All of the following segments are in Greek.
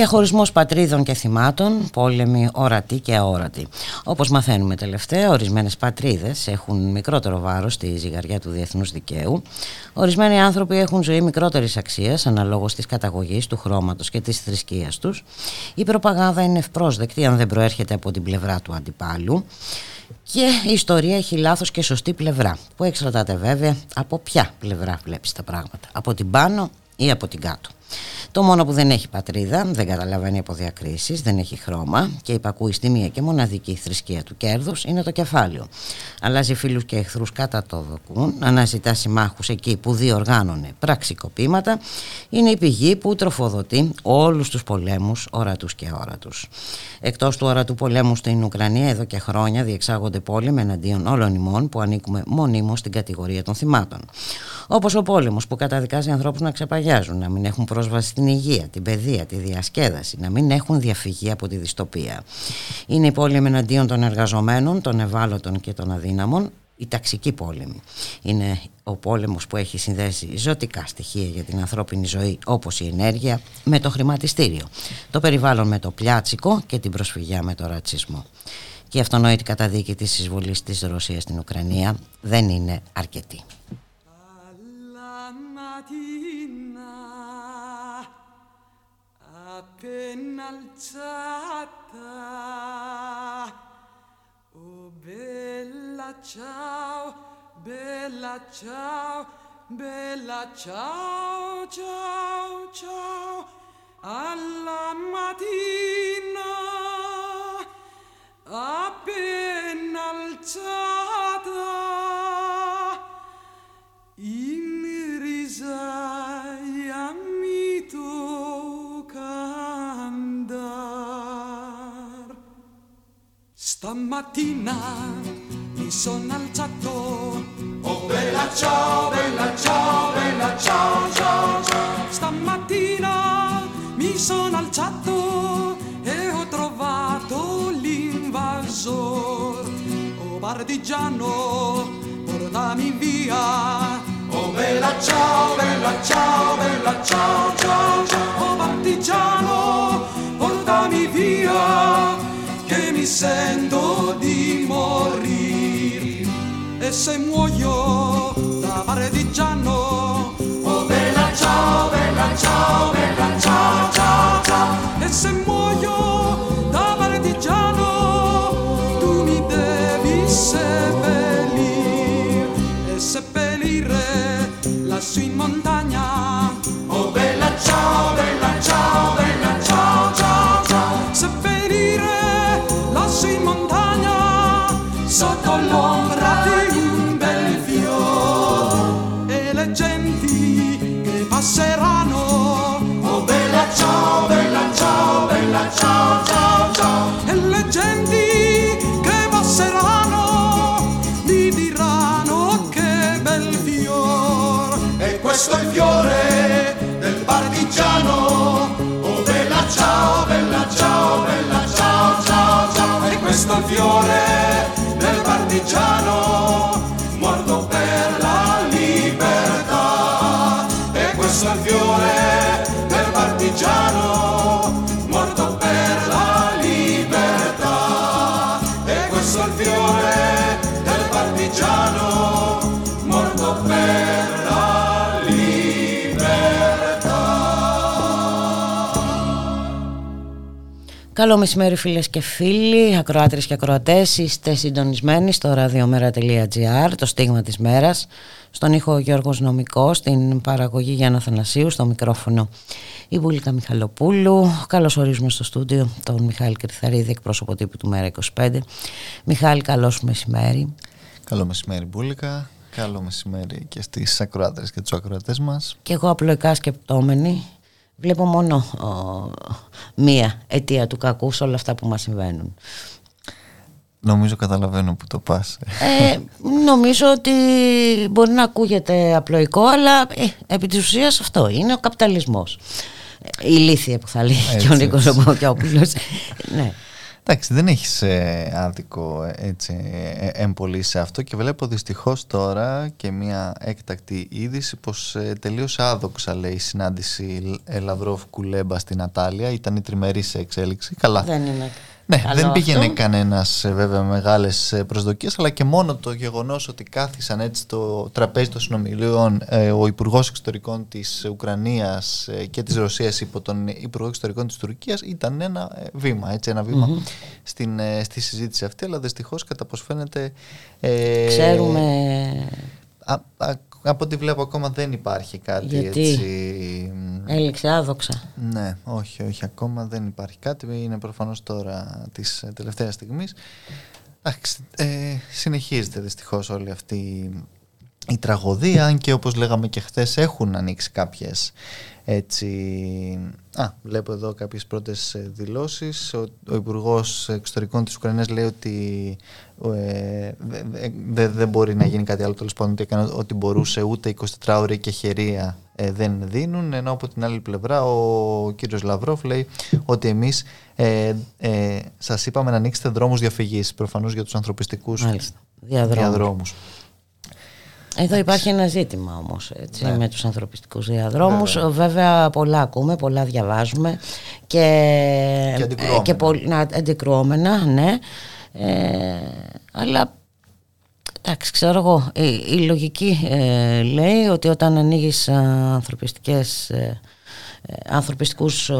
Διαχωρισμός πατρίδων και θυμάτων, πόλεμοι ορατοί και αόρατοι. Όπως μαθαίνουμε τελευταία, ορισμένες πατρίδες έχουν μικρότερο βάρος στη ζυγαριά του διεθνούς δικαίου. Ορισμένοι άνθρωποι έχουν ζωή μικρότερης αξίας αναλόγως της καταγωγής, του χρώματος και της θρησκείας τους. Η προπαγάνδα είναι ευπρόσδεκτη αν δεν προέρχεται από την πλευρά του αντιπάλου. Και η ιστορία έχει λάθος και σωστή πλευρά, που εξαρτάται βέβαια από ποια πλευρά βλέπεις τα πράγματα, από την πάνω ή από την κάτω. Το μόνο που δεν έχει πατρίδα, δεν καταλαβαίνει από διακρίσεις, δεν έχει χρώμα και υπακούει στη μία και μοναδική θρησκεία του κέρδους είναι το κεφάλαιο. Αλλάζει φίλους και εχθρούς κατά το δοκούν, αναζητά συμμάχους εκεί που διοργάνωνε πραξικοπήματα, είναι η πηγή που τροφοδοτεί όλους τους πολέμους ορατούς και όρατους. Εκτός του ορατού πολέμου στην Ουκρανία, εδώ και χρόνια διεξάγονται πόλεμοι εναντίον όλων ημών που ανήκουμε μονίμως στην κατηγορία των θυμάτων. Όπως ο πόλεμος που καταδικάζει ανθρώπους να ξεπαγιάζουν, να μην έχουν πρόσβαση στην υγεία, την παιδεία, τη διασκέδαση, να μην έχουν διαφυγή από τη δυστοπία. Είναι η πόλεμη εναντίον των εργαζομένων, των ευάλωτων και των αδύναμων, η ταξική πόλεμη. Είναι ο πόλεμος που έχει συνδέσει ζωτικά στοιχεία για την ανθρώπινη ζωή όπως η ενέργεια με το χρηματιστήριο, το περιβάλλον με το πλιάτσικο και την προσφυγιά με το ρατσισμό. Και η αυτονόητη καταδίκη της εισβολής της Ρωσίας στην Ουκρανία δεν είναι αρκετή. Appena alzata. Oh bella ciao, bella ciao, bella ciao, ciao, ciao, alla mattina appena alzata. Stamattina mi sono alzato. Oh bella ciao, bella ciao, bella ciao, ciao, ciao. Stamattina mi sono alzato e ho trovato l'invasor. Oh partigiano, portami via. Oh bella ciao, bella ciao, bella ciao, ciao, ciao. Oh partigiano, portami via mi sento di morire. E se muoio da partigiano oh bella ciao bella ciao bella ciao ciao ciao. E se muoio da partigiano tu mi devi seppellire. E seppellire lassù in montagna oh bella ciao bella ciao amor Καλό μεσημέρι φίλες και φίλοι, ακροάτρες και ακροατές, είστε συντονισμένοι στο radiomera.gr, το στίγμα της μέρας, στον ήχο Γιώργος Νομικός, στην παραγωγή Γιάννα Θανασίου, στο μικρόφωνο η Βούλικα Μιχαλοπούλου. Καλώς ορίζουμε στο στούντιο τον Μιχάλη Κρυθαρίδη, εκπρόσωπο τύπου του Μέρα 25. Μιχάλη, καλώς μεσημέρι. Καλό μεσημέρι Μπούλικα Καλό μεσημέρι και στις ακροάτες και τους ακροατές μας. Και εγώ απλοϊκά σκεπτόμενη βλέπω μόνο μία αιτία του κακού σε όλα αυτά που μας συμβαίνουν. Νομίζω καταλαβαίνω που το πας. Ε, νομίζω ότι μπορεί να ακούγεται απλοϊκό, αλλά ε, επί της ουσίας αυτό είναι ο καπιταλισμός. Η λύθια που θα λέει και ο Νίκος Ομοκιόπουλος. ναι. Εντάξει, δεν έχεις ε, άδικο ε, έτσι, ε, έμπολη σε αυτό και βλέπω δυστυχώς τώρα και μια έκτακτη είδηση πως ε, τελείωσε άδοξα λέει η συνάντηση Λαυρόφ Κουλέμπα στην Ατάλια, ήταν η τριμερής σε εξέλιξη. Καλά. Δεν είναι ναι, δεν πήγαινε κανένας ε, βέβαια μεγάλες προσδοκίες, αλλά και μόνο το γεγονός ότι κάθισαν έτσι το τραπέζι των συνομιλίων ε, ο Υπουργός Εξωτερικών της Ουκρανίας ε, και της Ρωσίας υπό τον Υπουργό Εξωτερικών της Τουρκίας ήταν ένα βήμα, έτσι, ένα βήμα στην, στη συζήτηση αυτή. Αλλά δυστυχώς, κατά πώς φαίνεται. Ξέρουμε. Α, α, από ό,τι βλέπω ακόμα δεν υπάρχει κάτι Γιατί; έτσι... έληξε άδοξα. Ναι, όχι, όχι ακόμα δεν υπάρχει κάτι. Είναι προφανώς τώρα της τελευταίας στιγμής. Ε, συνεχίζεται δυστυχώς όλη αυτή η τραγωδία, αν και όπως λέγαμε και χθες έχουν ανοίξει κάποιες έτσι, α, βλέπω εδώ κάποιες πρώτες ε, δηλώσεις. Ο, ο Υπουργός Εξωτερικών της Ουκρανίας λέει ότι ε, δεν δε, μπορεί να γίνει κάτι άλλο τέλος πάντων ότι έκανε ό,τι μπορούσε ούτε 24 ώρες και χερία ε, δεν δίνουν ενώ από την άλλη πλευρά ο κύριος Λαυρόφ λέει ότι εμείς ε, ε, σας είπαμε να ανοίξετε δρόμους διαφυγής προφανώς για τους ανθρωπιστικούς διαδρόμους. διαδρόμους. Εδώ υπάρχει ένα ζήτημα όμως έτσι, ναι. με τους ανθρωπιστικούς διαδρόμους. Βέβαια. Βέβαια πολλά ακούμε, πολλά διαβάζουμε και, και αντικρουόμενα. Και πο, να, αντικρουόμενα, ναι. Ε, αλλά εντάξει, ξέρω εγώ, η, η λογική ε, λέει ότι όταν ανοίγεις ανθρωπιστικές ε, ανθρωπιστικούς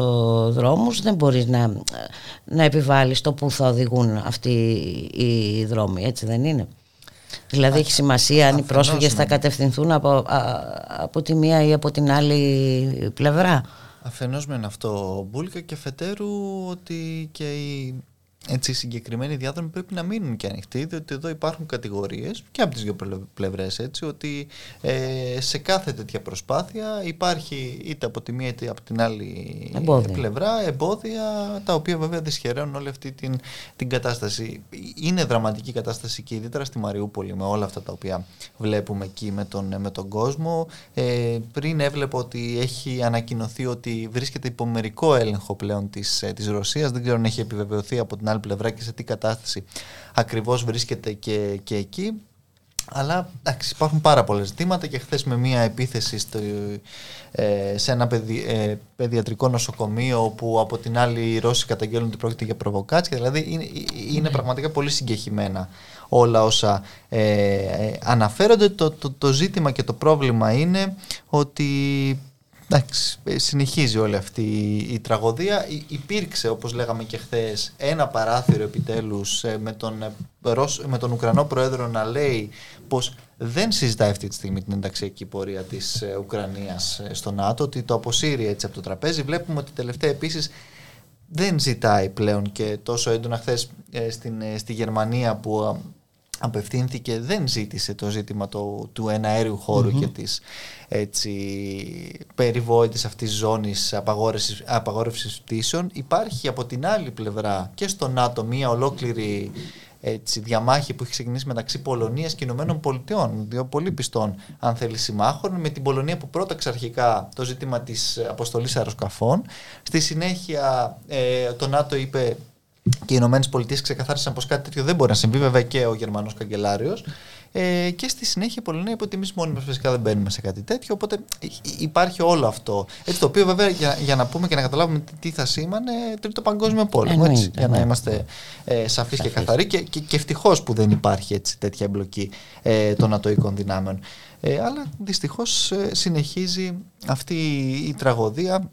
δρόμους δεν μπορείς να, να επιβάλλεις το που θα οδηγούν αυτοί οι δρόμοι, έτσι δεν είναι. Δηλαδή έχει σημασία αν οι πρόσφυγες θα κατευθυνθούν από, από τη μία ή από την άλλη πλευρά. Αφενός με αυτό Μπούλκα και φετέρου ότι και οι έτσι, οι συγκεκριμένοι διάδρομοι πρέπει να μείνουν και ανοιχτοί, διότι εδώ υπάρχουν κατηγορίες και από τις δύο πλευρές, έτσι, ότι ε, σε κάθε τέτοια προσπάθεια υπάρχει είτε από τη μία είτε από την άλλη πλευρά εμπόδια, τα οποία βέβαια δυσχεραίνουν όλη αυτή την, την κατάσταση. Είναι δραματική κατάσταση και ιδιαίτερα στη Μαριούπολη με όλα αυτά τα οποία βλέπουμε εκεί με τον, με τον κόσμο. Ε, πριν έβλεπα ότι έχει ανακοινωθεί ότι βρίσκεται υπομερικό έλεγχο πλέον της, ε, της Ρωσίας, δεν ξέρω αν έχει επιβεβαιωθεί από την άλλη πλευρά και σε τι κατάσταση ακριβώς βρίσκεται και, και εκεί. Αλλά εντάξει, υπάρχουν πάρα πολλά ζητήματα και χθες με μια επίθεση στο, ε, σε ένα παιδι, ε, παιδιατρικό νοσοκομείο όπου από την άλλη οι Ρώσοι καταγγέλνουν ότι πρόκειται για προβοκάτσια. Δηλαδή είναι, είναι ναι. πραγματικά πολύ συγκεχημένα όλα όσα ε, ε, αναφέρονται. Το, το, το ζήτημα και το πρόβλημα είναι ότι Εντάξει, ε, συνεχίζει όλη αυτή η τραγωδία. Υπήρξε, όπως λέγαμε και χθες, ένα παράθυρο επιτέλους ε, με τον, ε, με τον Ουκρανό Πρόεδρο να λέει πως δεν συζητάει αυτή τη στιγμή την ενταξιακή πορεία της Ουκρανίας στο ΝΑΤΟ, ότι το αποσύρει έτσι από το τραπέζι. Βλέπουμε ότι τελευταία επίσης δεν ζητάει πλέον και τόσο έντονα χθες στη Γερμανία που απευθύνθηκε, δεν ζήτησε το ζήτημα το, του εναέριου και της έτσι, περιβόητης αυτής ζώνης απαγόρευσης, απαγόρευσης πτήσεων. Υπάρχει από την άλλη πλευρά και στο ΝΑΤΟ μια ολόκληρη έτσι, διαμάχη που έχει ξεκινήσει μεταξύ Πολωνίας και Ηνωμένων Πολιτειών, δύο πολύ πιστών αν θέλει συμμάχων, με την Πολωνία που πρόταξε αρχικά το ζήτημα της αποστολής αεροσκαφών. Στη συνέχεια ε, το ΝΑΤΟ είπε και οι Ηνωμένες Πολιτείες ξεκαθάρισαν πως κάτι τέτοιο δεν μπορεί να συμβεί, βέβαια και ο Γερμανός καγκελάριος. Ε, και στη συνέχεια η Πολωνία είπε ότι εμείς μόνοι μας φυσικά δεν μπαίνουμε σε κάτι τέτοιο. Οπότε υπάρχει όλο αυτό. Έτσι, το οποίο βέβαια για, για να πούμε και να καταλάβουμε τι θα σήμανε Τρίτο Παγκόσμιο Πόλεμο. έτσι, για να ναι. είμαστε ε, σαφείς και καθαροί. Και, και, και ευτυχώς που δεν υπάρχει έτσι, τέτοια εμπλοκή ε, των ατοικών δυνάμεων. Ε, αλλά δυστυχώς ε, συνεχίζει αυτή η τραγωδία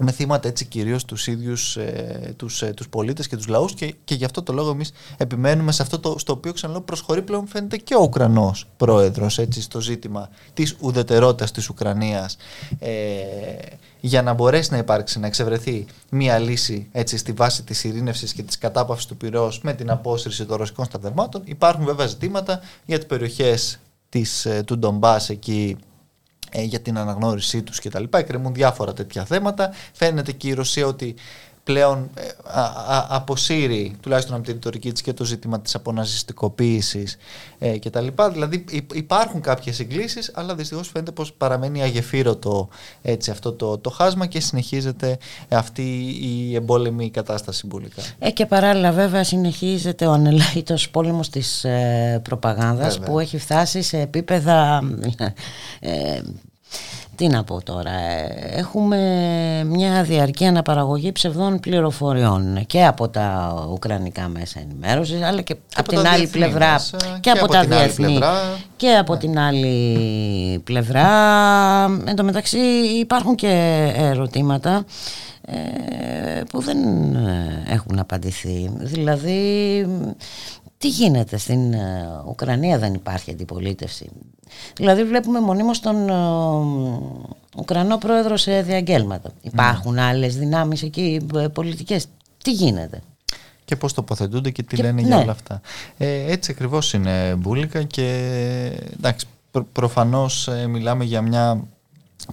με θύματα έτσι κυρίως τους ίδιους ε, τους, ε, τους πολίτες και τους λαούς και, και γι' αυτό το λόγο εμείς επιμένουμε σε αυτό το, στο οποίο ξαναλέω προσχωρεί πλέον φαίνεται και ο Ουκρανός πρόεδρος έτσι στο ζήτημα της ουδετερότητας της Ουκρανίας ε, για να μπορέσει να υπάρξει, να εξευρεθεί μια λύση έτσι στη βάση της ειρήνευσης και της κατάπαυσης του πυρός με την απόσυρση των ρωσικών στρατευμάτων. Υπάρχουν βέβαια ζητήματα για τις περιοχές της, ε, του Ντομπάς εκεί ε, για την αναγνώρισή τους και τα λοιπά. Εκκρεμούν διάφορα τέτοια θέματα. Φαίνεται και η Ρωσία ότι πλέον ε, α, αποσύρει τουλάχιστον από τη ρητορική της και το ζήτημα της αποναζιστικοποίησης ε, και τα λοιπά. Δηλαδή υπάρχουν κάποιες εγκλήσεις αλλά δυστυχώς φαίνεται πως παραμένει αγεφύρωτο έτσι, αυτό το, το χάσμα και συνεχίζεται αυτή η εμπόλεμη κατάσταση μπουλικά. Ε, και παράλληλα βέβαια συνεχίζεται ο ανελαήτος πόλεμος της ε, προπαγάνδας που έχει φτάσει σε επίπεδα ε, τι να πω τώρα, ε, έχουμε μια διαρκή αναπαραγωγή ψευδών πληροφοριών και από τα ουκρανικά μέσα ενημέρωσης αλλά και, από, την άλλη πλευρά και, από, τα διεθνή και από ναι. την άλλη πλευρά. Εν τω μεταξύ υπάρχουν και ερωτήματα ε, που δεν έχουν απαντηθεί. Δηλαδή τι γίνεται στην Ουκρανία δεν υπάρχει αντιπολίτευση Δηλαδή βλέπουμε μονίμως τον ε, Ουκρανό πρόεδρο σε διαγγέλματα. Υπάρχουν άλλες δυνάμεις εκεί ε, πολιτικές. Τι γίνεται; Και πώς τοποθετούνται και τι λένε για ναι. όλα αυτά. Ε, έτσι ακριβώς είναι Μπούλικα και εντάξει, προ, προφανώς ε, μιλάμε για μια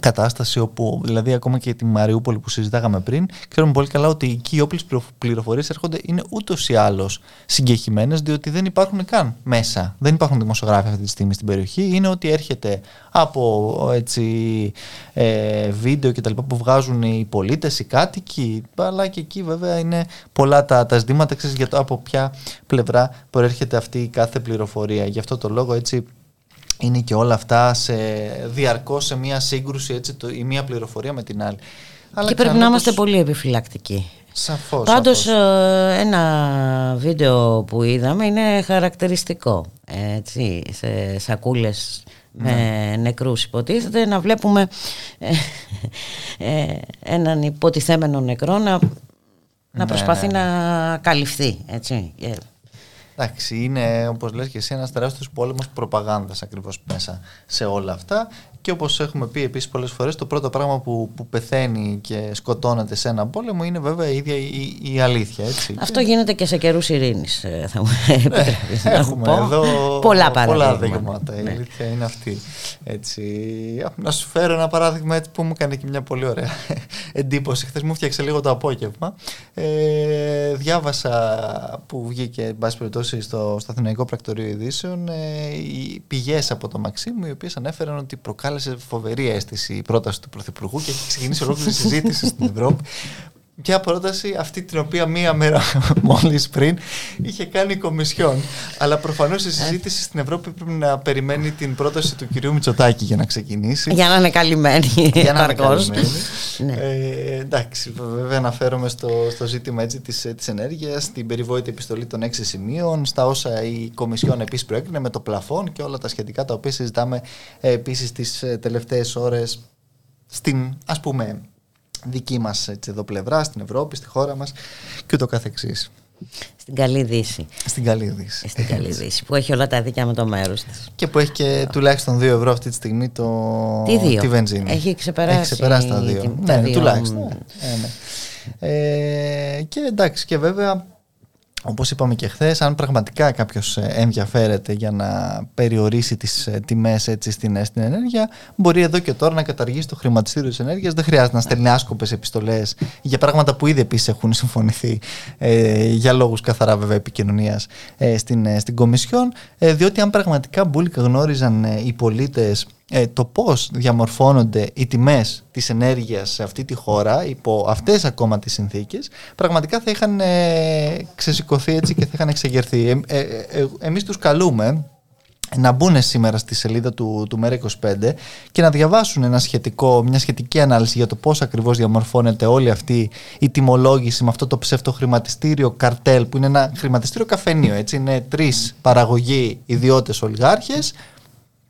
κατάσταση όπου, δηλαδή ακόμα και τη Μαριούπολη που συζητάγαμε πριν, ξέρουμε πολύ καλά ότι εκεί οι όπλες πληροφορίες έρχονται είναι ούτως ή άλλως συγκεχημένες, διότι δεν υπάρχουν καν μέσα. Δεν υπάρχουν δημοσιογράφοι αυτή τη στιγμή στην περιοχή. Είναι ότι έρχεται από έτσι, ε, βίντεο κτλ. που βγάζουν οι πολίτες, οι κάτοικοι, αλλά και εκεί βέβαια είναι πολλά τα, τα ζητήματα, ξέρεις, για το από ποια πλευρά προέρχεται αυτή η κάθε πληροφορία. Γι' αυτό το λόγο έτσι είναι και όλα αυτά σε, διαρκώς σε μια σύγκρουση έτσι, το, η μία πληροφορία με την άλλη. και πρέπει να είμαστε πολύ επιφυλακτικοί. Σαφώς. Πάντως ε, ένα βίντεο που είδαμε είναι χαρακτηριστικό. Έτσι, σε σακούλες με ναι. νεκρούς υποτίθεται να βλέπουμε ε, ε, έναν υποτιθέμενο νεκρό να, να ναι, προσπαθεί ναι, να καλυφθεί. Έτσι. Εντάξει, είναι όπως λες και εσύ ένας τεράστιος πόλεμος προπαγάνδας ακριβώς μέσα σε όλα αυτά. Και όπως έχουμε πει επίσης πολλές φορές, το πρώτο πράγμα που, που πεθαίνει και σκοτώνεται σε ένα πόλεμο είναι βέβαια η ίδια η, η αλήθεια. Έτσι. Αυτό γίνεται και σε καιρούς ειρήνης, ε, θα μου ναι, Έχουμε πω. εδώ πολλά παραδείγματα. Πολλά δείγματα. Η ναι. αλήθεια είναι αυτή. Έτσι. Να σου φέρω ένα παράδειγμα έτσι, που μου έκανε και μια πολύ ωραία εντύπωση. Χθες μου φτιάξε λίγο το απόγευμα. Ε, διάβασα που βγήκε, εν πάση περιπτώσει, στο, στο Αθηναϊκό Πρακτορείο Ειδήσεων ε, οι πηγές από το Μαξίμου, οι οποίες ανέφεραν ότι προκάλεσε προκάλεσε φοβερή αίσθηση η πρόταση του Πρωθυπουργού και έχει ξεκινήσει ολόκληρη συζήτηση στην Ευρώπη. Ποια πρόταση αυτή την οποία μία μέρα μόλις πριν είχε κάνει η Κομισιόν. Αλλά προφανώς η συζήτηση στην Ευρώπη πρέπει να περιμένει την πρόταση του κυρίου Μητσοτάκη για να ξεκινήσει. Για να είναι καλυμμένη. Για να είναι καλυμμένη. ναι. ε, εντάξει, βέβαια αναφέρομαι στο, στο ζήτημα τη της, της ενέργειας, την περιβόητη επιστολή των έξι σημείων, στα η Κομισιόν επίσης προέκρινε με το πλαφόν και όλα τα σχετικά τα οποία συζητάμε ε, επίσης τις ε, τελευταίες ώρες στην ας πούμε δική μας έτσι, εδώ πλευρά, στην Ευρώπη, στη χώρα μας και ούτω καθεξής. Στην Καλή Δύση. Στην Καλή Δύση. Στην Καλή Δύση, που έχει όλα τα δίκαια με το μέρος της. Και που έχει και τουλάχιστον 2 ευρώ αυτή τη στιγμή το... Τι δύο; τη βενζίνη. Έχει ξεπεράσει, έχει ξεπεράσει τα 2. Ναι, ναι, τουλάχιστον. Ναι, ναι. Ε, και εντάξει, και βέβαια όπως είπαμε και χθες, αν πραγματικά κάποιος ε, ενδιαφέρεται για να περιορίσει τις ε, τιμές έτσι στην, ε, στην ενέργεια, μπορεί εδώ και τώρα να καταργήσει το χρηματιστήριο της ενέργειας. Δεν χρειάζεται να στέλνει άσκοπες επιστολές για πράγματα που ήδη επίσης έχουν συμφωνηθεί ε, για λόγους καθαρά βέβαια επικοινωνίας ε, στην, στην Κομισιόν, διότι αν πραγματικά μπουλικα γνώριζαν οι πολίτες ε, το πώς διαμορφώνονται οι τιμές της ενέργειας σε αυτή τη χώρα υπό αυτές ακόμα τις συνθήκες πραγματικά θα είχαν ε, ξεσηκωθεί έτσι και θα είχαν εξεγερθεί. Ε, ε, ε εμείς τους καλούμε να μπουν σήμερα στη σελίδα του, του ΜΕΡΑ25 και να διαβάσουν ένα σχετικό, μια σχετική ανάλυση για το πώς ακριβώς διαμορφώνεται όλη αυτή η τιμολόγηση με αυτό το ψευτοχρηματιστήριο καρτέλ που είναι ένα χρηματιστήριο καφενείο. Έτσι. Είναι τρεις παραγωγοί ιδιώτες ολιγάρχες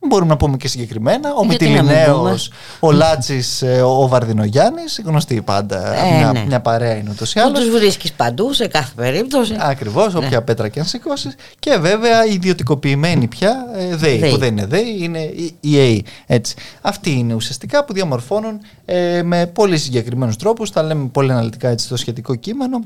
Μπορούμε να πούμε και συγκεκριμένα. Ο Μητυλινέος, ο Λάτσης, ε, ο Βαρδινογιάννης, γνωστοί πάντα. Ε, μια, ναι. μια παρέα είναι ούτως ή άλλως. Τους βρίσκεις παντού, σε κάθε περίπτωση. Ακριβώς, ναι. όποια πέτρα και αν σηκώσεις. Και βέβαια η ιδιωτικοποιημένη πια ε, ΔΕΗ, που δεν είναι ΔΕΗ, είναι η ΕΕ. Έτσι. Αυτοί είναι ουσιαστικά που διαμορφώνουν ε, με πολύ συγκεκριμένους τρόπους. Τα λέμε πολύ αναλυτικά έτσι στο σχετικό κείμενο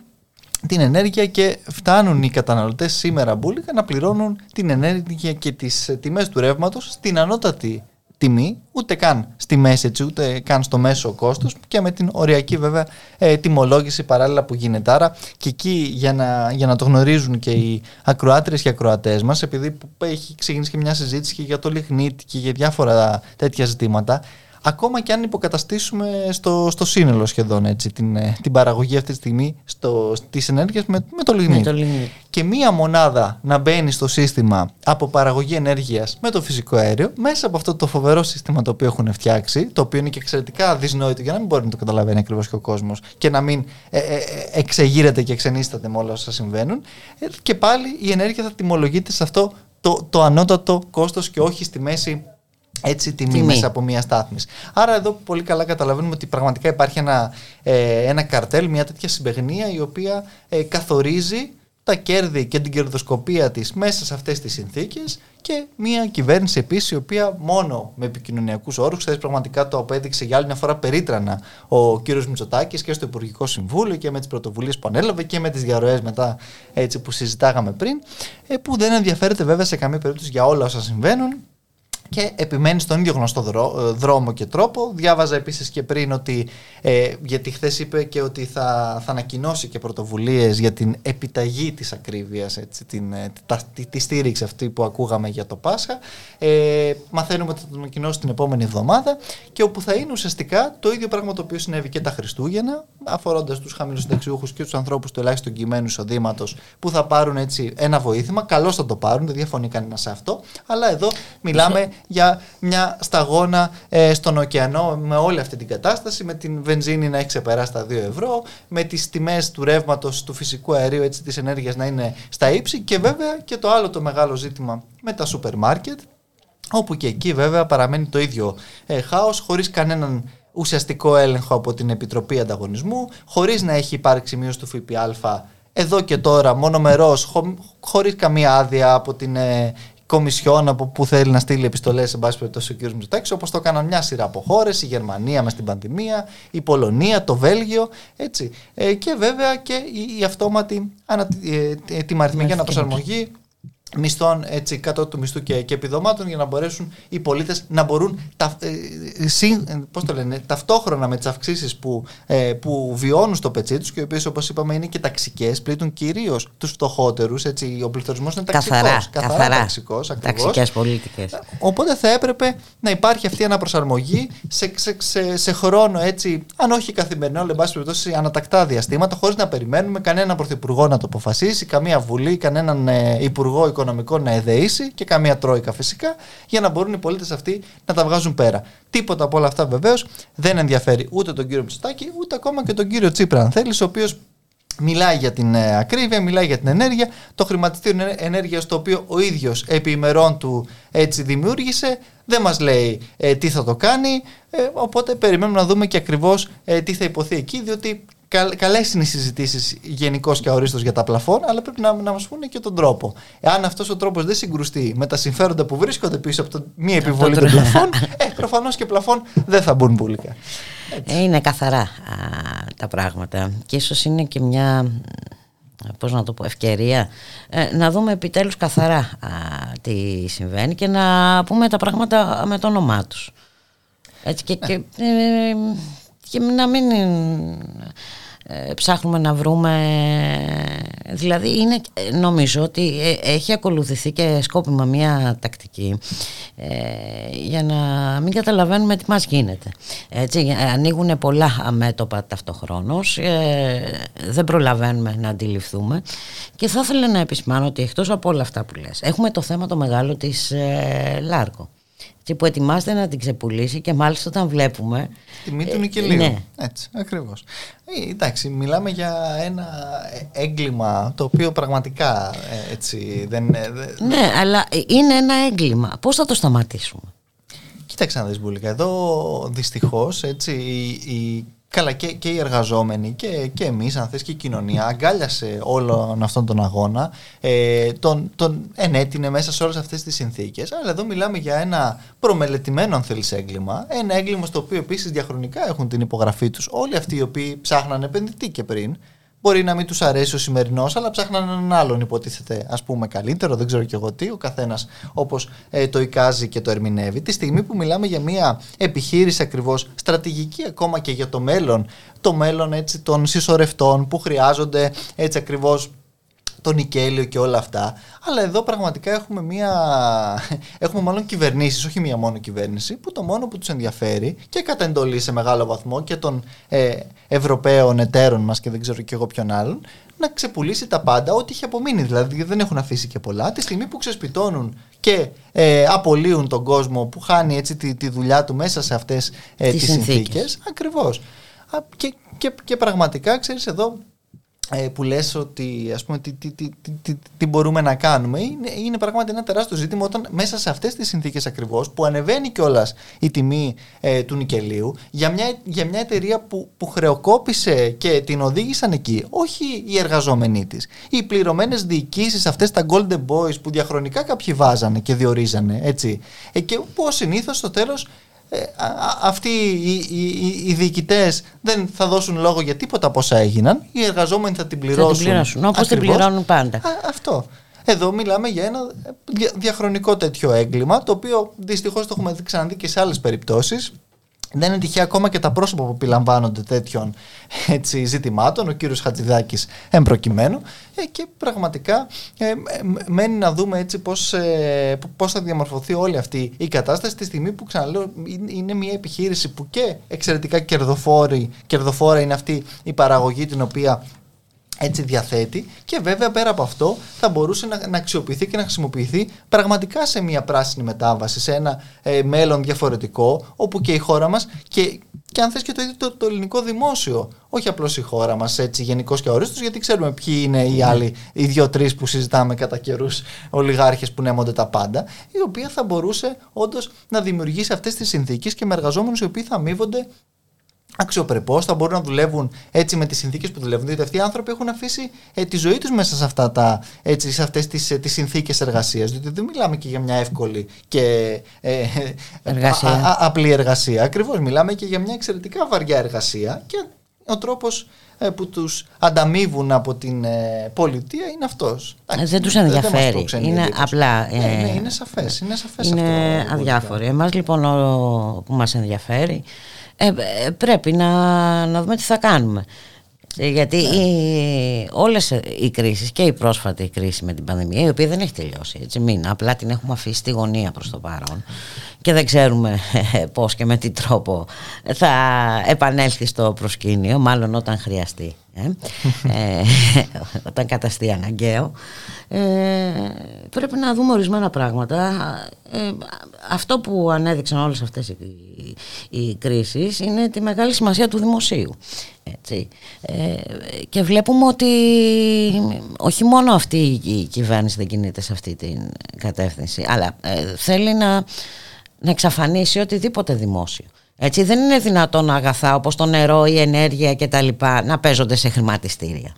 την ενέργεια και φτάνουν οι καταναλωτές σήμερα μπουλικα να πληρώνουν την ενέργεια και τις ε, τιμές του ρεύματος στην ανώτατη τιμή, ούτε καν στη μέση έτσι, ούτε καν στο μέσο κόστος και με την οριακή βέβαια ε, τιμολόγηση παράλληλα που γίνεται. Άρα και εκεί για να, για να το γνωρίζουν και οι ακροάτρες και ακροατές μας, επειδή έχει ξεκινήσει και μια συζήτηση και για το λιγνίτη και για διάφορα τέτοια ζητήματα, ακόμα και αν υποκαταστήσουμε στο, στο σύνολο σχεδόν έτσι, την, ε, την παραγωγή αυτή τη στιγμή στο, της ενέργειας με, με το λιγνίτη. Και μία μονάδα να μπαίνει στο σύστημα από παραγωγή ενέργειας με το φυσικό αέριο, μέσα από αυτό το φοβερό σύστημα το οποίο έχουν φτιάξει, το οποίο είναι και εξαιρετικά δυσνόητο για να μην μπορεί να το καταλαβαίνει ακριβώς και ο κόσμος και να μην ε, ε, ε εξεγείρεται και εξενίσταται με όλα όσα συμβαίνουν, και πάλι η ενέργεια θα τιμολογείται σε αυτό το, το ανώτατο κόστος και όχι στη μέση έτσι τιμή, τιμή μέσα από μια στάθμιση. Άρα εδώ πολύ καλά καταλαβαίνουμε ότι πραγματικά υπάρχει ένα, ε, ένα καρτέλ, μια τέτοια συμπεγνία η οποία ε, καθορίζει τα κέρδη και την κερδοσκοπία της μέσα σε αυτές τις συνθήκες και μια κυβέρνηση επίσης η οποία μόνο με επικοινωνιακούς όρους, χθε πραγματικά το απέδειξε για άλλη μια φορά περίτρανα ο κύριος Μητσοτάκης και στο Υπουργικό Συμβούλιο και με τις πρωτοβουλίες που ανέλαβε και με τις διαρροές μετά έτσι που συζητάγαμε πριν, ε, που δεν ενδιαφέρεται βέβαια σε καμία περίπτωση για όλα όσα συμβαίνουν και επιμένει στον ίδιο γνωστό ε, δρόμο και τρόπο. Διάβαζα επίσης και πριν ότι, ε, γιατί χθες είπε και ότι θα, θα ανακοινώσει και πρωτοβουλίες για την επιταγή της ακρίβειας, την, ε, τη, τη, στήριξη αυτή που ακούγαμε για το Πάσχα. Ε, μαθαίνουμε ότι θα το ανακοινώσει την επόμενη εβδομάδα και όπου θα είναι ουσιαστικά το ίδιο πράγμα το οποίο συνέβη και τα Χριστούγεννα, αφορώντας τους χαμηλούς συνταξιούχους και τους ανθρώπους του ελάχιστου κειμένου εισοδήματος που θα πάρουν έτσι ένα βοήθημα. Καλώ θα το πάρουν, δεν διαφωνεί κανένας σε αυτό. Αλλά εδώ μιλάμε για μια σταγόνα ε, στον ωκεανό με όλη αυτή την κατάσταση, με την βενζίνη να έχει ξεπεράσει τα 2 ευρώ, με τις τιμές του ρεύματος του φυσικού αερίου, έτσι, της ενέργειας να είναι στα ύψη και βέβαια και το άλλο το μεγάλο ζήτημα με τα σούπερ μάρκετ, όπου και εκεί βέβαια παραμένει το ίδιο ε, χάος, χωρίς κανέναν ουσιαστικό έλεγχο από την Επιτροπή Ανταγωνισμού, χωρίς να έχει υπάρξει μείωση του ΦΠΑ εδώ και τώρα μονομερός, χω, χωρίς καμία άδεια από την ε, κομισιόν από που θέλει να στείλει επιστολές, σε πάση περιπτώσει, ο κ. Μητσοτάκης, όπως το έκαναν μια σειρά από χώρες, η Γερμανία μες στην πανδημία, η Πολωνία, το Βέλγιο. Έτσι. Ε, και βέβαια και η, η αυτόματη ανα, ε, τιμαριθμική αναπροσαρμογή μισθών έτσι, κάτω του μισθού και, και επιδομάτων για να μπορέσουν οι πολίτες να μπορούν τα, ε, πώς το λένε, ταυτόχρονα με τις αυξήσεις που, ε, που βιώνουν στο πετσί τους και οι οποίες όπως είπαμε είναι και ταξικές, πλήττουν κυρίως τους φτωχότερους, έτσι, ο πληθωρισμός είναι ταξικός, καθαρά, καθαρά, καθαρά ταξικός, ακριβώς. ταξικές πολίτικες. Οπότε θα έπρεπε να υπάρχει αυτή η αναπροσαρμογή σε, σε, σε, σε χρόνο έτσι, αν όχι καθημερινό, αλλά εν πάση περιπτώσει ανατακτά διαστήματα, χωρίς να περιμένουμε κανέναν πρωθυπουργό να το αποφασίσει, καμία βουλή, κανέναν ε, υπουργό οικονομικό να εδεήσει και καμία τρόικα φυσικά, για να μπορούν οι πολίτες αυτοί να τα βγάζουν πέρα. Τίποτα από όλα αυτά βεβαίως δεν ενδιαφέρει ούτε τον κύριο Μητσοτάκη, ούτε ακόμα και τον κύριο Τσίπρα, αν θέλεις, ο οποίος Μιλάει για την ε, ακρίβεια, μιλάει για την ενέργεια, το χρηματιστήριο ενέργεια το οποίο ο ίδιος επί ημερών του έτσι δημιούργησε, δεν μας λέει ε, τι θα το κάνει. Ε, οπότε περιμένουμε να δούμε και ακριβώς ε, τι θα υποθεί εκεί, διότι Καλές είναι οι συζητήσεις γενικώς και αορίστως για τα πλαφόν, αλλά πρέπει να, να μας πούνε και τον τρόπο. Εάν αυτός ο τρόπος δεν συγκρουστεί με τα συμφέροντα που βρίσκονται πίσω από το μη επιβολή των πλαφών, ε, προφανώς και πλαφών δεν θα μπουν πουλικά. Ε, είναι καθαρά α, τα πράγματα. Και ίσως είναι και μια πώς να το πω, ευκαιρία ε, να δούμε επιτέλους καθαρά α, τι συμβαίνει και να πούμε τα πράγματα με το όνομά τους. Έτσι και, και, ε, και να μην ε, ψάχνουμε να βρούμε δηλαδή είναι, νομίζω ότι ε, έχει ακολουθηθεί και σκόπιμα μια τακτική ε, για να μην καταλαβαίνουμε τι μας γίνεται. Έτσι, ανοίγουν πολλά αμέτωπα ταυτοχρόνως δεν προλαβαίνουμε να αντιληφθούμε. Και θα ήθελα να επισημάνω ότι εκτός από όλα αυτά που λες έχουμε το θέμα το μεγάλο της Λάρκο και που ετοιμάζεται να την ξεπουλήσει και μάλιστα όταν βλέπουμε... Τιμή του είναι Ναι. Έτσι, ακριβώς. Ε, εντάξει, μιλάμε για ένα έγκλημα το οποίο πραγματικά ε, έτσι δεν... Ναι, αλλά είναι ένα έγκλημα. Πώς θα το σταματήσουμε; Κοίταξε να δεις Μπουλίκα, εδώ δυστυχώς έτσι η Καλά και, και οι εργαζόμενοι και, και εμείς αν θες και η κοινωνία αγκάλιασε όλον αυτόν τον αγώνα ε, τον, τον ενέτεινε μέσα σε όλες αυτές τις συνθήκες. Αλλά εδώ μιλάμε για ένα προμελετημένο αν θέλεις έγκλημα. Ένα έγκλημα στο οποίο επίσης διαχρονικά έχουν την υπογραφή τους όλοι αυτοί οι οποίοι ψάχναν επενδυτή και πριν Μπορεί να μην τους αρέσει ο σημερινός, αλλά ψάχναν έναν άλλον, υποτίθεται, ας πούμε, καλύτερο. Δεν ξέρω κι εγώ τι. Ο καθένας όπως ε, το εικάζει και το ερμηνεύει. Τη στιγμή που μιλάμε για μια επιχείρηση ακριβώς στρατηγική ακόμα και για το μέλλον, το μέλλον έτσι, των συσσωρευτών που χρειάζονται έτσι ακριβώς το νικέλιο και όλα αυτά. Αλλά εδώ πραγματικά έχουμε μία. Έχουμε μάλλον κυβερνήσεις, όχι μία μόνο κυβέρνηση, που το μόνο που τους ενδιαφέρει και κατά εντολή σε μεγάλο βαθμό και των ε, Ευρωπαίων εταίρων μας και δεν ξέρω και εγώ ποιον άλλον, να ξεπουλήσει τα πάντα, ό,τι είχε απομείνει. Δηλαδή δεν έχουν αφήσει και πολλά. Τη στιγμή που ξεσπιτώνουν και ε, απολύουν τον κόσμο που χάνει έτσι τη, τη δουλειά του μέσα σε αυτές ε, τις συνθήκες. Ακριβώς. Και, και, και πραγματικά, ξέρεις, εδώ ε, που λες ότι ας πούμε τι, τι, τι, τι, τι μπορούμε να κάνουμε είναι, είναι πράγματι ένα τεράστιο ζήτημα όταν μέσα σε αυτές τις συνθήκες ακριβώς που ανεβαίνει κιόλας η τιμή ε, του νικελίου για μια, για μια εταιρεία που, που χρεοκόπησε και την οδήγησαν εκεί όχι οι εργαζόμενοι της. Οι πληρωμένες διοικήσεις αυτές τα golden boys που διαχρονικά κάποιοι βάζανε και διορίζανε έτσι ε, και που συνήθως στο τέλος ε, αυτοί οι, οι, οι διοικητές δεν θα δώσουν λόγο για τίποτα από όσα έγιναν. Οι εργαζόμενοι θα την πληρώσουν. Θα την πληρώσουν όπως την πληρώνουν πάντα. αυτό. Εδώ μιλάμε για ένα διαχρονικό τέτοιο έγκλημα, το οποίο δυστυχώς το έχουμε ξαναδεί και σε άλλες περιπτώσεις. Δεν είναι τυχαία ακόμα και τα πρόσωπα που επιλαμβάνονται τέτοιων έτσι, ζητημάτων, ο κύριος Χατζηδάκης εμπροκειμένου ε, και πραγματικά ε, μένει να δούμε έτσι πώς, ε, πώς θα διαμορφωθεί όλη αυτή η κατάσταση τη στιγμή που ξαναλέω είναι μια επιχείρηση που και εξαιρετικά κερδοφόρη, κερδοφόρα είναι αυτή η παραγωγή την οποία έτσι διαθέτει και βέβαια πέρα από αυτό θα μπορούσε να, να αξιοποιηθεί και να χρησιμοποιηθεί πραγματικά σε μια πράσινη μετάβαση, σε ένα ε, μέλλον διαφορετικό όπου και η χώρα μας και, και αν θες και το ίδιο το, το ελληνικό δημόσιο, όχι απλώς η χώρα μας έτσι γενικώς και ορίστος γιατί ξέρουμε ποιοι είναι οι ναι. άλλοι, οι δύο-τρεις που συζητάμε κατά καιρούς ολιγάρχες που νέμονται τα πάντα, η οποία θα μπορούσε όντως να δημιουργήσει αυτές τις συνθήκες και με εργαζόμενους οι οποίοι θα αμείβονται αξιοπρεπώς, θα μπορούν να δουλεύουν έτσι με τις συνθήκες που δουλεύουν. Διότι αυτοί οι άνθρωποι έχουν αφήσει ε, τη ζωή τους μέσα σε, αυτά τα, έτσι, σε αυτές τις, ε, τις συνθήκες εργασίας. Διότι δεν μιλάμε και για μια εύκολη και ε, εργασία. Α, α, απλή εργασία. Ακριβώς μιλάμε και για μια εξαιρετικά βαριά εργασία και ο τρόπος ε, που τους ανταμείβουν από την ε, πολιτεία είναι αυτός. δεν τους ενδιαφέρει. Δεν είναι απλά... Ε, ναι, είναι σαφές. Είναι, σαφές είναι αυτό, αδιάφοροι. Εμάς λοιπόν ο, που μας ενδιαφέρει ε, ε, πρέπει να, να δούμε τι θα κάνουμε. Ε, γιατί ναι. οι, όλες οι κρίσεις και η πρόσφατη κρίση με την πανδημία η οποία δεν έχει τελειώσει έτσι μην, απλά την έχουμε αφήσει στη γωνία προς το παρόν και δεν ξέρουμε πώς και με τι τρόπο θα επανέλθει στο προσκήνιο μάλλον όταν χρειαστεί ε, όταν καταστεί αναγκαίο ε, πρέπει να δούμε ορισμένα πράγματα ε, αυτό που ανέδειξαν όλες αυτές οι, οι, κρίσεις είναι τη μεγάλη σημασία του δημοσίου έτσι. Ε, και βλέπουμε ότι όχι μόνο αυτή η κυβέρνηση δεν κινείται σε αυτή την κατεύθυνση αλλά θέλει να, να εξαφανίσει οτιδήποτε δημόσιο έτσι δεν είναι δυνατόν αγαθά όπως το νερό, η ενέργεια και τα λοιπά να παίζονται σε χρηματιστήρια.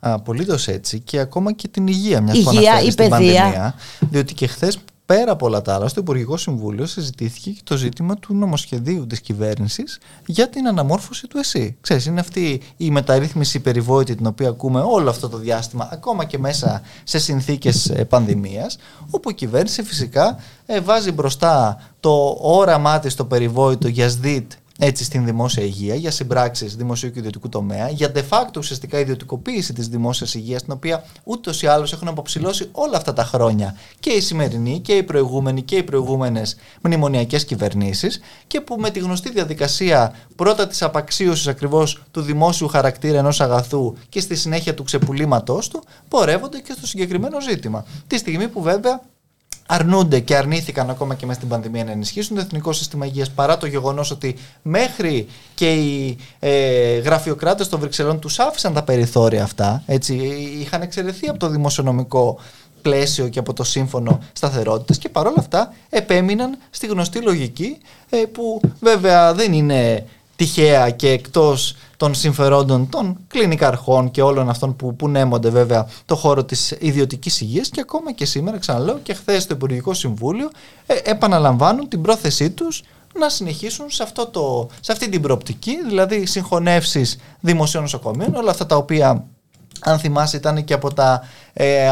Απολύτως έτσι και ακόμα και την υγεία μιας που η παιδεία. Πανδημία, διότι και χθες πέρα από όλα τα άλλα, στο Υπουργικό Συμβούλιο συζητήθηκε και το ζήτημα του νομοσχεδίου της κυβέρνησης για την αναμόρφωση του ΕΣΥ. Ξέρεις, είναι αυτή η μεταρρύθμιση περιβόητη την οποία ακούμε όλο αυτό το διάστημα, ακόμα και μέσα σε συνθήκες ε, πανδημίας, όπου η κυβέρνηση φυσικά ε, βάζει μπροστά το όραμά της το περιβόητο για ΣΔΙΤ έτσι στην δημόσια υγεία, για συμπράξεις δημοσίου και ιδιωτικού τομέα, για de facto ουσιαστικά ιδιωτικοποίηση της δημόσιας υγείας, την οποία ούτως ή άλλως έχουν αποψηλώσει όλα αυτά τα χρόνια και οι σημερινοί και οι προηγούμενοι και οι προηγούμενες μνημονιακές κυβερνήσεις, και που με τη γνωστή διαδικασία πρώτα της απαξίωσης ακριβώς του δημόσιου χαρακτήρα ενός αγαθού και στη συνέχεια του ξεπουλήματός του, πορεύονται και στο συγκεκριμένο ζήτημα. Τη στιγμή που βέβαια αρνούνται και αρνήθηκαν ακόμα και μέσα στην πανδημία να ενισχύσουν το Εθνικό Σύστημα Υγείας παρά το γεγονός ότι μέχρι και οι ε, γραφειοκράτες των Βρυξελών τους άφησαν τα περιθώρια αυτά, έτσι, είχαν εξαιρεθεί από το δημοσιονομικό πλαίσιο και από το σύμφωνο σταθερότητας και παρόλα αυτά επέμειναν στη γνωστή λογική ε, που βέβαια δεν είναι τυχαία και εκτός των συμφερόντων των κλινικαρχών και όλων αυτών που, που νέμονται βέβαια το χώρο της ιδιωτικής υγείας και ακόμα και σήμερα ξαναλέω και χθες στο Υπουργικό Συμβούλιο ε, επαναλαμβάνουν την πρόθεσή τους να συνεχίσουν σε, αυτό το, σε αυτή την προοπτική, δηλαδή συγχωνεύσεις δημοσίων νοσοκομείων, όλα αυτά τα οποία αν θυμάσαι ήταν και από τα, ε,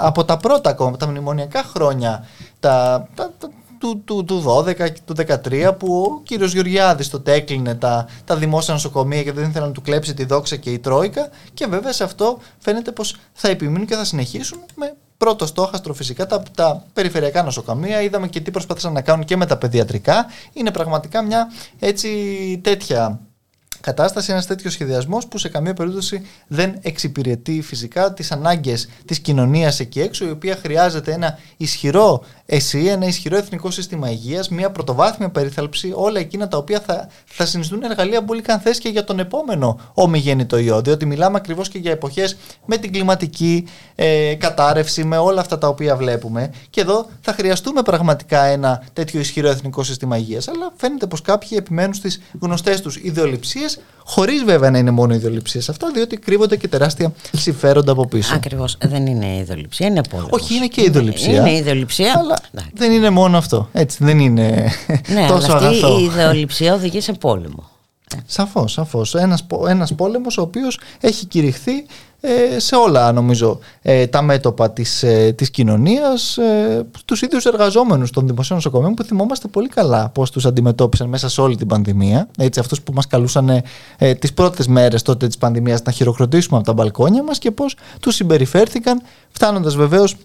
από τα πρώτα ακόμα, τα μνημονιακά χρόνια, τα, τα, του, του, του 12 και του 13 που ο κύριος Γεωργιάδης τότε έκλεινε τα, τα δημόσια νοσοκομεία και δεν ήθελαν να του κλέψει τη δόξα και η Τρόικα και βέβαια σε αυτό φαίνεται πως θα επιμείνουν και θα συνεχίσουν με πρώτο στόχαστρο φυσικά τα, τα περιφερειακά νοσοκομεία. Είδαμε και τι προσπάθησαν να κάνουν και με τα παιδιατρικά. Είναι πραγματικά μια έτσι τέτοια κατάσταση, ένας τέτοιος σχεδιασμός που σε καμία περίπτωση δεν εξυπηρετεί φυσικά τις ανάγκες της κοινωνίας εκεί έξω, η οποία χρειάζεται ένα ισχυρό ΕΣΥ, ένα ισχυρό εθνικό σύστημα υγείας, μια πρωτοβάθμια περίθαλψη, όλα εκείνα τα οποία θα, θα συνιστούν εργαλεία πολύ καν και για τον επόμενο ομιγέννητο ιό. Διότι μιλάμε ακριβώς και για εποχές με την κλιματική ε, κατάρρευση, με όλα αυτά τα οποία βλέπουμε. Και εδώ θα χρειαστούμε πραγματικά ένα τέτοιο ισχυρό εθνικό σύστημα υγείας. Αλλά φαίνεται πως κάποιοι επιμένουν στις γνωστές τους ιδεολειψίες χωρίς βέβαια να είναι μόνο ιδεολειψίε αυτά, διότι κρύβονται και τεράστια συμφέροντα από πίσω. Ακριβώς. Δεν είναι ιδεολειψία, είναι πόλεμο. Όχι, είναι και ιδεολειψία. Είναι ιδεολειψία. Αλλά δεν είναι μόνο αυτό. Έτσι, δεν είναι ναι, τόσο αλλά αυτή η ιδεολειψία οδηγεί σε πόλεμο. Σαφώς, σαφώς. Ένας, ένας πόλεμος ο οποίος έχει κηρυχθεί ε, σε όλα νομίζω ε, τα μέτωπα της, ε, της κοινωνίας ε, τους ίδιους εργαζόμενους των δημοσίων νοσοκομείων που θυμόμαστε πολύ καλά πώς τους αντιμετώπισαν μέσα σε όλη την πανδημία έτσι αυτούς που μας καλούσαν ε, τις πρώτες μέρες τότε της πανδημίας να χειροκροτήσουμε από τα μπαλκόνια μας και πώς τους συμπεριφέρθηκαν φτάνοντας βεβαίως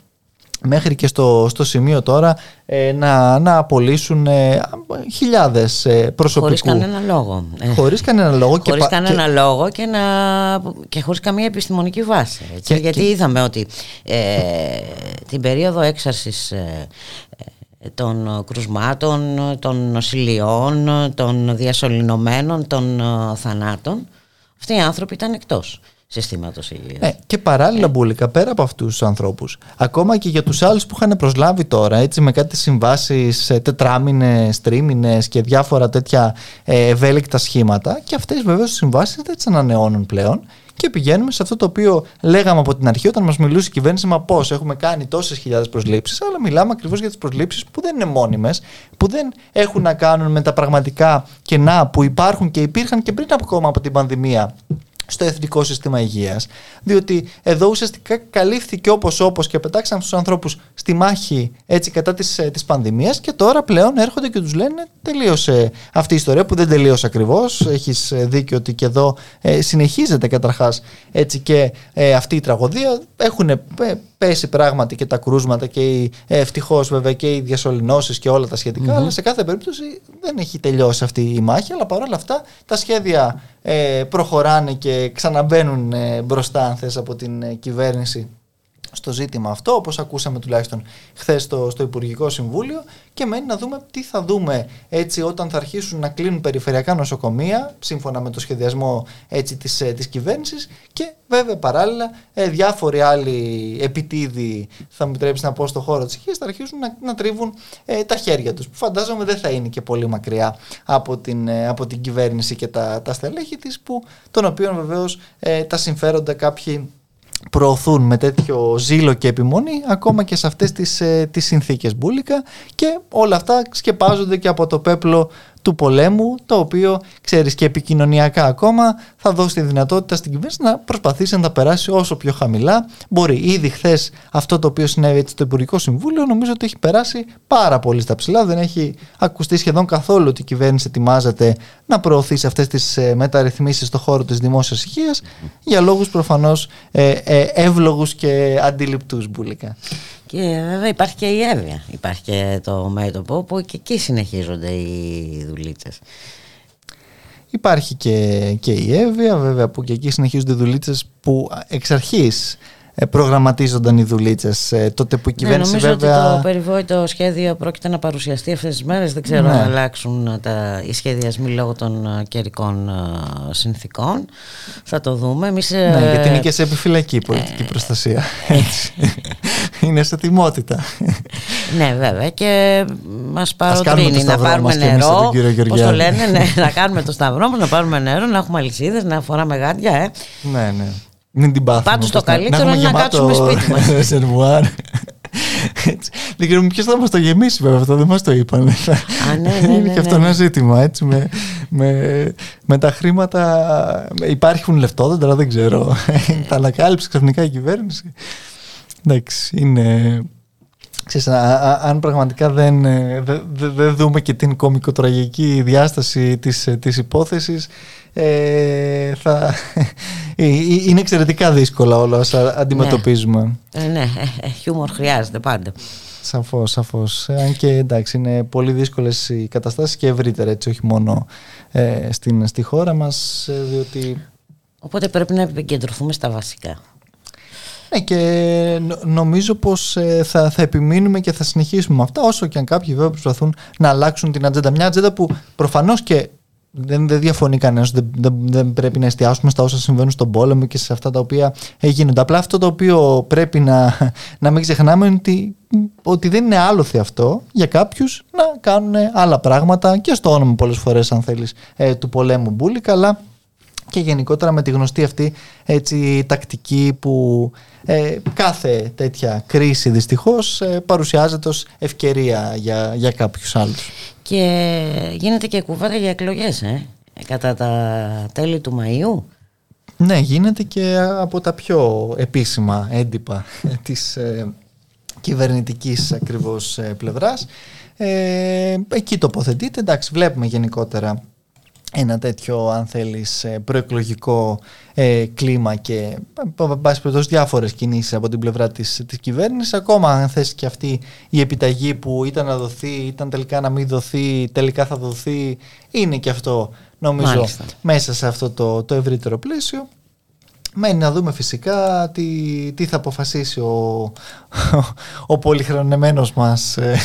μέχρι και στο, στο σημείο τώρα ε, να, να απολύσουν ε, χιλιάδες ε, προσωπικού. Χωρίς κανένα λόγο. Ε, χωρίς κανένα λόγο. Και χωρίς κανένα και... λόγο και, να, και χωρίς καμία επιστημονική βάση. Έτσι, και, γιατί είδαμε ότι ε, την περίοδο έξαρσης ε, των κρουσμάτων, των νοσηλειών, των διασωληνωμένων, των θανάτων, αυτοί οι άνθρωποι ήταν εκτός συστήματος υγεία. Ε, και παράλληλα, ε. Μπούλικα, πέρα από αυτούς τους ανθρώπους, ακόμα και για τους άλλους που είχαν προσλάβει τώρα, έτσι με κάτι συμβάσεις τετράμινες, τρίμηνες και διάφορα τέτοια ε, ευέλικτα σχήματα, και αυτές βεβαίως τις συμβάσεις δεν τις ανανεώνουν πλέον. Και πηγαίνουμε σε αυτό το οποίο λέγαμε από την αρχή όταν μας μιλούσε η κυβέρνηση, μα πώς έχουμε κάνει τόσες χιλιάδες προσλήψεις, αλλά μιλάμε ακριβώς για τις προσλήψεις που δεν είναι μόνιμες, που δεν έχουν να κάνουν με τα πραγματικά κενά που υπάρχουν και υπήρχαν και πριν ακόμα από την πανδημία στο Εθνικό Σύστημα Υγείας διότι εδώ ουσιαστικά καλύφθηκε όπως όπως και πετάξαν τους ανθρώπους στη μάχη έτσι κατά της, ε, της πανδημίας και τώρα πλέον έρχονται και τους λένε τελείωσε αυτή η ιστορία που δεν τελείωσε ακριβώς. Έχεις ε, δίκιο ότι και εδώ ε, συνεχίζεται καταρχάς έτσι και ε, αυτή η τραγωδία. Έχουν πέσει πράγματι και τα κρούσματα και ευτυχώς βέβαια και οι διασωληνώσεις και όλα τα σχετικα αλλά σε κάθε περίπτωση δεν έχει τελειώσει αυτή η μάχη. Αλλά παρόλα αυτά τα σχέδια ε, προχωράνε και ξαναμπαίνουν ε, μπροστά, αν θες, από την ε, κυβέρνηση στο ζήτημα αυτό, όπως ακούσαμε τουλάχιστον χθες στο, στο Υπουργικό Συμβούλιο και μένει να δούμε τι θα δούμε έτσι όταν θα αρχίσουν να κλείνουν περιφερειακά νοσοκομεία σύμφωνα με το σχεδιασμό έτσι της, ε, της κυβέρνησης. Και βέβαια παράλληλα ε, διάφοροι άλλοι επιτίδοι θα μου επιτρέψεις να πω στο χώρο της υγείας θα αρχίσουν να, να τρίβουν ε, τα χέρια τους που φαντάζομαι δεν θα είναι και πολύ μακριά από την, ε, από την κυβέρνηση και τα, τα στελέχη της που, των οποίων βεβαίως τα συμφέροντα κάποιοι προωθούν με τέτοιο ζήλο και επιμονή ακόμα και σε αυτές τις, ε, τις συνθήκες μπουλικα και όλα αυτά σκεπάζονται και από το πέπλο του πολέμου, το οποίο ξέρεις και επικοινωνιακά ακόμα θα δώσει τη δυνατότητα στην κυβέρνηση να προσπαθήσει να τα περάσει όσο πιο χαμηλά μπορεί. Ήδη χθες αυτό το οποίο συνέβη έτσι στο Υπουργικό Συμβούλιο νομίζω ότι έχει περάσει πάρα πολύ στα ψηλά, δεν έχει ακουστεί σχεδόν καθόλου ότι η κυβέρνηση ετοιμάζεται να προωθήσει αυτές τις ε, μεταρρυθμίσεις στον χώρο της δημόσιας υγείας για λόγους προφανώς ε, ε, εύλογους και αντιληπτούς μπουλικά. Και βέβαια υπάρχει και η Εύβοια, υπάρχει και το μέτωπο που και εκεί συνεχίζονται οι δουλίτσες. Υπάρχει και, και η Εύβοια βέβαια που και εκεί συνεχίζονται οι δουλίτσες που εξ αρχής ε, προγραμματίζονταν οι δουλίτσε ε, τότε που η ναι, κυβέρνηση ναι, νομίζω βέβαια... ότι το περιβόητο σχέδιο πρόκειται να παρουσιαστεί αυτές τις μέρες δεν ξέρω ναι. αν αλλάξουν τα, οι σχεδιασμοί λόγω των ε, καιρικών συνθήκων θα το δούμε Εμείς, ναι, γιατί είναι και σε επιφυλακή πολιτική προστασία έτσι. Είναι σε τιμότητα ναι βέβαια και μας παροτρύνει να πάρουμε νερό πώς το λένε ναι, να κάνουμε το σταυρό μας να πάρουμε νερό να έχουμε αλυσίδες να φοράμε γάντια ε. ναι ναι μην την πάθουμε. Πάντως το καλύτερο είναι να κάτσουμε σπίτι μας. Σερβουάρ. δεν ξέρουμε ποιος θα μας το γεμίσει, βέβαια. Αυτό δεν μας το είπαν. Α, ναι, ναι, Είναι και αυτό ένα ζήτημα. Έτσι, με, με, με τα χρήματα. Υπάρχουν λεφτόδεντρα, δεν ξέρω. τα ανακάλυψε ξαφνικά η κυβέρνηση. Εντάξει, είναι. Ξέρεις, αν πραγματικά δεν, δεν, δεν δούμε και την κομικοτραγική διάσταση της, της υπόθεσης ε, θα, ε, ε, είναι εξαιρετικά δύσκολα όλα όσα αντιμετωπίζουμε. Ναι, ναι χιούμορ χρειάζεται πάντα. Σαφώς, σαφώς. Αν και εντάξει είναι πολύ δύσκολες οι καταστάσεις και ευρύτερα έτσι όχι μόνο στην, στη χώρα μας διότι... Οπότε πρέπει να επικεντρωθούμε στα βασικά. Ναι και νομίζω πως θα, θα επιμείνουμε και θα συνεχίσουμε με αυτά όσο και αν κάποιοι βέβαια προσπαθούν να αλλάξουν την ατζέντα. Μια ατζέντα που προφανώς και δεν, δεν διαφωνεί κανένας. Δεν, δεν, δεν, πρέπει να εστιάσουμε στα όσα συμβαίνουν στον πόλεμο και σε αυτά τα οποία γίνονται. Απλά αυτό το οποίο πρέπει να, να μην ξεχνάμε είναι ότι, ότι δεν είναι άλοθη αυτό για κάποιους να κάνουν άλλα πράγματα και στο όνομα πολλές φορές, αν θέλεις, ε, του πολέμου μπουλικα, αλλά και γενικότερα με τη γνωστή αυτή έτσι, τακτική που ε, κάθε τέτοια κρίση δυστυχώς ε, παρουσιάζεται ως ευκαιρία για, για κάποιους άλλους. Και γίνεται και κουβέντα για εκλογές, ε, κατά τα τέλη του Μαΐου. Ναι, γίνεται και από τα πιο επίσημα έντυπα της ε, κυβερνητικής ακριβώς ε, πλευράς. Ε, εκεί τοποθετείται, εντάξει βλέπουμε γενικότερα ένα τέτοιο αν θέλεις ε, προεκλογικό ε, κλίμα και πάση περιπτώσει διάφορες κινήσεις από την πλευρά της, της κυβέρνησης. Ακόμα αν θες και αυτή η επιταγή που ήταν να δοθεί ήταν τελικά να μην δοθεί τελικά θα δοθεί είναι και αυτό νομίζω μέσα σε αυτό το, το ευρύτερο πλαίσιο Μένει να δούμε φυσικά τι, τι θα αποφασίσει ο, ο, ο πολυχρονεμένος μας ε,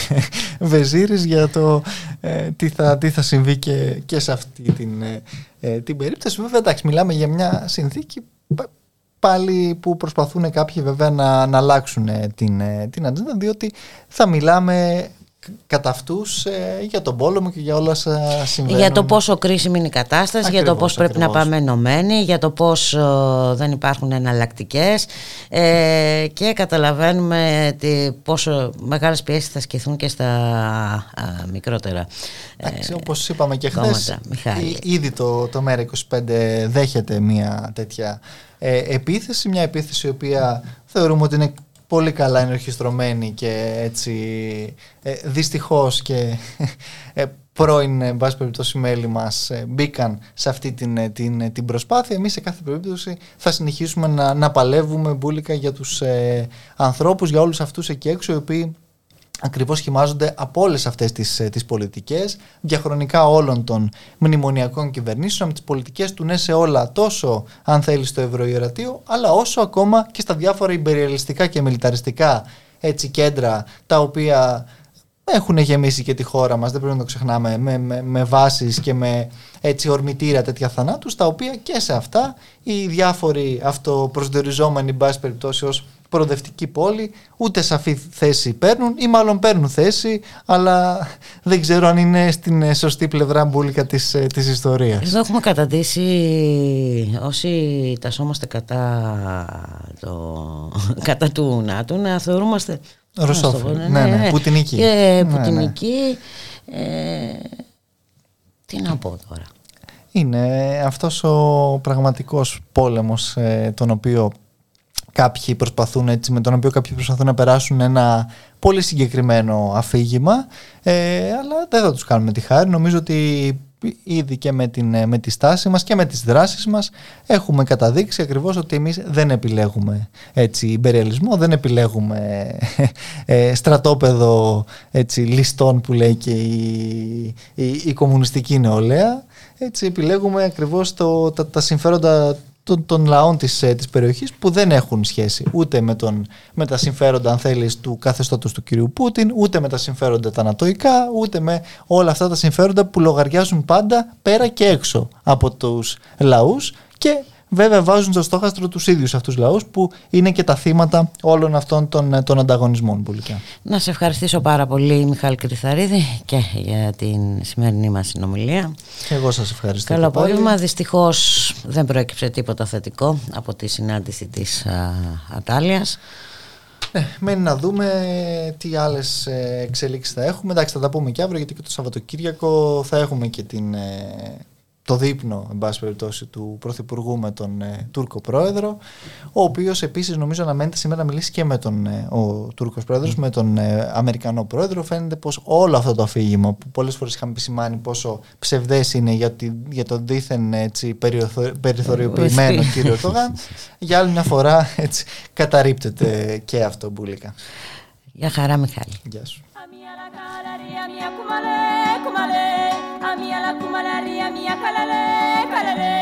Βεζίρης για το ε, τι, θα, τι θα συμβεί και, και σε αυτή την, ε, ε, την περίπτωση. Βέβαια, εντάξει, μιλάμε για μια συνθήκη πάλι που προσπαθούν κάποιοι βέβαια να, να αλλάξουν την, την ατζέντα διότι θα μιλάμε κατά αυτούς ε, για τον πόλεμο και για όλα όσα συμβαίνουν. Για το πόσο κρίσιμη είναι η κατάσταση, για το πώς πρέπει να πάμε ενωμένοι, για το πώς δεν υπάρχουν εναλλακτικές. Ε, και καταλαβαίνουμε τι, πόσο μεγάλες πιέσεις θα σκηθούν και στα μικρότερα Εντάξει, ε, Όπως είπαμε και χθες, ήδη το, το ΜΕΡΑ25 δέχεται μια τέτοια ε, επίθεση, μια επίθεση η οποία θεωρούμε ότι είναι πολύ καλά ενορχιστρωμένοι και έτσι ε, δυστυχώς και ε, πρώην εν πάση περιπτώσει μέλη μας ε, μπήκαν σε αυτή την, ε, την, την προσπάθεια. Εμείς σε κάθε περίπτωση θα συνεχίσουμε να, να παλεύουμε μπουλικα για τους ε, ανθρώπους για όλους αυτούς εκεί έξω οι οποίοι ακριβώς σχημάζονται από όλες αυτές τις, ε, τις πολιτικές διαχρονικά όλων των μνημονιακών κυβερνήσεων με τις πολιτικές του ναι σε όλα τόσο αν θέλεις στο Ευρωϊερατείο αλλά όσο ακόμα και στα διάφορα υπεριαλιστικά και μιλιταριστικά έτσι κέντρα τα οποία έχουν γεμίσει και τη χώρα μας, δεν πρέπει να το ξεχνάμε, με, με, με βάσεις και με έτσι ορμητήρα τέτοια θανάτους, τα οποία και σε αυτά οι διάφοροι αυτοπροσδιοριζόμενοι, μπάση περιπτώσει, ως προοδευτική πόλη, ούτε σαφή θέση παίρνουν ή μάλλον παίρνουν θέση, αλλά δεν ξέρω αν είναι στην σωστή πλευρά μπουλικα της, ε, της ιστορίας. Εδώ έχουμε καταντήσει όσοι τασόμαστε κατά, το, κατά του ΝΑΤΟ να θεωρούμαστε Ρωσόφιλ, ναι, ναι, ναι, ναι, πουτινική. Και ναι, πουτινική. Ε, τι να πω τώρα. Είναι αυτός ο πραγματικός πόλεμος ε, τον οποίο κάποιοι προσπαθούν έτσι, με τον οποίο κάποιοι προσπαθούν να περάσουν ένα πολύ συγκεκριμένο αφήγημα. Ε, αλλά δεν θα τους κάνουμε τη χάρη. Νομίζω ότι ήδη και με, την, με τη στάση μας και με τις δράσεις μας έχουμε καταδείξει ακριβώς ότι εμείς δεν επιλέγουμε έτσι υπεριαλισμό, δεν επιλέγουμε ε, στρατόπεδο έτσι, ληστών που λέει και η, η, η κομμουνιστική νεολαία. Έτσι επιλέγουμε ακριβώς το, τα, τα συμφέροντα των, των λαών της, ε, της περιοχής που δεν έχουν σχέση ούτε με, τον, με τα συμφέροντα αν θέλεις του καθεστώτος του κυρίου Πούτιν ούτε με τα συμφέροντα τα νατοϊκά ούτε με όλα αυτά τα συμφέροντα που λογαριάζουν πάντα πέρα και έξω από τους λαούς και βέβαια βάζουν στο στόχαστρο τους ίδιους αυτούς λαούς που είναι και τα θύματα όλων αυτών των, των ανταγωνισμών. Πουλικά. Να σε ευχαριστήσω πάρα πολύ Μιχάλη Κρυθαρίδη και για την σημερινή μας συνομιλία. Και εγώ σας ευχαριστώ. Καλό απόγευμα. Δυστυχώς δεν προέκυψε τίποτα θετικό από τη συνάντηση της α, Ατάλειας. Ναι, μένει να δούμε τι άλλες εξελίξεις θα έχουμε. Εντάξει, θα τα πούμε και αύριο γιατί και το Σαββατοκύριακο θα έχουμε και την το δείπνο, εν πάση περιπτώσει, του Πρωθυπουργού με τον ε, Τούρκο Πρόεδρο, ο οποίος επίσης νομίζω αναμένεται σήμερα να μιλήσει και με τον ε, ο Τούρκος Πρόεδρος, με τον ε, Αμερικανό Πρόεδρο. Φαίνεται πως όλο αυτό το αφήγημα που πολλές φορές είχαμε επισημάνει πόσο ψευδές είναι για, τη, για τον δίθεν έτσι, περιθωριοποιημένο κύριο Τόγαν, για άλλη μια φορά έτσι, καταρρύπτεται και αυτό μπουλικα. Γεια χαρά Μιχάλη. Γεια σου. Amia la kumalaria mia kalale kalale.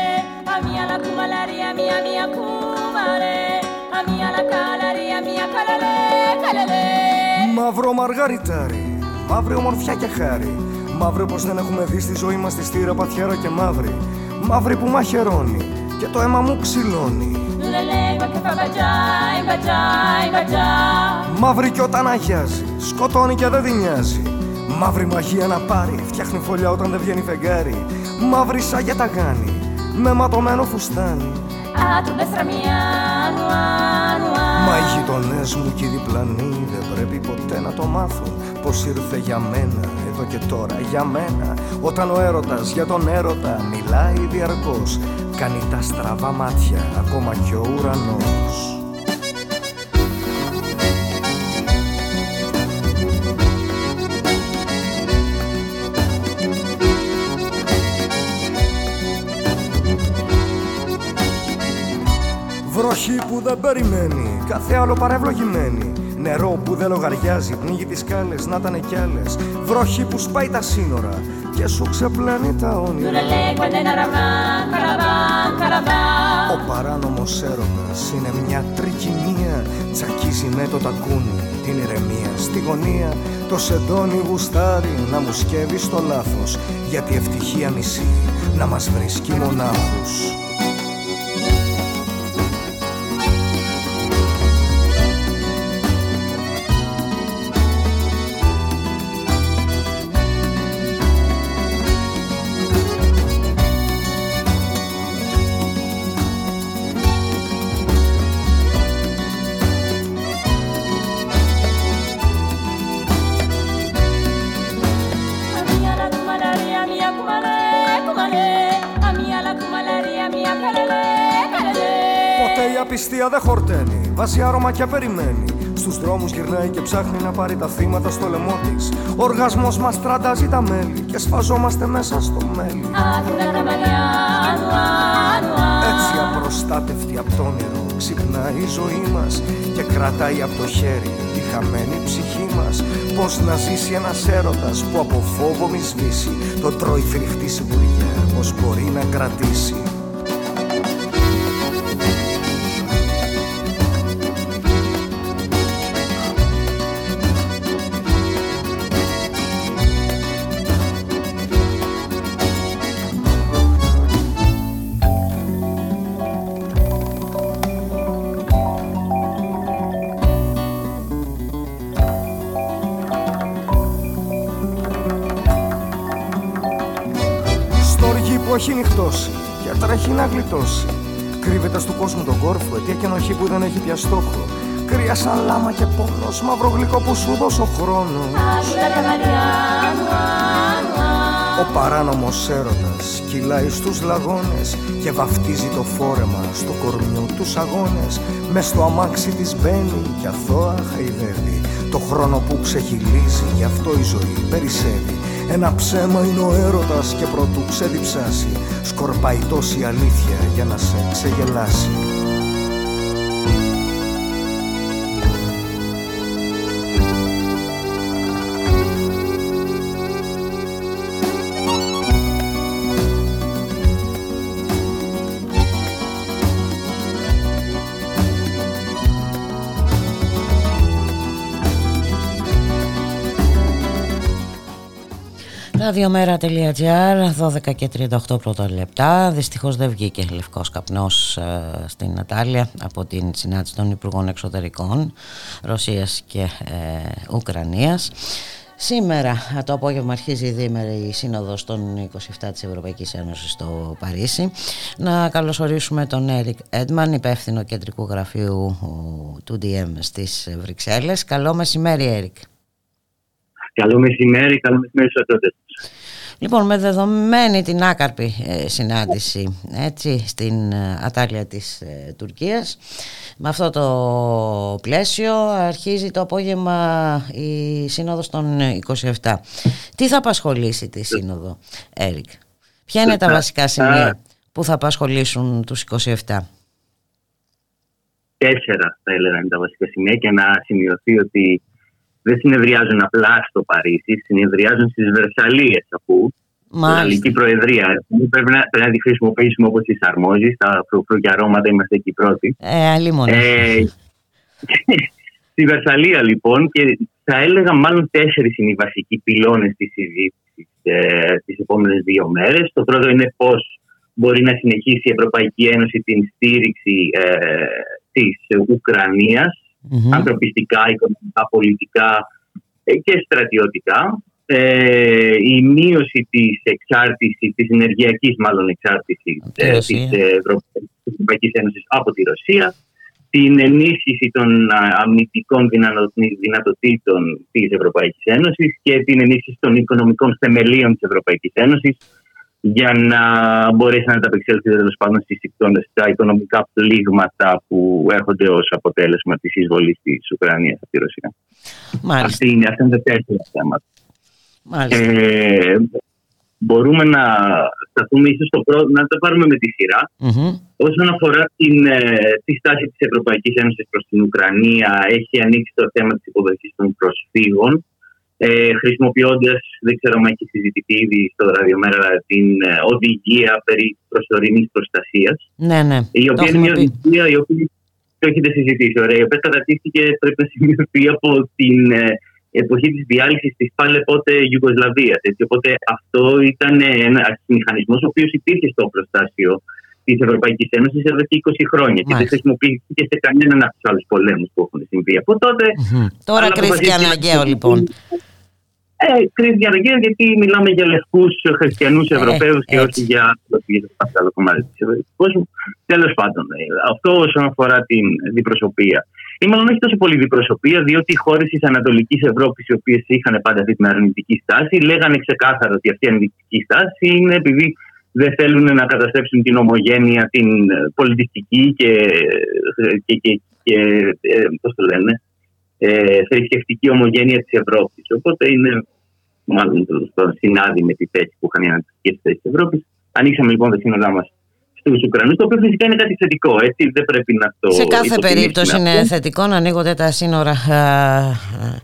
Amia la kumalaria mia mia kumale Amia la kalaria mia kalale kalale. Μαύρο μαργαριτάρι, μαύρη ομορφιά και χάρη. Μαύρη πως δεν έχουμε δει στη ζωή μας τη στήρα πατιάρα και μαύρη. Μαύρη που μαχαιρώνει και το αίμα μου ξυλώνει. Μαύρη κι όταν αγιάζει, σκοτώνει και δεν την νοιάζει Μαύρη μαγεία να πάρει, φτιάχνει φωλιά όταν δεν βγαίνει φεγγάρι. Μαύρη σαν για τα γάνη, με ματωμένο φουστάνι. Μα οι γειτονές μου και οι διπλανοί δεν πρέπει ποτέ να το μάθουν Πως ήρθε για μένα, εδώ και τώρα για μένα Όταν ο έρωτας για τον έρωτα μιλάει διαρκώς Κάνει τα στραβά μάτια ακόμα κι ο ουρανός Βροχή που δεν περιμένει, κάθε άλλο παρευλογημένη. Νερό που δεν λογαριάζει, πνίγει τις σκάλες, να ήταν κι άλλες. Βροχή που σπάει τα σύνορα και σου ξεπλένει τα όνειρα. Ο παράνομος έρωτας είναι μια τρικυμία, τσακίζει με το τακούνι την ηρεμία στη γωνία. Το σεντόνι γουστάρι να μου σκεύει στο λάθος, γιατί ευτυχία μισή να μας βρίσκει μονάχους. Απιστία δεν χορταίνει. Βάζει άρωμα και περιμένει. Στους δρόμους γυρνάει και ψάχνει να πάρει τα θύματα στο λαιμό της. Ο οργασμός μας τραντάζει τα μέλη και σφαζόμαστε μέσα στο μέλι. Έτσι απροστάτευτη από το όνειρο ξυπνάει η ζωή μας και κρατάει από το χέρι τη χαμένη ψυχή μας. Πώς να ζήσει ένας έρωτας που από φόβο μη σβήσει. Το τρώει φρικτής σιγουριά, πώς μπορεί να κρατήσει. Κρύβεται στο κόσμο τον κόρφο, αιτία και ενοχή που δεν έχει πια στόχο. Κρύα σαν λάμα και πόνος, μαύρο γλυκό που σου δώσω χρόνο. Ο παράνομος έρωτας κυλάει στους λαγώνες και βαφτίζει το φόρεμα στο κορμιό τους αγώνες. Μες στο αμάξι της μπαίνει και αθώα χαϊδεύει το χρόνο που ξεχυλίζει, γι' αυτό η ζωή περισσεύει ένα ψέμα είναι ο έρωτας και πρωτού ξεδιψάσει. Σκορπάει τόση αλήθεια για να σε ξεγελάσει Ραδιομέρα.gr 12 και 38 πρώτα λεπτά. Δυστυχώς δεν βγήκε λευκός καπνός ε, στην Νατάλια από την συνάντηση των Υπουργών Εξωτερικών Ρωσίας και ε, Ουκρανίας. Σήμερα το απόγευμα αρχίζει η διήμερη σύνοδος των 27 της Ευρωπαϊκής Ένωσης στο Παρίσι. Να καλωσορίσουμε τον Έρικ Έντμαν, υπεύθυνο κεντρικού γραφείου του DM στις Βρυξέλλες. Καλό μεσημέρι Έρικ. Καλό μεσημέρι, καλό μεσημέρι στους Λοιπόν, με δεδομένη την άκαρπη ε, συνάντηση έτσι, στην ε, Ατάλια της ε, Τουρκίας, με αυτό το πλαίσιο αρχίζει το απόγευμα η Σύνοδος των 27. Τι θα απασχολήσει τη Σύνοδο, Έρικ; Ποια είναι τα βασικά σημεία που θα απασχολήσουν τους 27? Τέσσερα θα έλεγα είναι τα βασικά σημεία και να σημειωθεί ότι δεν συνεδριάζουν απλά στο Παρίσι, συνεδριάζουν στις Βερσαλίες αφού η Γαλλική Προεδρία. Πρέπει να, πρέπει να τη χρησιμοποιήσουμε όπως τη αρμόζει. Στα αρώματα είμαστε εκεί πρώτοι. Ε, ε, στη Βερσαλία λοιπόν και θα έλεγα μάλλον τέσσερις είναι οι βασικοί πυλώνες της συζήτησης ε, τις επόμενες δύο μέρες. Το πρώτο είναι πώς μπορεί να συνεχίσει η Ευρωπαϊκή Ένωση την στήριξη ε, της Ουκρανίας mm-hmm. ανθρωπιστικά, οικονομικά, πολιτικά ε, και στρατιωτικά. Ε, η μείωση της εξάρτησης, της ενεργειακής μάλλον εξάρτησης ε, της Ευρωπαϊκής Ένωσης από τη Ρωσία, την ενίσχυση των αμυντικών δυνατοτήτων της Ευρωπαϊκής Ένωσης και την ενίσχυση των οικονομικών θεμελίων της Ευρωπαϊκής Ένωσης για να μπορέσει να ανταπεξέλθει τέλος πάντων στα οικονομικά πλήγματα που έρχονται ως αποτέλεσμα της εισβολής της Ουκρανίας από τη Ρωσία. Μάλιστα. Αυτή είναι, αυτά είναι τα τέσσερα θέματα. Ε, μπορούμε να σταθούμε ίσως στο πρώτο, να το πάρουμε με τη σειρα mm-hmm. Όσον αφορά την, ε, τη στάση της Ευρωπαϊκής Ένωσης προς την Ουκρανία, έχει ανοίξει το θέμα της υποδοχής των προσφύγων ε, χρησιμοποιώντας, δεν ξέρω αν έχεις συζητηθεί ήδη στο ραδιομέρα, την ε, οδηγία περί προσωρινής προστασίας. Ναι, ναι. Η οποία είναι μια οδηγία η οποία το έχετε συζητήσει, ωραία, η οποία κατατίστηκε, πρέπει να σημειωθεί από την ε, εποχή της διάλυσης της πάλι πότε Ιουγκοσλαβίας. Οπότε αυτό ήταν ένα μηχανισμό ο οποίος υπήρχε στο προστάσιο της Ευρωπαϊκής Ένωσης εδώ και 20 χρόνια Μάλιστα. και δεν χρησιμοποιήθηκε σε κανέναν από τους άλλους πολέμους που έχουν συμβεί από τότε. Mm-hmm. Τώρα κρίθηκε αναγκαίο λοιπόν. Ε, κρίθηκε αναγκαίο γιατί μιλάμε για λευκούς χριστιανούς ε, Ευρωπαίους και όχι για άλλο κομμάτι του κόσμου. Τέλος πάντων, ε, αυτό όσον αφορά την διπροσωπεία. Ή μάλλον όχι τόσο πολύ διπροσωπεία, διότι οι χώρες της Ανατολικής Ευρώπης, οι οποίες είχαν πάντα αυτή την αρνητική στάση, λέγανε ξεκάθαρα ότι αυτή η αρνητική στάση είναι επειδή δεν θέλουν να καταστρέψουν την ομογένεια, την πολιτιστική και, και, και, και ε, πώς το λένε, ε, θρησκευτική ομογένεια της Ευρώπης. Οπότε είναι μάλλον συνάδει με τη θέση που είχαν οι ανατολικές θέσεις της Ευρώπης. Ανοίξαμε λοιπόν τα σύνολά μας στους Ουκρανούς, το οποίο φυσικά είναι κάτι θετικό, έτσι δεν πρέπει να το Σε κάθε περίπτωση είναι θετικό να ανοίγονται τα σύνορα ε,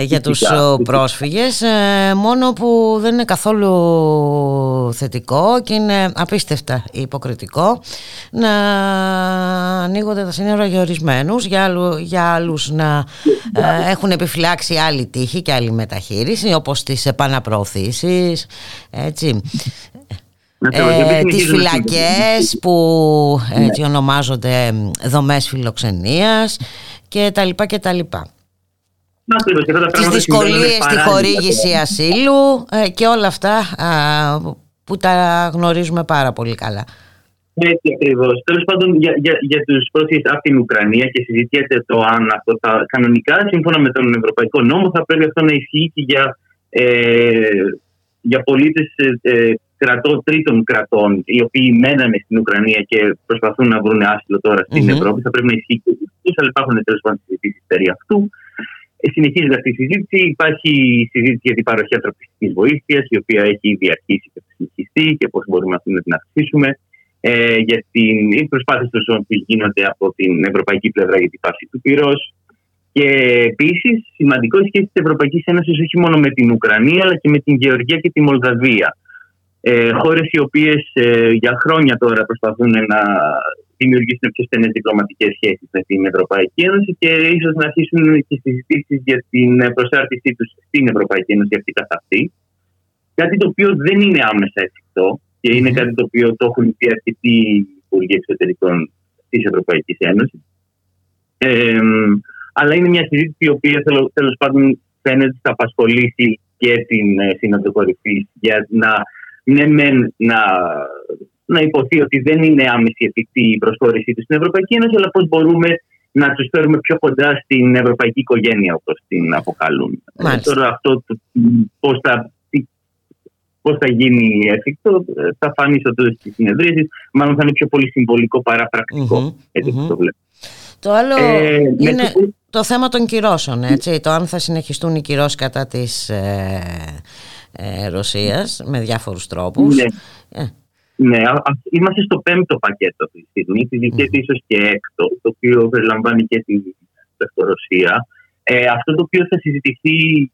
για τους πρόσφυγες ε, μόνο που δεν είναι καθόλου θετικό και είναι απίστευτα υποκριτικό να ανοίγονται τα σύνορα για ορισμένους για, άλλου, για άλλους να ε, έχουν επιφυλάξει άλλη τύχη και άλλη μεταχείριση όπως τις επαναπροωθήσεις έτσι. Ε, τις φυλακές που έτσι ονομάζονται δομές φιλοξενίας και τα λοιπά και τα λοιπά. Τις δυσκολίες στη χορήγηση ασύλου ε, και όλα αυτά που τα γνωρίζουμε πάρα πολύ καλά. Έτσι ακριβώς. Τέλος πάντων, για, για, για τους πρόσφυγες από την Ουκρανία και συζητιέται το αν αυτό θα κανονικά, σύμφωνα με τον Ευρωπαϊκό Νόμο, θα πρέπει αυτό να ισχύει και για, ε, για πολίτες ε, κρατών, τρίτων κρατών, οι οποίοι μένανε στην Ουκρανία και προσπαθούν να βρουν άσυλο τώρα στην Ευρώπη. Θα πρέπει να ισχύει και για αυτούς, αλλά υπάρχουν τέλος πάντων συζητήσεις περί αυτού. Ε, συνεχίζεται αυτή η συζήτηση. Υπάρχει συζήτηση για την παροχή ανθρωπιστικής βοήθειας, η οποία έχει ήδη αρχίσει και θα συνεχιστεί και πώς μπορούμε να την αυξήσουμε. Ε, για την προσπάθεια που γίνονται από την ευρωπαϊκή πλευρά για την πάυση του πυρός. Και επίσης, σημαντικό η σχέση της Ευρωπαϊκής Ένωσης όχι μόνο με την Ουκρανία, αλλά και με την Γεωργία και τη Μολδαβία. Ε, Χώρες οι οποίες ε, για χρόνια τώρα προσπαθούν να δημιουργήσουν πιο στενές διπλωματικές σχέσεις με την Ευρωπαϊκή Ένωση και ίσως να αρχίσουν και συζητήσεις για την προσάρτησή τους στην Ευρωπαϊκή Ένωση αυτή καθ' αυτή. Κάτι το οποίο δεν είναι άμεσα εφικτό και είναι κάτι το οποίο το έχουν πει αρκετοί υπουργοί εξωτερικών της Ευρωπαϊκής Ένωσης. Ε, αλλά είναι μια συζήτηση η οποία τέλος πάντων φαίνεται ότι θα απασχολήσει και την ε, Σύνοδο Κορυφής για να, ναι, να, να υποθεί ότι δεν είναι άμεση εφικτή η προσχώρησή τους στην Ευρωπαϊκή Ένωση, αλλά πώς μπορούμε να τους φέρουμε πιο κοντά στην ευρωπαϊκή οικογένεια, όπως την αποκαλούν. Ε, τώρα αυτό πώς θα, πώς θα γίνει εφικτό θα φανεί στο τέλος της συνεδρίασης. Μάλλον θα είναι πιο πολύ συμβολικό παρά πρακτικό. Έτσι το βλέπω. Το άλλο ε, είναι το θέμα των κυρώσεων, έτσι, το αν θα συνεχιστούν οι κυρώσεις κατά της ε, ε, Ρωσίας με διάφορους τρόπους. Ναι. Ε. Ναι, είμαστε στο πέμπτο πακέτο αυτή τη στιγμή, mm. ίσως και έκτο, το οποίο περιλαμβάνει και τη Ρωσία. Ε, αυτό το οποίο θα συζητηθεί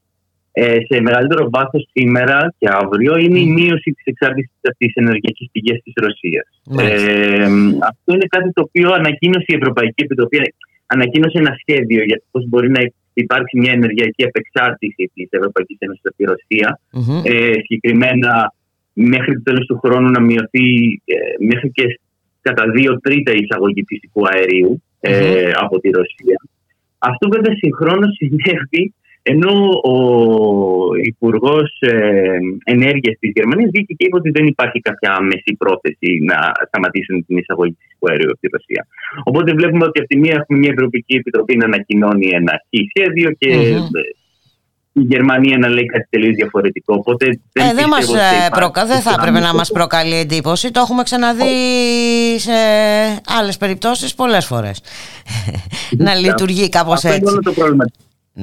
ε, σε μεγαλύτερο βάθος σήμερα και αύριο είναι η μείωση της εξάρτησης από τις ενεργειακές πηγές της Ρωσίας. Ε, αυτό είναι κάτι το οποίο ανακοίνωσε η Ευρωπαϊκή Επιτροπή. Ανακοίνωσε ένα σχέδιο για πώς μπορεί να υπάρξει μια ενεργειακή απεξάρτηση της Ευρωπαϊκής Ένωσης από τη ρωσια Ε, συγκεκριμένα, μέχρι το τέλος του χρόνου να μειωθεί ε, μέχρι και κατά δύο τρίτα η εισαγωγή φυσικού ε, από τη Ρωσία. Αυτό βέβαια συγχρόνως συνέβη ενώ ο Υπουργός ε, Ενέργειας της Γερμανίας βγήκε και είπε ότι δεν υπάρχει κάποια άμεση πρόθεση να σταματήσουν την εισαγωγή φυσικού αερίου από τη Ρωσία. Οπότε βλέπουμε ότι από τη μία έχουμε μια Ευρωπαϊκή Επιτροπή να ανακοινώνει ένα σχέδιο και η Γερμανία να λέει κάτι τελείως διαφορετικό. Οπότε δεν, ε, δεν, μας, ε, προκα... δεν θα έπρεπε να μας προκαλεί εντύπωση. Το έχουμε ξαναδεί σε άλλες περιπτώσεις πολλές φορές. να λειτουργεί κάπως έτσι. Αυτό είναι το πρόβλημα.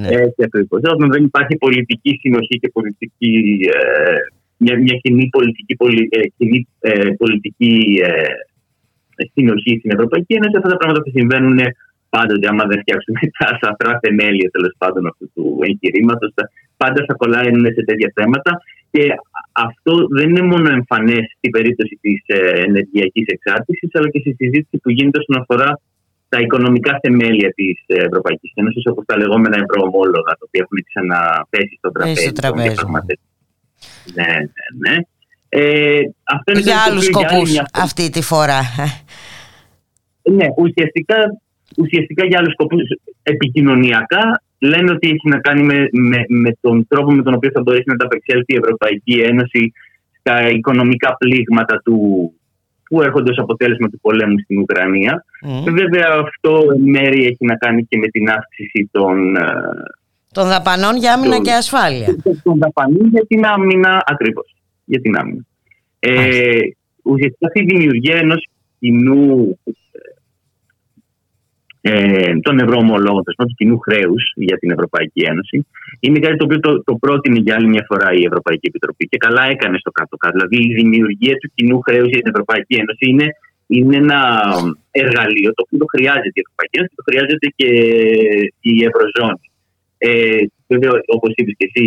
Ναι. Έτσι ακριβώς. Όταν δεν υπάρχει πολιτική συνοχή και πολιτική, ε, μια, μια κοινή πολιτική, πολι, ε, κοινή, ε, πολιτική ε, συνοχή στην Ευρωπαϊκή Ένωση, αυτά τα πράγματα θα συμβαίνουν πάντοτε. Άμα δεν φτιάξουμε τα σαφρά θεμέλια τέλος πάντων αυτού του εγχειρήματος, πάντα θα κολλάνε σε τέτοια θέματα. Και αυτό δεν είναι μόνο εμφανές στην περίπτωση της ε, ενεργειακής εξάρτησης, αλλά και στη συζήτηση που γίνεται όσον αφορά τα οικονομικά θεμέλια της Ευρωπαϊκής Ένωσης, όπως τα λεγόμενα ευρωομόλογα, τα οποία έχουν ξαναπέσει στο τραπέζι. Στο τραπέζι. Ναι, ναι, ναι. Ε, αυτό είναι για άλλους σκοπούς αυτή τη φορά. Ναι, ουσιαστικά, ουσιαστικά για άλλους σκοπούς επικοινωνιακά λένε ότι έχει να κάνει με, με, με, τον τρόπο με τον οποίο θα μπορέσει να τα απεξέλθει η Ευρωπαϊκή Ένωση στα οικονομικά πλήγματα του, που έρχονται ως αποτέλεσμα του πολέμου στην Ουκρανία. Mm. βέβαια αυτό μέρη έχει να κάνει και με την αύξηση των... Ε, των δαπανών για άμυνα και ασφάλεια. Των δαπανών για την άμυνα, ακριβώς. Για την άμυνα. Ε, ουσιαστικά αυτή η δημιουργία ενός κοινού ε, των ευρωομολόγων, του κοινού χρέους για την Ευρωπαϊκή Ένωση, είναι κάτι το οποίο το, το πρότεινε για άλλη μια φορά η Ευρωπαϊκή Επιτροπή και καλά έκανε στο κάτω-κάτω. Δηλαδή, η δημιουργία του κοινού χρέους για την Ευρωπαϊκή Ένωση είναι, είναι ένα εργαλείο το οποίο το χρειάζεται η Ευρωπαϊκή Ένωση και το χρειάζεται και η Ευρωζώνη. Ε, βέβαια, όπως είπες και εσύ,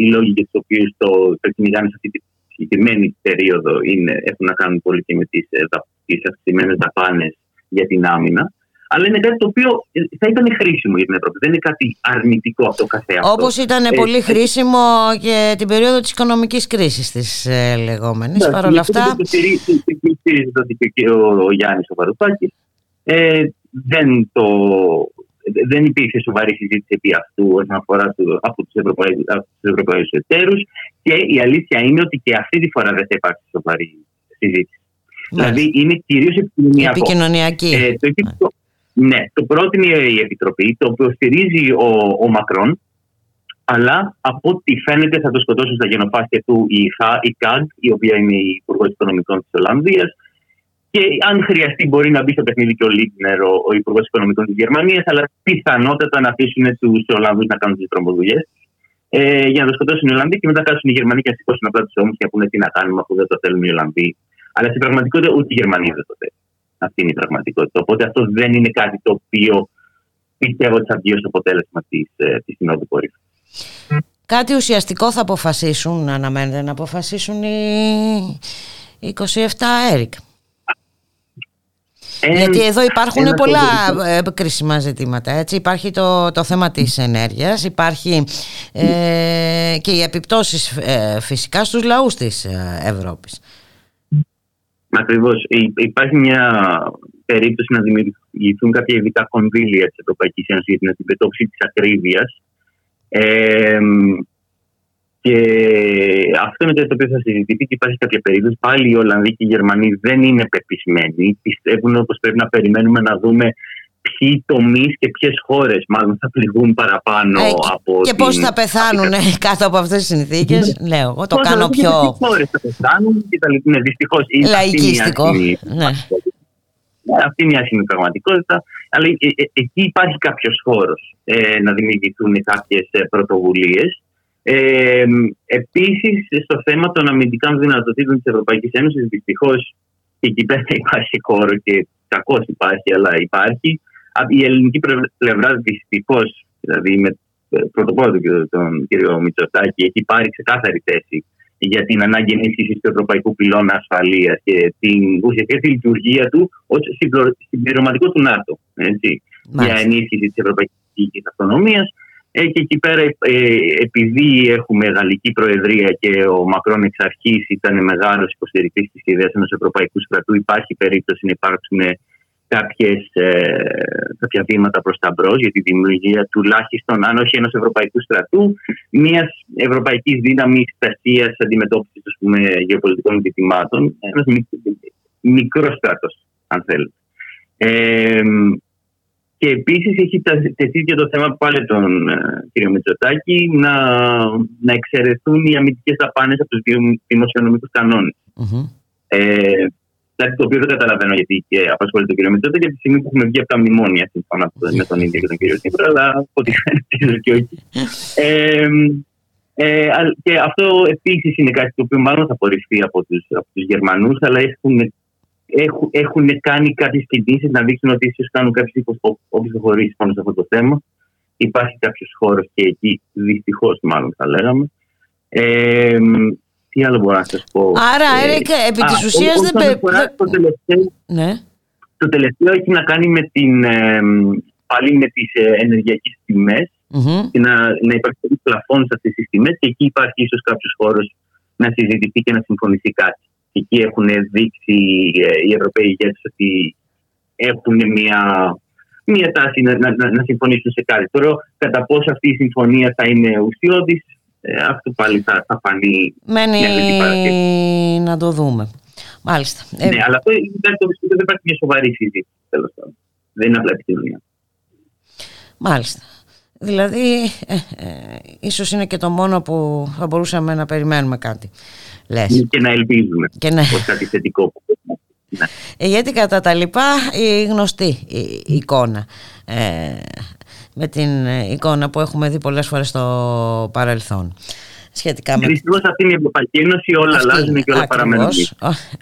οι λόγοι για τους οποίους το, το κυνηγάνε σε αυτή τη συγκεκριμένη περίοδο είναι, έχουν να κάνουν πολύ και με τις ε, αυξημένες δαπάνες για την άμυνα αλλά είναι κάτι το οποίο ε, θα ήταν χρήσιμο για την Ευρώπη. Δεν είναι κάτι αρνητικό αυτό καθεαυτό. Όπως ήταν ε, πολύ χρήσιμο και την περίοδο της οικονομικής κρίσης της ε, λεγόμενης. Ναι, Παρ' όλα αυτά. Το στηρίζει και ο Γιάννης ο Βαρουφάκης. Ε, δεν, το, δεν υπήρχε σοβαρή συζήτηση επί αυτού όσον αφορά του, από τους Ευρωπαίους εταίρους. Και η αλήθεια είναι ότι και αυτή τη φορά δεν θα υπάρξει σοβαρή συζήτηση. Ναι. Δηλαδή είναι κυρίως επικοινωνιακό. Επικοινωνιακή. Ε, το, ναι, το πρότεινε η Επιτροπή, το οποίο στηρίζει ο, ο Μακρόν, αλλά από ό,τι φαίνεται θα το σκοτώσουν στα γενοφάσκια του η, η ΚΑΓ, η οποία είναι η Υπουργός Οικονομικών της Ολλανδίας. Και αν χρειαστεί, μπορεί να μπει στο παιχνίδι και ο Λίτνερ, ο, ο Υπουργός Οικονομικών της Γερμανίας, αλλά πιθανότατα να αφήσουν τους Ολλανδούς να κάνουν τις τρομοδουλειέ ε, για να το σκοτώσουν οι Ολλανδοί και μετά κάσουν οι Γερμανοί και να σηκώσουν απλά τους ώμους και να πούνε τι να κάνουμε αφού δεν το θέλουν οι Ολλανδοί. Αλλά στην πραγματικότητα ούτε οι Γερμανοί δεν το θέλουν. Αυτή είναι η πραγματικότητα. Οπότε αυτό δεν είναι κάτι το οποίο πιστεύω ότι θα βγει ως αποτέλεσμα της ε, της Συνόδου Κορύφη. Κάτι ουσιαστικό θα αποφασίσουν, αναμένεται να αποφασίσουν οι 27 ΕΡΙΚ. Γιατί εδώ υπάρχουν πολλά ε, κρίσιμα ζητήματα. Έτσι. Υπάρχει το, το θέμα της ενέργειας, υπάρχει ε, και οι επιπτώσεις ε, φυσικά στους λαούς της Ευρώπης. Ακριβώς. Υπάρχει μια περίπτωση να δημιουργηθούν κάποια ειδικά κονδύλια της Ευρωπαϊκής Ένωσης για την αντιμετώπιση της ακρίβειας Ε, και αυτό είναι το οποίο θα συζητηθεί και υπάρχει κάποια περίπτωση. Πάλι οι Ολλανδοί και οι Γερμανοί δεν είναι πεπισμένοι. Πιστεύουν όπως πρέπει να περιμένουμε να δούμε ποιοι τομείς και ποιες χώρες μάλλον θα πληγούν παραπάνω ε, από. Και πώς θα πεθάνουν κάτω από αυτές τις συνθήκες. Ναι. Λέω, εγώ το κάνω πιο. Ποιε χώρες θα πεθάνουν και τα λοιπά. Ναι, δυστυχώς. Λαϊκιστικό. Ναι. Ναι, αυτή είναι η άσχημη πραγματικότητα. Αλλά ε, ε, εκεί υπάρχει κάποιος χώρος ε, να δημιουργηθούν κάποιες πρωτοβουλίες. Ε, Επίσης, στο θέμα των αμυντικών δυνατοτήτων της Ευρωπαϊκής Ένωσης, δυστυχώς και εκεί πέρα υπάρχει χώρο και κακώς υπάρχει, αλλά υπάρχει. Η ελληνική πλευρά δυστυχώς, δηλαδή με πρωτοπόρο τον κύριο Μητσοτάκη, έχει πάρει ξεκάθαρη θέση για την ανάγκη ενίσχυσης του Ευρωπαϊκού Πυλώνα Ασφαλείας και την ουσιαστική τη λειτουργία του ως συμπληρωματικό του ΝΑΤΟ. Έτσι, για ενίσχυση της Ευρωπαϊκής Αυτονομίας. Ε, και εκεί πέρα, ε, επειδή έχουμε γαλλική προεδρία και ο Μακρόν εξ αρχής ήταν μεγάλος υποστηρικτής της ιδέα ενός Ευρωπαϊκού στρατού, υπάρχει περίπτωση να υπάρξουν κάποιες, ε, κάποια βήματα προς τα μπρος για τη δημιουργία τουλάχιστον, αν όχι ενός ευρωπαϊκού στρατού, μιας ευρωπαϊκής δύναμης στασίας αντιμετώπισης πούμε, γεωπολιτικών ζητημάτων, ένας μικρός στρατός, αν θέλετε. Ε, και επίσης έχει τεθεί και το θέμα πάλι τον ε, κύριο Μητσοτάκη να, να εξαιρεθούν οι αμυντικές δαπάνες από τους δημοσιονομικούς κανόνες. Mm-hmm. Ε, Κάτι το οποίο δεν καταλαβαίνω γιατί και απασχολεί τον κύριο Μητσότα για τη στιγμή που έχουμε βγει από τα μνημόνια σύμφωνα με τον ίδιο και τον κύριο Τσίπρα, αλλά ό,τι φαίνεται και όχι. Ε, ε, και αυτό επίσης είναι κάτι το οποίο μάλλον θα απορριφθεί από τους από τους Γερμανούς, αλλά έχουν, έχουν, έχουν κάνει κάποιες κινήσεις να δείξουν ότι ίσως κάνουν κάποιες υποχωρήσει πάνω σε αυτό το θέμα. Υπάρχει κάποιος χώρος και εκεί, δυστυχώς μάλλον θα λέγαμε. Ε, τι άλλο μπορώ να σας πω. Άρα, ε, Έρικ, επί της ουσίας δεν πρέπει. Το, τελευταίο, ναι. το τελευταίο έχει να κάνει με την. Ε, πάλι με τις ε, ενεργειακές τιμές mm-hmm. και να, να υπάρξει πλαφόν σε αυτές τις τιμές και εκεί υπάρχει ίσως κάποιος χώρος να συζητηθεί και να συμφωνηθεί κάτι. Και εκεί έχουν δείξει ε, οι Ευρωπαίοι ηγέτες ότι έχουν μια, μια τάση να, να, να, συμφωνήσουν σε κάτι. Τώρα, κατά πόσο αυτή η συμφωνία θα είναι ουσιώδης, ε, αυτό πάλι θα, θα φανεί. Μένει να το δούμε. Μάλιστα. Ε, ναι, αλλά αυτό δεν υπάρχει μια σοβαρή συζήτηση τέλος πάντων. Δεν είναι απλά επικοινωνία. Μάλιστα. Δηλαδή, ε, ε, ίσως είναι και το μόνο που θα μπορούσαμε να περιμένουμε κάτι. Λες. Και να ελπίζουμε και να... πως κάτι θετικό. Ναι. Ε, γιατί κατά τα λοιπά η γνωστή η, η εικόνα ε, με την εικόνα που έχουμε δει πολλές φορές στο παρελθόν. Σχετικά με... Δυστυχώς αυτή είναι η Ευρωπαϊκή Ένωση, όλα Αυτή, αλλάζουν και όλα παραμένουν.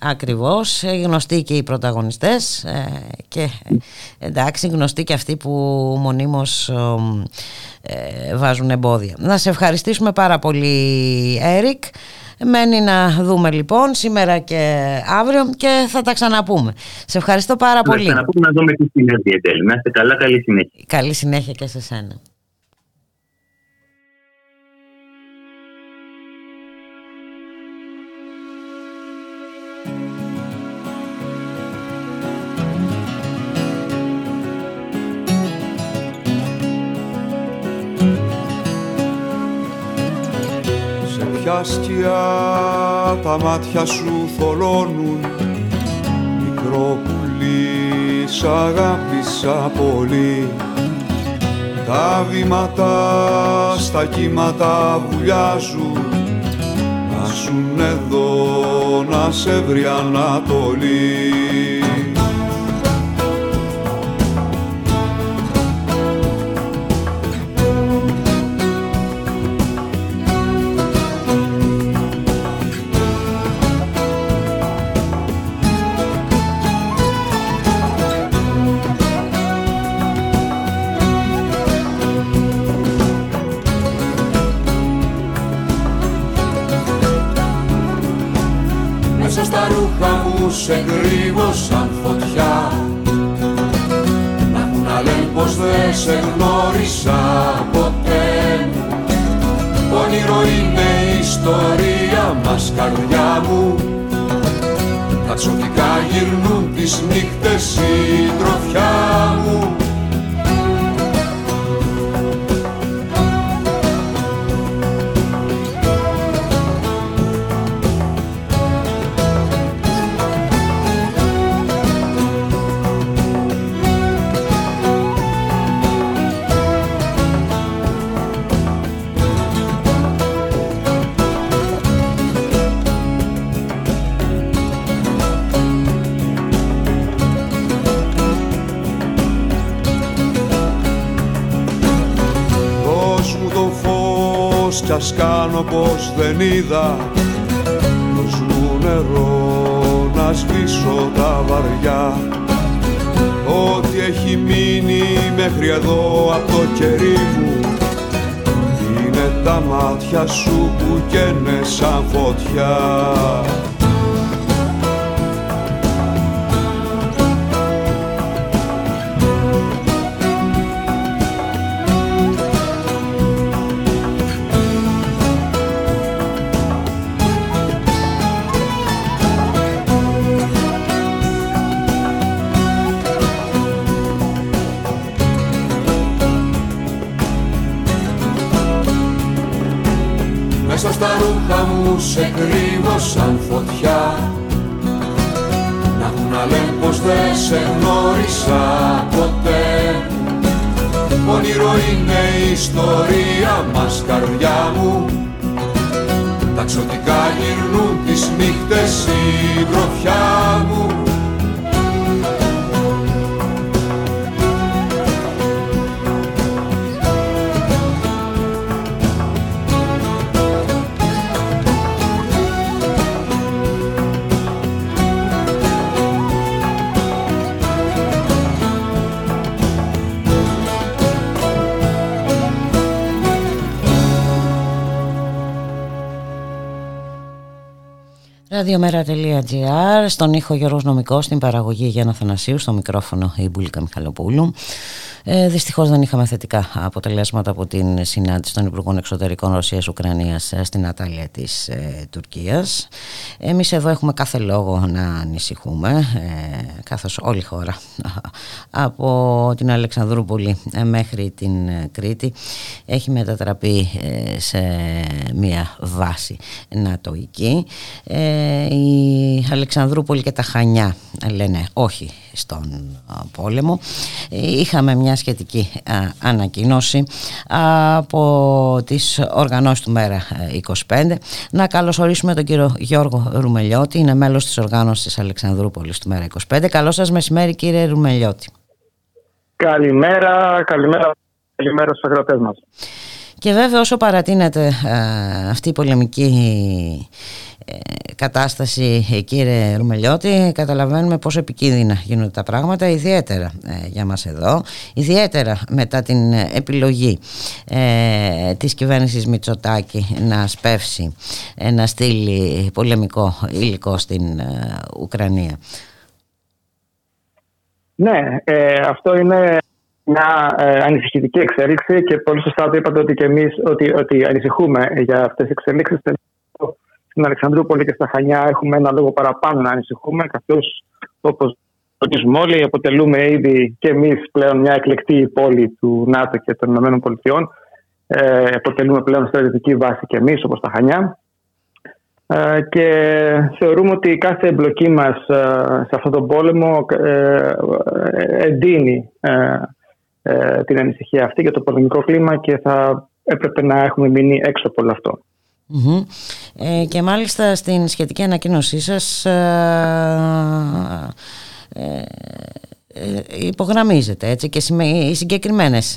Ακριβώς, ε, γνωστοί και οι πρωταγωνιστές ε, και ε, εντάξει γνωστοί και αυτοί που μονίμως βάζουν εμπόδια. Να σε ευχαριστήσουμε πάρα πολύ Έρικ. Μένει να δούμε λοιπόν σήμερα και αύριο και θα τα ξαναπούμε. Σε ευχαριστώ πάρα πολύ. Θα ξαναπούμε να δούμε τι συνέχεια τέλει. Να είστε καλά, καλή συνέχεια. Καλή συνέχεια και σε σένα. Ποια σκιά τα μάτια σου θολώνουν. Μικρό πουλί σ' αγάπησα πολύ. Τα βήματα στα κύματα βουλιάζουν. Να ζουν εδώ να σε βρει Ανατολή σε κρύβω σαν φωτιά. Να έχουν λένε πως δεν σε γνώρισα ποτέ. Μου Όνειρο είναι η ιστορία μας καρδιά μου. Τα τσοτικά γυρνούν τις νύχτες η τροφιά σου που καίνε σαν φωτιά Στον ήχο Γιώργος Νομικός, στην παραγωγή Γιάννα Θανασίου, στο μικρόφωνο η Μπουλίκα Μιχαλοπούλου. Ε, δυστυχώς δεν είχαμε θετικά αποτελέσματα από την συνάντηση των Υπουργών Εξωτερικών Ρωσίας-Ουκρανίας ε, στην Ατάλια της ε, Τουρκίας. Εμείς εδώ έχουμε κάθε λόγο να ανησυχούμε, ε, καθώς όλη η χώρα από την Αλεξανδρούπολη ε, μέχρι την Κρήτη έχει μετατραπεί σε μια βάση νατοική. η Αλεξανδρούπολη και τα Χανιά λένε όχι στον πόλεμο. Είχαμε μια σχετική ανακοίνωση από τις οργανώσεις του Μέρα 25. Να καλωσορίσουμε τον κύριο Γιώργο Ρουμελιώτη, είναι μέλος της οργάνωσης της Αλεξανδρούπολης του Μέρα 25. Καλό σας μεσημέρι κύριε Ρουμελιώτη. Καλημέρα, καλημέρα, καλημέρα στους αγροτές μας. Και βέβαια όσο παρατείνεται αυτή η πολεμική ε, κατάσταση ε, κύριε Ρουμελιώτη καταλαβαίνουμε πόσο επικίνδυνα γίνονται τα πράγματα ιδιαίτερα ε, για μας εδώ ιδιαίτερα μετά την επιλογή ε, της κυβέρνησης Μητσοτάκη να σπεύσει να στείλει πολεμικό υλικό στην Ουκρανία. Ναι, αυτό είναι μια ανησυχητική εξέλιξη και πολύ σωστά το είπατε ότι και εμείς ότι, ότι ανησυχούμε για αυτές τις εξελίξεις στην Αλεξανδρούπολη και στα Χανιά έχουμε ένα λόγο παραπάνω να ανησυχούμε, καθώς όπως γνωρίζουμε όλοι, αποτελούμε ήδη και εμείς πλέον μια εκλεκτή πόλη του ΝΑΤΟ και των ΗΠΑ. Ε, αποτελούμε πλέον στρατιωτική βάση και εμείς, όπως τα Χανιά. Ε, και θεωρούμε ότι κάθε εμπλοκή μας ε, σε αυτόν τον πόλεμο ε, εντείνει την ανησυχία αυτή για το πολεμικό κλίμα και θα έπρεπε να έχουμε μείνει έξω από όλο αυτό. Ε, και μάλιστα στην σχετική ανακοίνωσή σας ε, ε, ε υπογραμμίζεται έτσι και οι συγκεκριμένες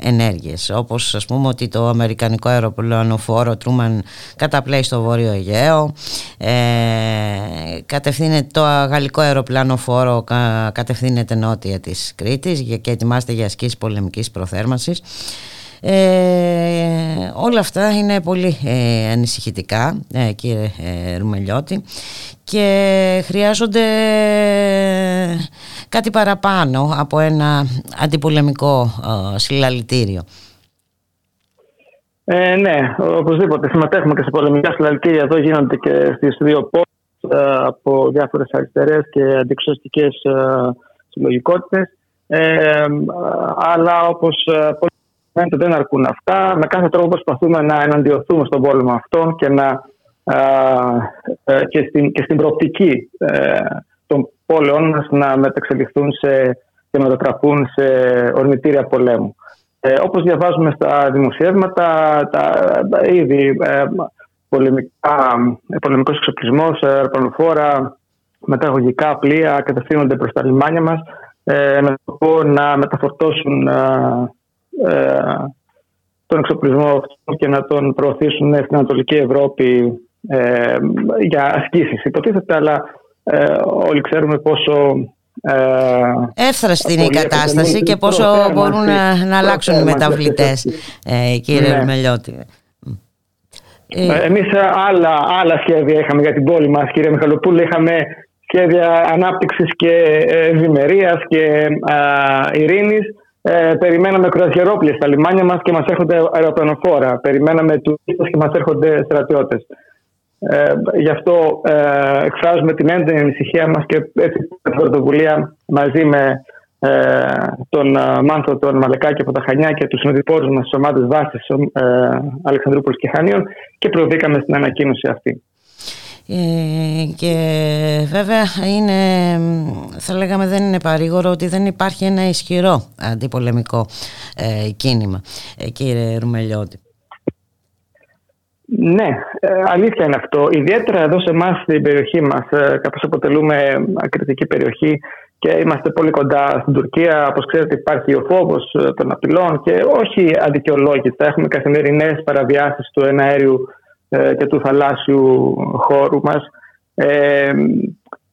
ενέργειες όπως ας πούμε ότι το αμερικανικό αεροπλάνο φόρο Τρούμαν καταπλέει στο Βόρειο Αιγαίο ε, κατευθύνεται το γαλλικό αεροπλάνο φόρο κατευθύνεται νότια της Κρήτης και ετοιμάζεται για ασκήσεις πολεμικής προθέρμανσης ε, όλα αυτά είναι πολύ ε, ανησυχητικά ε, κύριε ε, Ρουμελιώτη και χρειάζονται κάτι παραπάνω από ένα αντιπολεμικό συλλαλητήριο. Ε, ναι, οπωσδήποτε. Συμμετέχουμε και σε πολεμικά συλλαλητήρια. Εδώ γίνονται και στις δύο πόλεις από διάφορες αριστερές και αντιξωστικές συλλογικότητες. Ε, αλλά όπως φαίνεται δεν αρκούν αυτά. Με κάθε τρόπο προσπαθούμε να εναντιωθούμε στον πόλεμο αυτόν και, να, ε, και, στην, και στην προοπτική ε, των πόλεων μας να μεταξελιχθούν σε, και να μετατραπούν σε ορμητήρια πολέμου. Ε, όπως διαβάζουμε στα δημοσιεύματα, τα, τα ήδη ε, πολεμικά, πολεμικός εξοπλισμός, αεροπλανοφόρα, μεταγωγικά πλοία κατευθύνονται προς τα λιμάνια μας ε, με σκοπό να μεταφορτώσουν ε, τον εξοπλισμό και να τον προωθήσουν στην Ανατολική Ευρώπη ε, για ασκήσεις υποτίθεται αλλά ε, όλοι ξέρουμε πόσο ε, Εύθραστη είναι η κατάσταση και πόσο μπορούν να, να αλλάξουν οι μεταβλητές ε, κύριε ναι. Μελιώτη. Ε, ε, Εμείς άλλα, άλλα σχέδια είχαμε για την πόλη μας κύριε Μιχαλοπούλου. Είχαμε σχέδια ανάπτυξης και ευημερίας και ε, ειρήνης ε, περιμέναμε κρουαζιερόπλες στα λιμάνια μας και μας έρχονται αεροπλανοφόρα. Περιμέναμε τουρίστες και μας έρχονται στρατιώτες. Ε, γι' αυτό ε, εκφράζουμε την έντονη ανησυχία μας και έτσι την πρωτοβουλία μαζί με ε, τον ε, Μάνθο, τον Μαλεκάκη από τα Χανιά και τους συνοδοιπόρους μας στις ομάδες βάσης ε, Αλεξανδρούπολης και Χανίων και προβήκαμε στην ανακοίνωση αυτή. Ε, και βέβαια είναι, θα λέγαμε δεν είναι παρήγορο ότι δεν υπάρχει ένα ισχυρό αντιπολεμικό ε, κίνημα ε, κύριε Ρουμελιώτη. Ναι, αλήθεια είναι αυτό. Ιδιαίτερα εδώ σε εμάς στην περιοχή μας, καθώς αποτελούμε ακριτική περιοχή και είμαστε πολύ κοντά στην Τουρκία. Όπως ξέρετε υπάρχει ο φόβος των απειλών και όχι αδικαιολόγητα. Έχουμε καθημερινές παραβιάσεις του εναέριου ε, και του θαλάσσιου χώρου μας. Ε,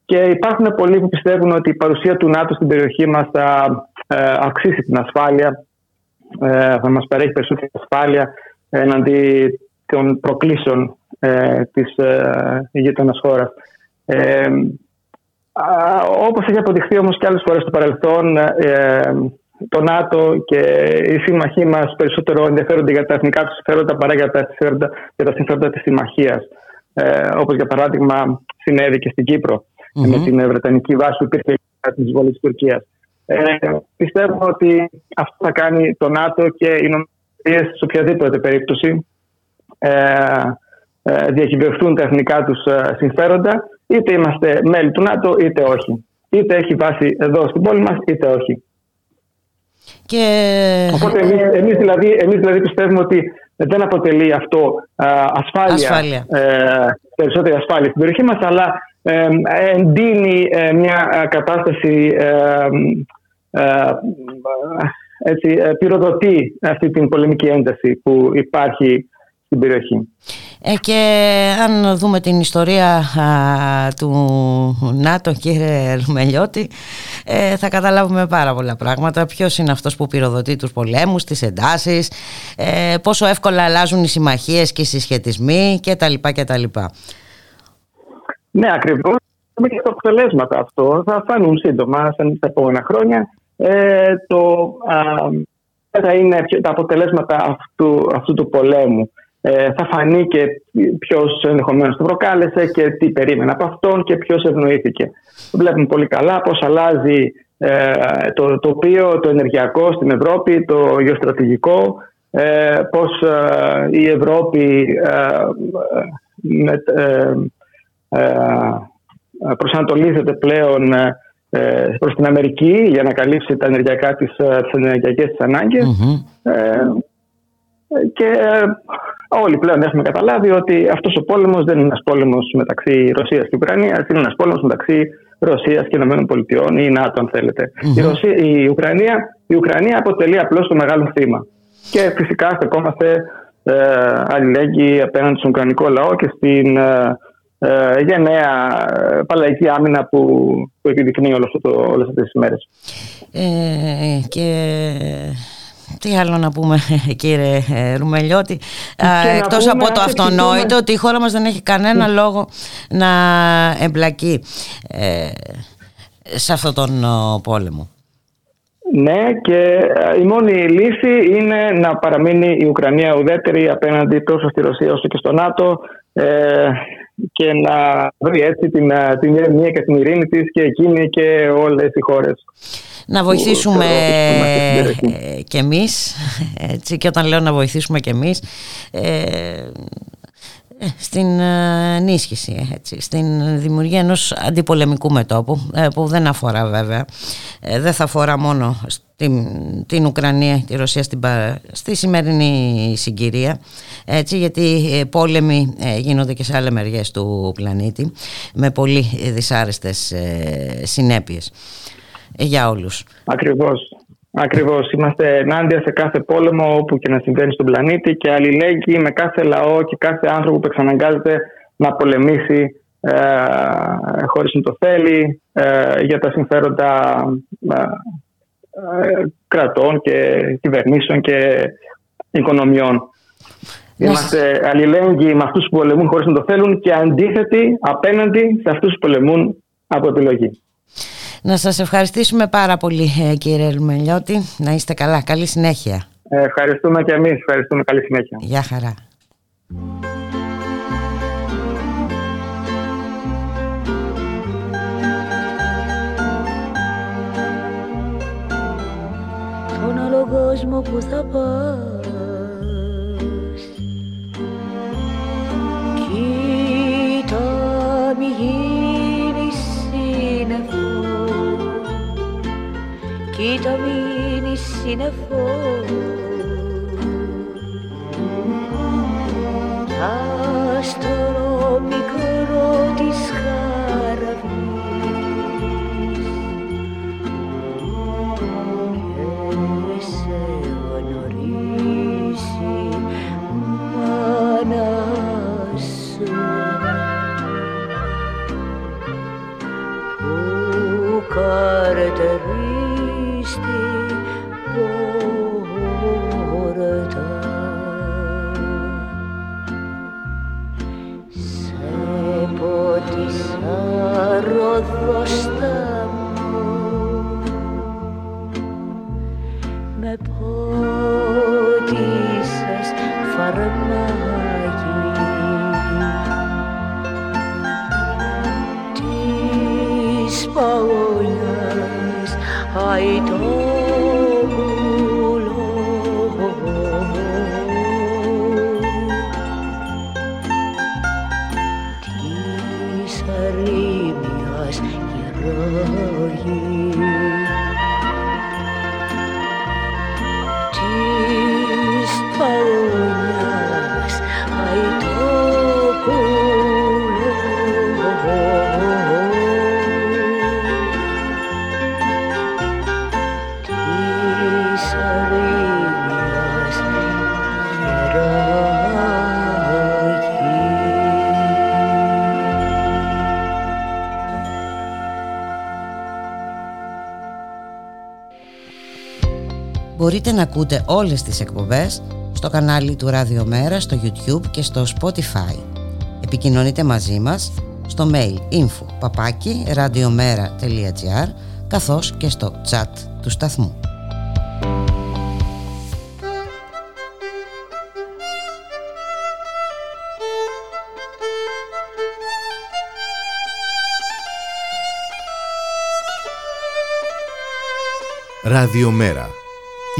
και υπάρχουν πολλοί που πιστεύουν ότι η παρουσία του ΝΑΤΟ στην περιοχή μας θα ε, αυξήσει την ασφάλεια, θα μας παρέχει περισσότερη ασφάλεια εναντί των προκλήσεων της γείτονας χώρας. Ε, όπως έχει αποδειχθεί όμως και άλλες φορές στο παρελθόν, το ΝΑΤΟ και οι σύμμαχοί μας περισσότερο ενδιαφέρονται για τα εθνικά τους συμφέροντα παρά για τα συμφέροντα, για τα συμφέροντα της συμμαχίας. Ε, Όπως για παράδειγμα συνέβη και στην κυπρο με την Βρετανική βάση που υπήρχε την εισβολή της Τουρκίας. Ε, πιστεύω ότι αυτό θα κάνει το ΝΑΤΟ και οι νομοθεσίες σε οποιαδήποτε περίπτωση ε, ε, διακυβευτούν τα εθνικά τους ε, συμφέροντα, είτε είμαστε μέλη του ΝΑΤΟ είτε όχι. Είτε έχει βάση εδώ στην πόλη μας, είτε όχι. Και... Οπότε εμείς, εμείς, δηλαδή, εμείς δηλαδή πιστεύουμε ότι δεν αποτελεί αυτό ασφάλεια, ασφάλεια. Ε, περισσότερη ασφάλεια στην περιοχή μας, αλλά ε, εντείνει ε, μια κατάσταση ε, έτσι, πυροδοτεί αυτή την πολεμική ένταση που υπάρχει στην περιοχή. Ε, και αν δούμε την ιστορία του ΝΑΤΟ κύριε Ρουμελιώτη ε, θα καταλάβουμε πάρα πολλά πράγματα ποιος είναι αυτός που πυροδοτεί τους πολέμους, τις εντάσεις ε, πόσο εύκολα αλλάζουν οι συμμαχίες και οι συσχετισμοί κτλ. κτλ. Ναι ακριβώς και τα αποτελέσματα αυτό θα φάνουν σύντομα στα επόμενα χρόνια ε, το, θα είναι τα αποτελέσματα αυτού, αυτού του πολέμου ε, θα φανεί και ποιος ενδεχομένως το προκάλεσε και τι περίμενε από αυτόν και ποιος ευνοήθηκε. Βλέπουμε πολύ καλά πώς αλλάζει ε, το τοπίο, το ενεργειακό στην Ευρώπη, το γεωστρατηγικό, ε, πώς η Ευρώπη προσανατολίζεται πλέον προς την Αμερική για να καλύψει τα ενεργειακά της, τις ενεργειακές της αναγκες και Όλοι πλέον έχουμε καταλάβει ότι αυτός ο πόλεμος δεν είναι ένας πόλεμος μεταξύ Ρωσίας και Ουκρανίας, είναι ένας πόλεμος μεταξύ Ρωσίας και ΗΠΑ ή ΝΑΤΟ, αν θελετε Η, Ρωσία, η, Ουκρανία, η Ουκρανία αποτελεί απλώς το μεγάλο θύμα. Και φυσικά στεκόμαστε ε, αλληλέγγυοι απέναντι στον Ουκρανικό λαό και στην ε, ε, γενναία ε, παλαϊκή άμυνα που, που επιδεικνύει όλες αυτές τις μέρες. Ε, και τι άλλο να πούμε κύριε ε, Ρουμελιώτη; Εκτός από το αυτονόητο ότι η χώρα μας δεν έχει κανένα λόγο να εμπλακεί ε, σε αυτόν τον πόλεμο. Ναι και ε, η μόνη λύση είναι να παραμείνει η Ουκρανία ουδέτερη απέναντι τόσο στη Ρωσία όσο και στο ΝΑΤΟ και να βρει έτσι την, την ηρεμία και την ειρήνη της και εκείνη και όλες οι χώρες να βοηθήσουμε και εμείς έτσι, και όταν λέω να βοηθήσουμε και εμείς ε, ε, στην ε, ενίσχυση, έτσι, στην δημιουργία ενός αντιπολεμικού μετόπου που δεν αφορά βέβαια, δεν θα αφορά μόνο την, την Ουκρανία, τη Ρωσία στην, στη σημερινή συγκυρία έτσι, γιατί πόλεμοι γίνονται και σε άλλες μεριές του πλανήτη με πολύ δυσάρεστες συνέπειες για όλους. Ακριβώς. Ακριβώς. Είμαστε ενάντια σε κάθε πόλεμο όπου και να συμβαίνει στον πλανήτη και αλληλέγγυοι με κάθε λαό και κάθε άνθρωπο που εξαναγκάζεται να πολεμήσει ε, χωρίς να το θέλει ε, για τα συμφέροντα ε, ε, κρατών και κυβερνήσεων και οικονομιών. Είμαστε αλληλέγγυοι με αυτούς που πολεμούν χωρίς να το θέλουν και αντίθετοι απέναντι σε αυτούς που πολεμούν από επιλογή. Να σας ευχαριστήσουμε πάρα πολύ ε, κύριε Λουμελιώτη. Να είστε καλά. Καλή συνέχεια. Ε, ευχαριστούμε και εμείς. Ευχαριστούμε. Καλή συνέχεια. Γεια χαρά. Τον άλλο κόσμο που θα πας Κοίτα μείνει σύννεφο Μπορείτε να ακούτε όλες τις εκπομπές στο κανάλι του Ραδιομέρα στο YouTube και στο Spotify. Επικοινωνείτε μαζί μας στο mail info παπάκι radiomera.gr καθώς και στο chat του σταθμού. Ραδιομέρα.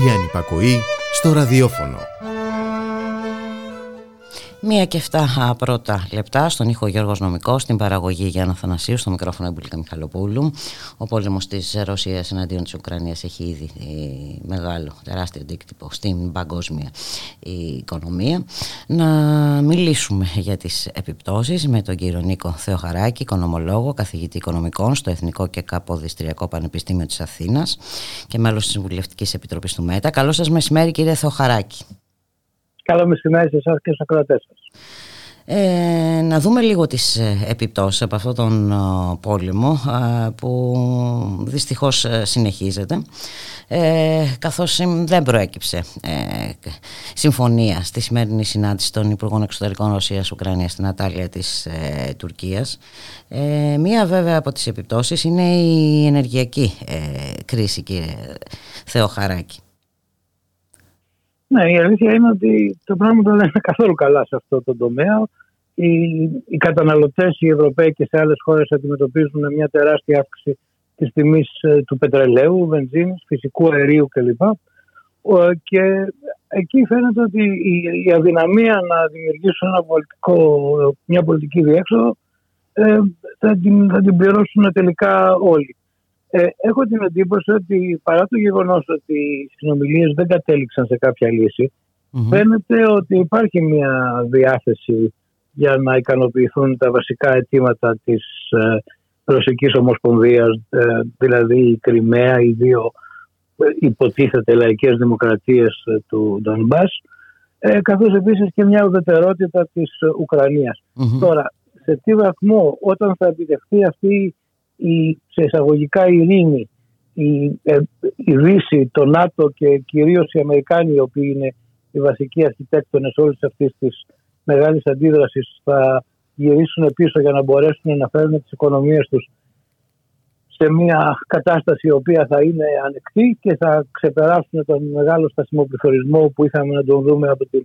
Η ανυπακοή στο ραδιόφωνο. Μία και εφτά πρώτα λεπτά στον ήχο Γιώργος Νομικός, στην παραγωγή Γιάννα Θανασίου, στο μικρόφωνο Εμπουλίκα Μιχαλοπούλου. Ο πόλεμος της Ρωσίας εναντίον της Ουκρανίας έχει ήδη ε, μεγάλο, τεράστιο αντίκτυπο στην παγκόσμια οικονομία. Να μιλήσουμε για τις επιπτώσεις με τον κύριο Νίκο Θεοχαράκη, οικονομολόγο, καθηγητή οικονομικών στο Εθνικό και Καποδιστριακό Πανεπιστήμιο της Αθήνας και μέλος της Συμβουλευτικής Επιτροπής του ΜΕΤΑ. Καλό σας μεσημέρι κύριε Θεοχαράκη. Καλό μεσημέρι σε εσάς και στους ακροατές σας. Ε, να δούμε λίγο τις ε, επιπτώσεις από αυτόν τον ε, πόλεμο ε, που δυστυχώς ε, συνεχίζεται ε, καθώς ε, δεν προέκυψε ε, συμφωνία στη σημερινή συνάντηση των Υπουργών Εξωτερικών Ρωσίας Ουκρανίας στην Ατάλια της ε, Τουρκίας. Ε, μία βέβαια από τις επιπτώσεις είναι η ενεργειακή ε, κρίση κύριε Θεοχαράκη. Ναι, η αλήθεια είναι ότι τα πράγματα δεν είναι καθόλου καλά σε αυτό το τομέα. Οι, οι καταναλωτές, οι Ευρωπαίοι και σε άλλες χώρες αντιμετωπίζουν μια τεράστια αύξηση της τιμής ε, του πετρελαίου, βενζίνης, φυσικού αερίου κλπ. Ο, Και εκεί φαίνεται ότι η, η αδυναμία να δημιουργήσουν ένα πολιτικό, μια πολιτική διέξοδο ε, θα, την, θα την πληρώσουν τελικά όλοι. Ε, έχω την εντύπωση ότι παρά το γεγονός ότι οι συνομιλίες δεν κατέληξαν σε κάποια λύση, φαίνεται ότι υπάρχει μια διάθεση για να ικανοποιηθούν τα βασικά αιτήματα της ε, Ρωσικής Ομοσπονδίας, ε, δηλαδή η Κρυμαία, οι δύο υποτίθεται λαϊκές δημοκρατίες του Ντονμπάς ε, καθώς επίσης και μια ουδετερότητα της ουκρανιας Τώρα, σε τι βαθμό όταν θα επιτευχθεί αυτή η σε εισαγωγικά ειρήνη η, ε, η Δύση, το ΝΑΤΟ και κυρίως οι Αμερικάνοι οι οποίοι είναι οι βασικοί αρχιτέκτονες όλης αυτής της μεγάλης αντίδρασης θα γυρίσουν πίσω για να μπορέσουν να φέρουν τις οικονομίες τους σε μια κατάσταση η οποία θα είναι ανεκτή και θα ξεπεράσουν τον μεγάλο στασιμοπληθωρισμό που είχαμε να τον δούμε από τη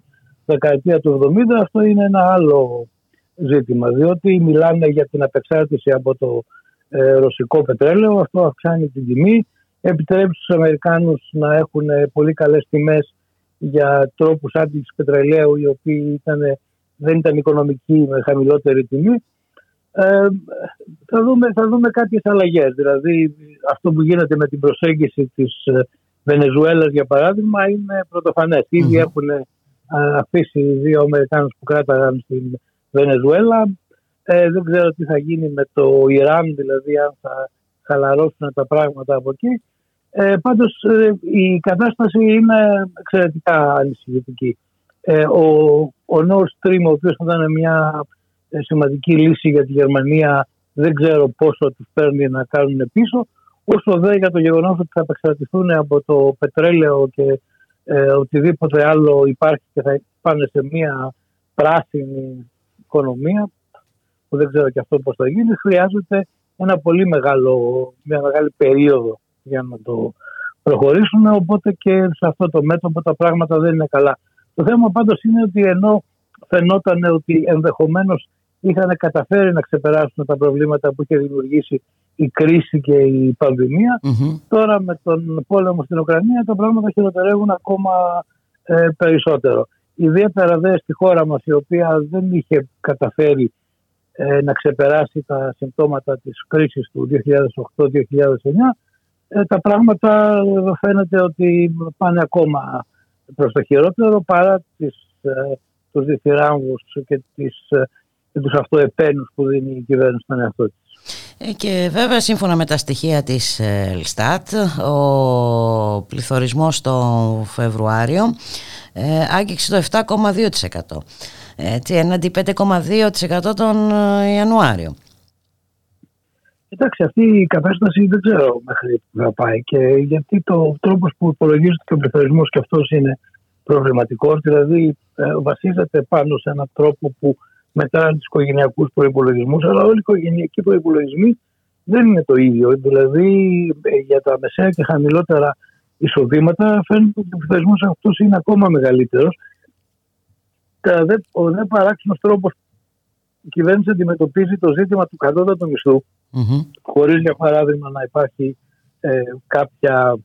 δεκαετία του 70. Αυτό είναι ένα άλλο ζήτημα, διότι μιλάνε για την απεξάρτηση από το ε, ρωσικό πετρέλαιο, αυτό αυξάνει την τιμή, επιτρέπει στους Αμερικάνους να έχουν πολύ καλές τιμές για τρόπους άντλησης πετρελαίου οι οποίοι ήταν, δεν ήταν οικονομικοί με χαμηλότερη τιμή ε, θα, δούμε, θα δούμε κάποιες αλλαγές. Δηλαδή αυτό που γίνεται με την προσέγγιση της ε, Βενεζουέλας για παράδειγμα είναι πρωτοφανές. Mm-hmm. Ήδη έχουν ε, αφήσει δύο Αμερικάνους που κράταγαν στην Βενεζουέλα. Ε, δεν ξέρω τι θα γίνει με το Ιράν, δηλαδή αν θα χαλαρώσουν τα πράγματα από εκεί. Ε, πάντως ε, η κατάσταση είναι εξαιρετικά ανησυχητική. Ε, ο, ο Nord Stream, ο οποίος ήταν μια ε, σημαντική λύση για τη Γερμανία. Δεν ξέρω πόσο τους παίρνει να κάνουν πίσω. Όσο δε για το γεγονός ότι θα απεξαρτηθούν από το πετρέλαιο και ε, οτιδήποτε άλλο υπάρχει και θα πάνε σε μια πράσινη οικονομία, που δεν ξέρω και αυτό πώς θα γίνει, χρειάζεται ένα πολύ μεγάλο, μια μεγάλη περίοδο για να το προχωρήσουμε, οπότε και σε αυτό το μέτωπο τα πράγματα δεν είναι καλά. Το θέμα πάντως είναι ότι ενώ φαινόταν ότι ενδεχομένως είχαν καταφέρει να ξεπεράσουν τα προβλήματα που είχε δημιουργήσει η κρίση και η πανδημια Τώρα με τον πόλεμο στην Ουκρανία τα πράγματα χειροτερεύουν ακόμα ε, περισσότερο. Ιδιαίτερα δε στη χώρα μας η οποία δεν είχε καταφέρει ε, να ξεπεράσει τα συμπτώματα της κρίσης του 2008-2009 ε, τα πράγματα φαίνεται ότι πάνε ακόμα προς το χειρότερο παρά τις, ε, τους και τις και τους αυτοεπένους που δίνει η κυβέρνηση στον εαυτό της. Ε, και βέβαια σύμφωνα με τα στοιχεία της Ελστάτ ο πληθωρισμός το Φεβρουάριο ε, άγγιξε το 7,2% έτσι, έναντι 5,2% τον ε, Ιανουάριο. Εντάξει, αυτή η κατάσταση δεν ξέρω μέχρι που θα πάει και γιατί το τρόπος που υπολογίζεται και ο πληθωρισμός και αυτός είναι προβληματικός, δηλαδή ε, βασίζεται πάνω σε έναν τρόπο που μετά τους οικογενειακούς προπολογισμού, αλλά όλοι οι οικογενειακοί προπολογισμοί δεν είναι το ίδιο. Δηλαδή ε, για τα μεσαία και χαμηλότερα εισοδήματα φαίνεται ότι ο πληθωρισμός αυτός είναι ακόμα μεγαλύτερος. Ο δε παράξενος τρόπος η κυβέρνηση αντιμετωπίζει το ζήτημα του κατώτατου μισθού, mm-hmm. χωρίς για παράδειγμα να υπάρχει ε, κάποια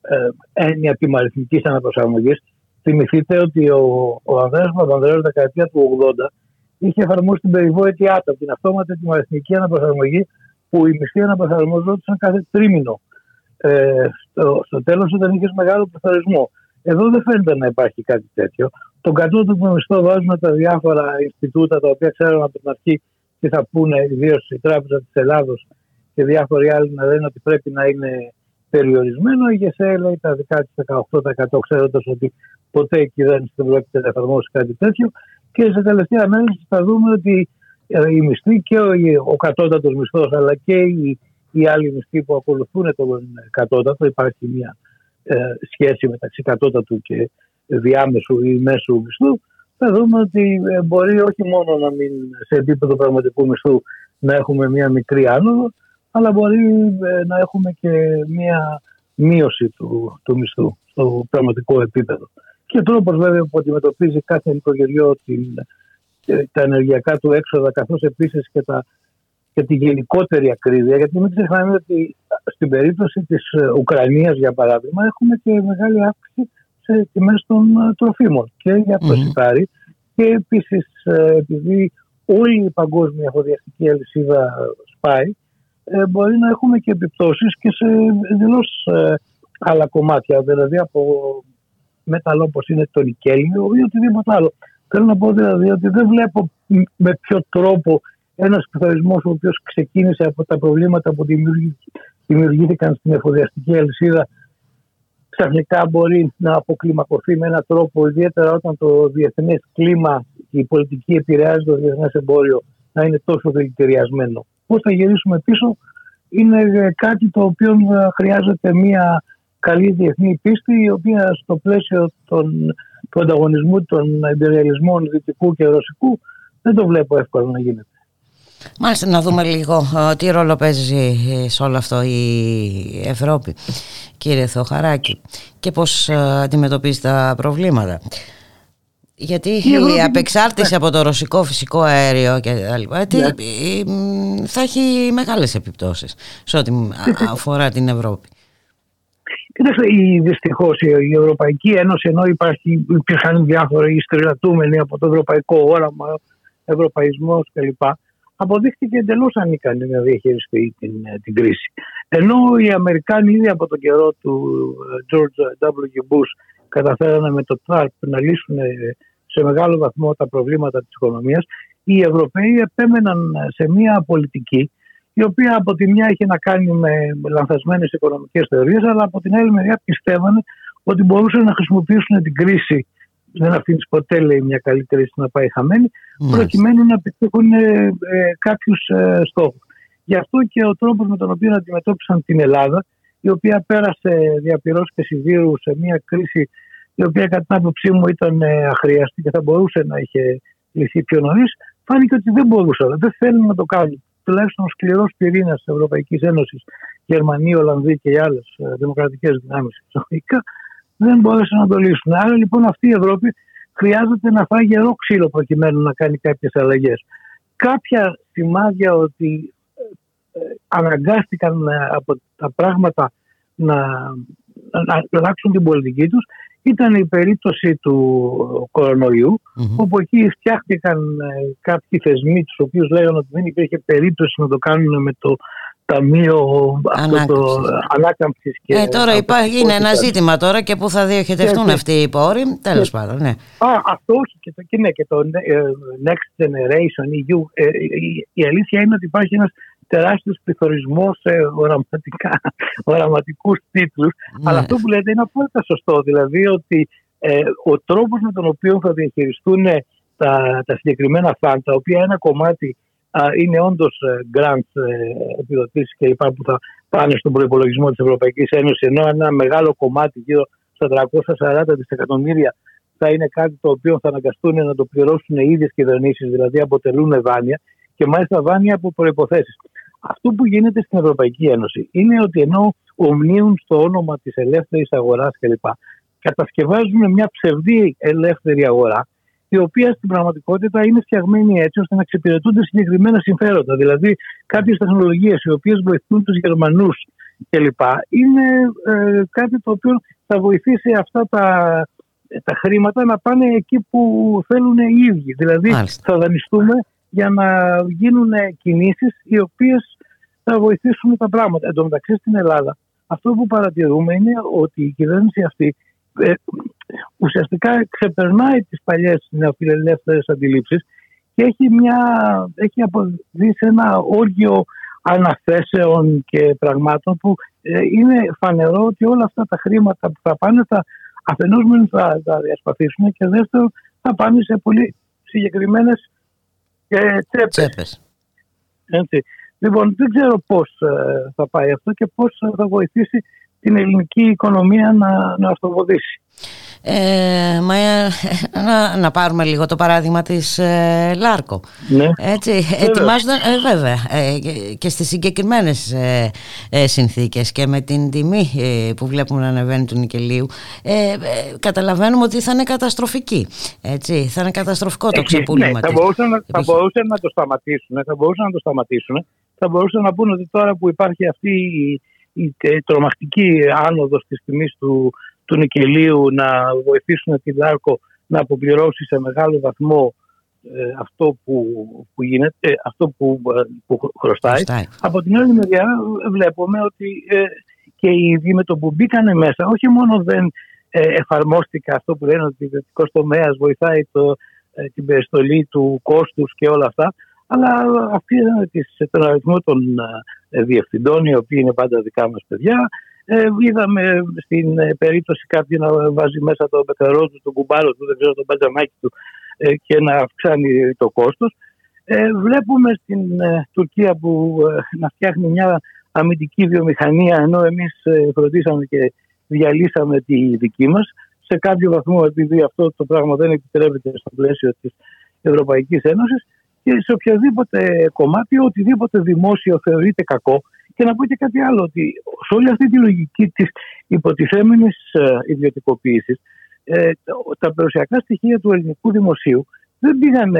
ε, έννοια επιμαριθμικής αναπροσαρμογής. Θυμηθείτε ότι ο, ο Ανδρέας Παπανδρέας δεκαετία του 80 είχε εφαρμόσει την περιβόητη άτα, την αυτόματη ετοιμαριθμική αναπροσαρμογή, που οι μισθοί αναπροσαρμόζονταν κάθε τρίμηνο. Ε, στο, στο τέλος, όταν είχε μεγάλο πληθωρισμό. Εδώ δεν φαίνεται να υπάρχει κάτι τέτοιο. Τον κατώτατο μισθό βάζουν τα διάφορα Ινστιτούτα τα οποία ξέρουν από την αρχή τι θα πούνε, ιδίως η Τράπεζα της Ελλάδος και διάφοροι άλλοι να λένε ότι πρέπει να είναι περιορισμένο. Η ΓΕΣΕ λέει τα δικά της 18% ξέροντας ότι ποτέ η κυβέρνηση δεν πρόκειται να εφαρμόσει κάτι τέτοιο και σε τελευταία ανάλυση θα δούμε ότι ε, οι μισθοί και ο, ο κατώτατος μισθός αλλά και οι, οι άλλοι μισθοί που ακολουθούν τον κατώτατο, υπάρχει μια ε, σχέση μεταξύ κατώτατου και διάμεσου ή μέσου μισθού, θα δούμε ότι ε, μπορεί όχι μόνο να μην σε επίπεδο πραγματικού μισθού να έχουμε μια μικρή άνοδο, αλλά μπορεί να έχουμε και μια μείωση του, του μισθού στο πραγματικό επίπεδο και τρόπος βέβαια που αντιμετωπίζει κάθε νοικοκυριό ε, τα ενεργειακά του έξοδα, καθώς επίσης και, και τη γενικότερη ακρίβεια. Γιατί μην ξεχνάμε ότι στην περίπτωση της ε, Ουκρανίας, για παράδειγμα, έχουμε και μεγάλη αύξηση σε τιμές των ε, τροφίμων. Και για το mm Και επίσης, επειδή όλη η παγκόσμια εφοδιαστική αλυσίδα σπάει, μπορεί να έχουμε και επιπτώσεις και σε εντελώς άλλα κομμάτια, δηλαδή από μέταλλο όπως είναι το νικέλιο ή οτιδήποτε άλλο. Θέλω να πω δηλαδή ότι δεν βλέπω με ποιο τρόπο ένας πληθωρισμός ο οποίος ξεκίνησε από τα προβλήματα που δημιουργήθηκαν στην εφοδιαστική αλυσίδα ξαφνικά μπορεί να αποκλιμακωθεί με έναν τρόπο, ιδιαίτερα όταν το διεθνές κλίμα και η πολιτική επηρεάζει το διεθνές εμπόριο να είναι τόσο δηλητηριασμένο. Πώς θα γυρίσουμε πίσω είναι κάτι το οποίο χρειάζεται μια καλή διεθνή πίστη η οποία στο πλαίσιο των, του ανταγωνισμού των εμπειριαλισμών δυτικού και ρωσικού δεν το βλέπω εύκολο να γίνεται. Μάλιστα να δούμε λίγο ε, τι ρόλο παίζει ε, σε όλο αυτό η Ευρώπη κύριε Θοχαράκη και πώς ε, αντιμετωπίζει τα προβλήματα. Γιατί η, απεξάρτηση από το ρωσικό φυσικό αέριο και τα λοιπά ναι. θα έχει μεγάλες επιπτώσεις σε ό,τι αφορά την Ευρώπη. Κοιτάξτε, δυστυχώς η Ευρωπαϊκή Ένωση, ενώ υπάρχει, υπήρχαν διάφοροι στριλατούμενοι από το ευρωπαϊκό όραμα, ευρωπαϊσμός κλπ., αποδείχθηκε εντελώς ανίκανη να διαχειριστεί την, την κρίση. Ενώ οι Αμερικάνοι ήδη από τον καιρό του ε, George W. Bush καταφέρανε με το TARP να λύσουν ε, σε μεγάλο βαθμό τα προβλήματα της οικονομίας, οι Ευρωπαίοι επέμεναν σε μια πολιτική η οποία από τη μια είχε να κάνει με λανθασμένες οικονομικές θεωρίες, αλλά από την άλλη μεριά πιστεύανε ότι μπορούσαν να χρησιμοποιήσουν την κρίση δεν αφήνεις ποτέ λέει, μια καλή κρίση να πάει χαμένη, προκειμένου να επιτύχουν ε, ε, κάποιους ε, στόχους. Γι' αυτό και ο τρόπος με τον οποίο αντιμετώπισαν την Ελλάδα, η οποία πέρασε διαπυρός και σιδήρου σε μια κρίση η οποία κατά την άποψή μου ήταν ε, αχρίαστη και θα μπορούσε να είχε λυθεί πιο νωρίς, φάνηκε ότι δεν μπορούσαν. Δεν θέλουν να το κάνουν τουλάχιστον ο σκληρός πυρήνας της Ευρωπαϊκής Ένωσης, Γερμανία, Ολλανδία και οι άλλες δημοκρατικές δυνάμεις εξωτερικά, δεν μπόρεσαν να το λύσουν. Άρα λοιπόν αυτή η Ευρώπη χρειάζεται να φάει γερό ξύλο προκειμένου να κάνει κάποιες αλλαγές. Κάποια σημάδια ότι ε, αναγκάστηκαν ε, από τα πράγματα να, να αλλάξουν την πολιτική τους ήταν η περίπτωση του κορονοϊού, όπου εκεί φτιάχτηκαν ε, κάποιοι θεσμοί, τους οποίους λέγανε ότι δεν υπήρχε περίπτωση να το κάνουν με το Ταμείο Ανάκαμψης. Και ε, τώρα υπάρχει, είναι ένα ζήτημα τώρα και πού θα διοχετευτούν αυτοί οι πόροι. Τέλος πάντων, ναι. Α, αυτό όχι και το, και ναι, και το ε, Next Generation EU. Ε, η, η αλήθεια είναι ότι υπάρχει ένας τεράστιος πληθωρισμός σε οραματικά, οραματικούς τίτλους. Ναι. Αλλά αυτό που λέτε είναι απόλυτα σωστό. Δηλαδή ότι ε, ο τρόπος με τον οποίο θα διαχειριστούν τα, τα συγκεκριμένα φαν, τα οποία ένα κομμάτι α, είναι όντως ε, grants, ε, επιδοτήσεις κλπ. που θα πάνε στον προπολογισμό της Ευρωπαϊκής Ένωσης, ενώ ένα μεγάλο κομμάτι, γύρω στα 340 δισεκατομμύρια, θα είναι κάτι το οποίο θα αναγκαστούν να το πληρώσουν οι ίδιες κυβερνήσεις, δηλαδή αποτελούν δάνεια και μάλιστα δάνεια από προποθέσει. Αυτό που γίνεται στην Ευρωπαϊκή Ένωση είναι ότι ενώ ομνίουν στο όνομα της ελεύθερης αγοράς κλπ. Κατασκευάζουν μια ψευδή ελεύθερη αγορά, η οποία στην πραγματικότητα είναι φτιαγμένη έτσι ώστε να εξυπηρετούνται συγκεκριμένα συμφέροντα. Δηλαδή, κάποιες τεχνολογίες οι οποίες βοηθούν τους Γερμανούς κλπ. είναι ε, κάτι το οποίο θα βοηθήσει αυτά τα, τα χρήματα να πάνε εκεί που θέλουν οι ίδιοι. Δηλαδή, θα δανειστούμε για να γίνουν κινήσεις οι οποίες θα βοηθήσουν τα πράγματα. Εν τω μεταξύ στην Ελλάδα αυτό που παρατηρούμε είναι ότι η κυβέρνηση αυτή ε, ουσιαστικά ξεπερνάει τις παλιές νεοφιλελεύθερες αντιλήψεις και έχει, μια, έχει αποδείξει ένα όργιο αναθέσεων και πραγμάτων που ε, είναι φανερό ότι όλα αυτά τα χρήματα που θα πάνε θα αφενός θα τα διασπαθήσουν και δεύτερον θα πάνε σε πολύ συγκεκριμένες ε, τσέπες. Έτσι. Λοιπόν, δεν ξέρω πώς ε, θα πάει αυτό και πώς θα βοηθήσει την ελληνική οικονομία να, να αυτοβοδήσει. Ε, μα, ε, να, να πάρουμε λίγο το παράδειγμα της ε, Λάρκο. Ναι. Έτσι, ετοιμάζονταν, ε, βέβαια, ε, και στις συγκεκριμένες ε, συνθήκες και με την τιμή που βλέπουμε να ανεβαίνει του Νικελίου, καταλαβαίνουμε ότι θα είναι καταστροφική. Έτσι, θα είναι καταστροφικό το ξεπούλημα ναι, θα, μπορούσαν, θα μπορούσαν να το σταματήσουν, θα μπορούσαν να το σταματήσουν, θα μπορούσαν να πούνε ότι τώρα που υπάρχει αυτή η, η, η τρομακτική άνοδος της τιμής του του Νικελίου να βοηθήσουν την Λάρκο να αποπληρώσει σε μεγάλο βαθμό ε, αυτό που, που γίνεται, ε, αυτό που, ε, που χρωστάει. Από την άλλη μεριά βλέπουμε ότι και οι ίδιοι με το που μπήκανε μέσα όχι μόνο δεν εφαρμόστηκε αυτό που λένε ότι ο ιδιωτικός τομέας βοηθάει το, την περιστολή του κόστους και όλα αυτά αλλά αυξήσανε τον αριθμό των διευθυντών οι οποίοι είναι πάντα δικά μας παιδιά Ε, είδαμε στην ε, περίπτωση κάποιου να βάζει μέσα το πεθερό του, τον κουμπάρο του, δεν ξέρω, τον πατζαμάκι του ε, και να αυξάνει το κόστος. Ε, βλέπουμε στην ε, Τουρκία που ε, να φτιάχνει μια αμυντική βιομηχανία ενώ εμείς φροντίσαμε και διαλύσαμε τη δική μας σε κάποιο βαθμό επειδή αυτό το πράγμα δεν επιτρέπεται στο πλαίσιο της Ευρωπαϊκής Ένωσης και σε οποιοδήποτε κομμάτι, οτιδήποτε δημόσιο θεωρείται κακό. Και να πω και κάτι άλλο, ότι σε όλη αυτή τη λογική της υποτιθέμενης ιδιωτικοποίησης τα περιουσιακά στοιχεία του ελληνικού δημοσίου δεν πήγαν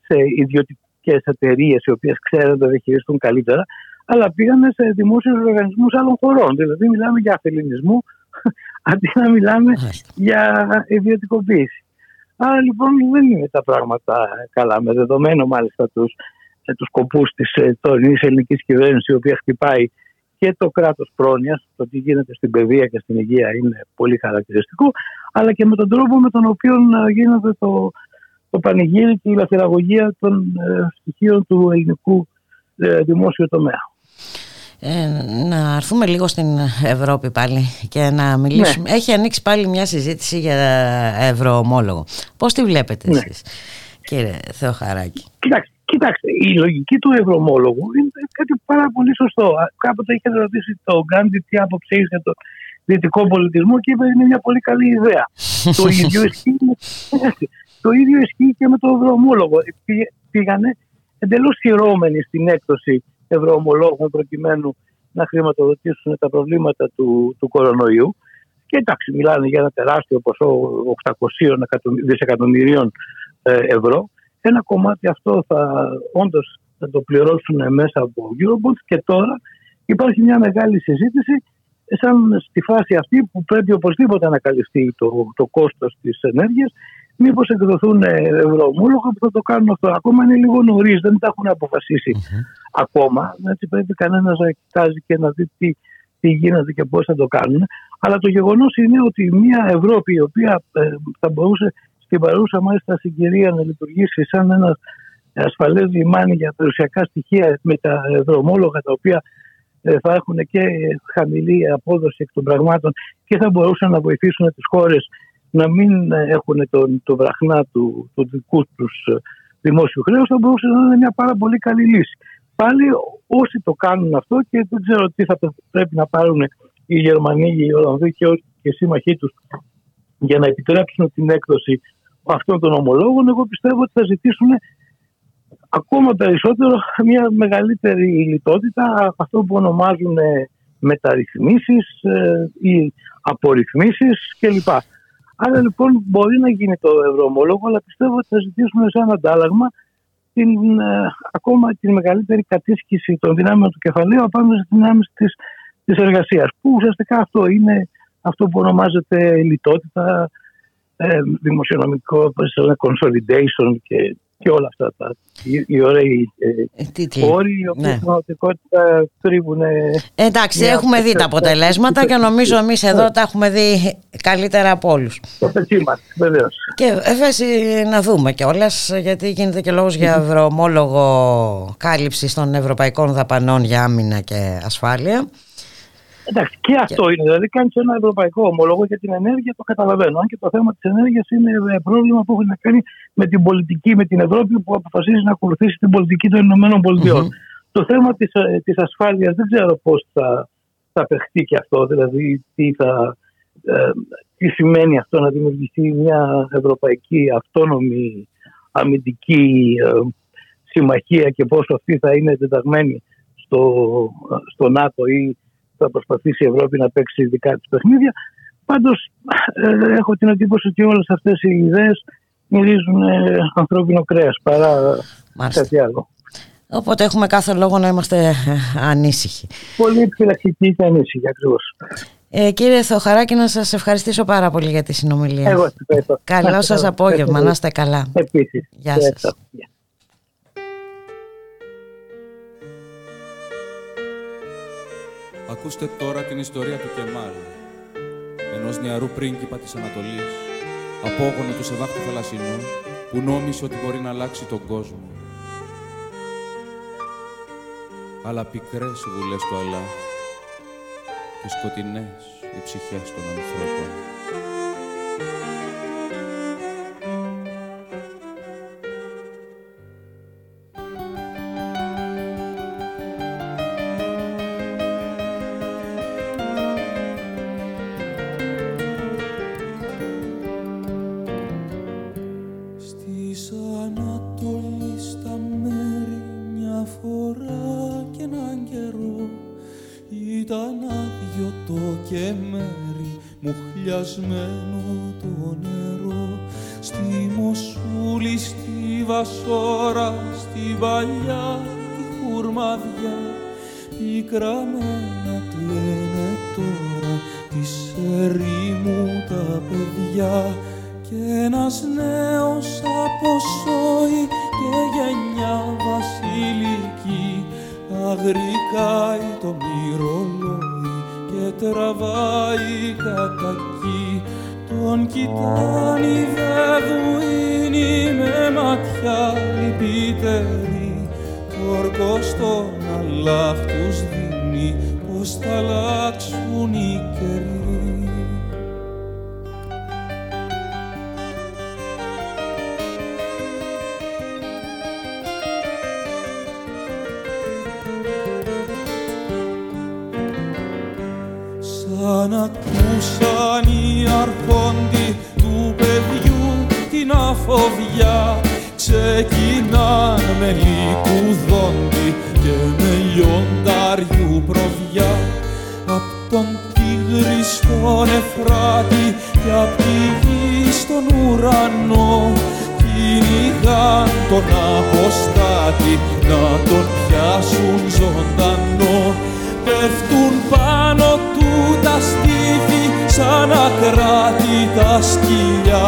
σε ιδιωτικές εταιρείες οι οποίες ξέρουν να διαχειριστούν καλύτερα, αλλά πήγαμε σε δημόσιους οργανισμούς άλλων χωρών. Δηλαδή, μιλάμε για αφελινισμό αντί να μιλάμε για ιδιωτικοποίηση. Άρα λοιπόν δεν είναι τα πράγματα καλά, με δεδομένο μάλιστα τους τους σκοπούς της ε, τωρινής ελληνικής κυβέρνησης η οποία χτυπάει και το κράτος πρόνοιας, το τι γίνεται στην παιδεία και στην υγεία είναι πολύ χαρακτηριστικό, αλλά και με τον τρόπο με τον οποίο ε, γίνεται το, το πανηγύρι και η λαθυραγωγία των ε, στοιχείων του ελληνικού ε, δημόσιου τομέα. Ε, να έρθουμε λίγο στην Ευρώπη πάλι και να μιλήσουμε. Ναι. Έχει ανοίξει πάλι μια συζήτηση για ευρωομόλογο. Πώς τη βλέπετε ναι. εσείς, κύριε Θεοχαράκη; Κοιτάξτε, κοιτάξτε, η λογική του ευρωομόλογου είναι κάτι πάρα πολύ σωστό. Κάποτε είχε ρωτήσει το Γκάντι τι άποψη έχει για το δυτικό πολιτισμό και είπε είναι μια πολύ καλή ιδέα. το ίδιο ισχύει το ίδιο ισχύει και με το ευρωομόλογο. Πήγανε εντελώς χειρώμενοι στην έκδοση ευρωομολόγων προκειμένου να χρηματοδοτήσουν τα προβλήματα του, του κορονοϊού. Και εντάξει, μιλάνε για ένα τεράστιο ποσό 800 δισεκατομμυρίων ε, ευρώ. Ένα κομμάτι αυτό θα όντως θα το πληρώσουν μέσα από Eurobonds και τώρα υπάρχει μια μεγάλη συζήτηση σαν στη φάση αυτή που πρέπει οπωσδήποτε να καλυφθεί το, το κόστος της ενέργειας μήπως εκδοθούν ε, ευρωομόλογα που θα το κάνουν αυτό. Ακόμα είναι λίγο νωρίς, δεν τα έχουν ακόμα. Έτσι πρέπει κανένας να κοιτάζει και να δει τι, τι γίνεται και πώς θα το κάνουν. Αλλά το γεγονός είναι ότι μια Ευρώπη η οποία ε, θα μπορούσε στην παρούσα μάλιστα συγκυρία να λειτουργήσει σαν ένας ασφαλές λιμάνι για περιουσιακά στοιχεία με τα ευρωομόλογα τα οποία ε, θα έχουν και χαμηλή απόδοση εκ των πραγμάτων και θα μπορούσαν να βοηθήσουν τις χώρες να μην έχουν τον, το βραχνά του, του δικού τους ε, δημόσιου χρέους, θα μπορούσε να είναι μια πάρα πολύ καλή λύση. Πάλι όσοι το κάνουν αυτό και δεν ξέρω τι θα πρέπει να πάρουν οι Γερμανοί, οι Ολλανδοί και, οι σύμμαχοί τους για να επιτρέψουν την έκδοση αυτών των ομολόγων, εγώ πιστεύω ότι θα ζητήσουν ακόμα περισσότερο μια μεγαλύτερη λιτότητα, αυτό που ονομάζουν μεταρρυθμίσεις ε, ή απορριθμίσεις κλπ. Άρα λοιπόν μπορεί να γίνει το ευρωομόλογο, αλλά πιστεύω ότι θα ζητήσουμε σαν αντάλλαγμα την, ε, ακόμα την μεγαλύτερη κατήσχηση των δυνάμεων του κεφαλαίου απάνω στις δυνάμεις της της εργασίας. Που ουσιαστικά αυτό είναι αυτό που ονομάζεται λιτότητα, ε, δημοσιονομικό consolidation και και όλα αυτά τα οι ωραίοι ε, όροι οι οποίοι ναι. στην πραγματικότητα τρίβουν. Εντάξει, έχουμε δει τα αποτελέσματα και νομίζω εμείς εδώ τα έχουμε δει καλύτερα από όλους. Το βεβαίως. Και βέβαια να δούμε κιόλας, γιατί γίνεται και λόγος για ευρωομόλογο κάλυψη των ευρωπαϊκών δαπανών για άμυνα και ασφάλεια. Εντάξει, και αυτό είναι. Δηλαδή, κάνεις ένα ευρωπαϊκό ομόλογο για την ενέργεια, το καταλαβαίνω. Αν και το θέμα της ενέργειας είναι ε, πρόβλημα που έχει να κάνει με την πολιτική, με την Ευρώπη που αποφασίζει να ακολουθήσει την πολιτική των Ηνωμένων Το θέμα της της ε, ασφάλειας δεν ξέρω πώς θα, θα παιχτεί και αυτό. Δηλαδή, τι, θα, ε, τι σημαίνει αυτό να δημιουργηθεί μια ευρωπαϊκή αυτόνομη αμυντική ε, συμμαχία και πόσο αυτή θα είναι εντεταγμένη στο, στο ΝΑΤΟ ή θα προσπαθήσει η Ευρώπη να παίξει δικά τη παιχνίδια. Πάντως ε, έχω την εντύπωση ότι όλες αυτές οι ιδέες μυρίζουν ε, ανθρώπινο κρέας παρά Μάλιστα. κάτι άλλο. Οπότε έχουμε κάθε λόγο να είμαστε ε, ανήσυχοι. Πολύ επιφυλακτικοί και ανήσυχοι ακριβώς. Ε, κύριε Θεοχαράκη, να σας ευχαριστήσω πάρα πολύ για τη συνομιλία. Εγώ Καλό σας απόγευμα, να είστε καλά. Επίσης. Γεια σας. Ακούστε τώρα την ιστορία του Κεμάλ, ενός νεαρού πρίγκιπα της Ανατολής, απόγονο του Σεδάχτου Θαλασσινού, που νόμισε ότι μπορεί να αλλάξει τον κόσμο. Αλλά πικρές οι βουλές του αλλά, και σκοτεινές οι ψυχές των ανθρώπων. κλεισμένο το νερό στη μοσούλη, στη βασόρα, στη Βαλιά, τη χουρμαδιά πικραμένα κλαίνε τώρα της ερήμου τα παιδιά. Κι ένας νέος από σόη και γενιά βασιλική. Αγρικάει το μυρολόι και τραβάει κατακύλι τον κοιτάνει δεδουίνη με ματιά λυπητερή. Τόρκο στον αλλάχ τους δίνει πως θα αλλάξουν οι καιροί. φοβιά. Με λικουδόντι και με λιονταριού προβιά. Απ' τον τίγρη στον Εφράτη και απ' τη γη στον ουρανό. Κυνηγάν τον αποστάτη να τον πιάσουν ζωντανό. Πέφτουν πάνω του τα στήθη σαν ακράτη τα σκυλιά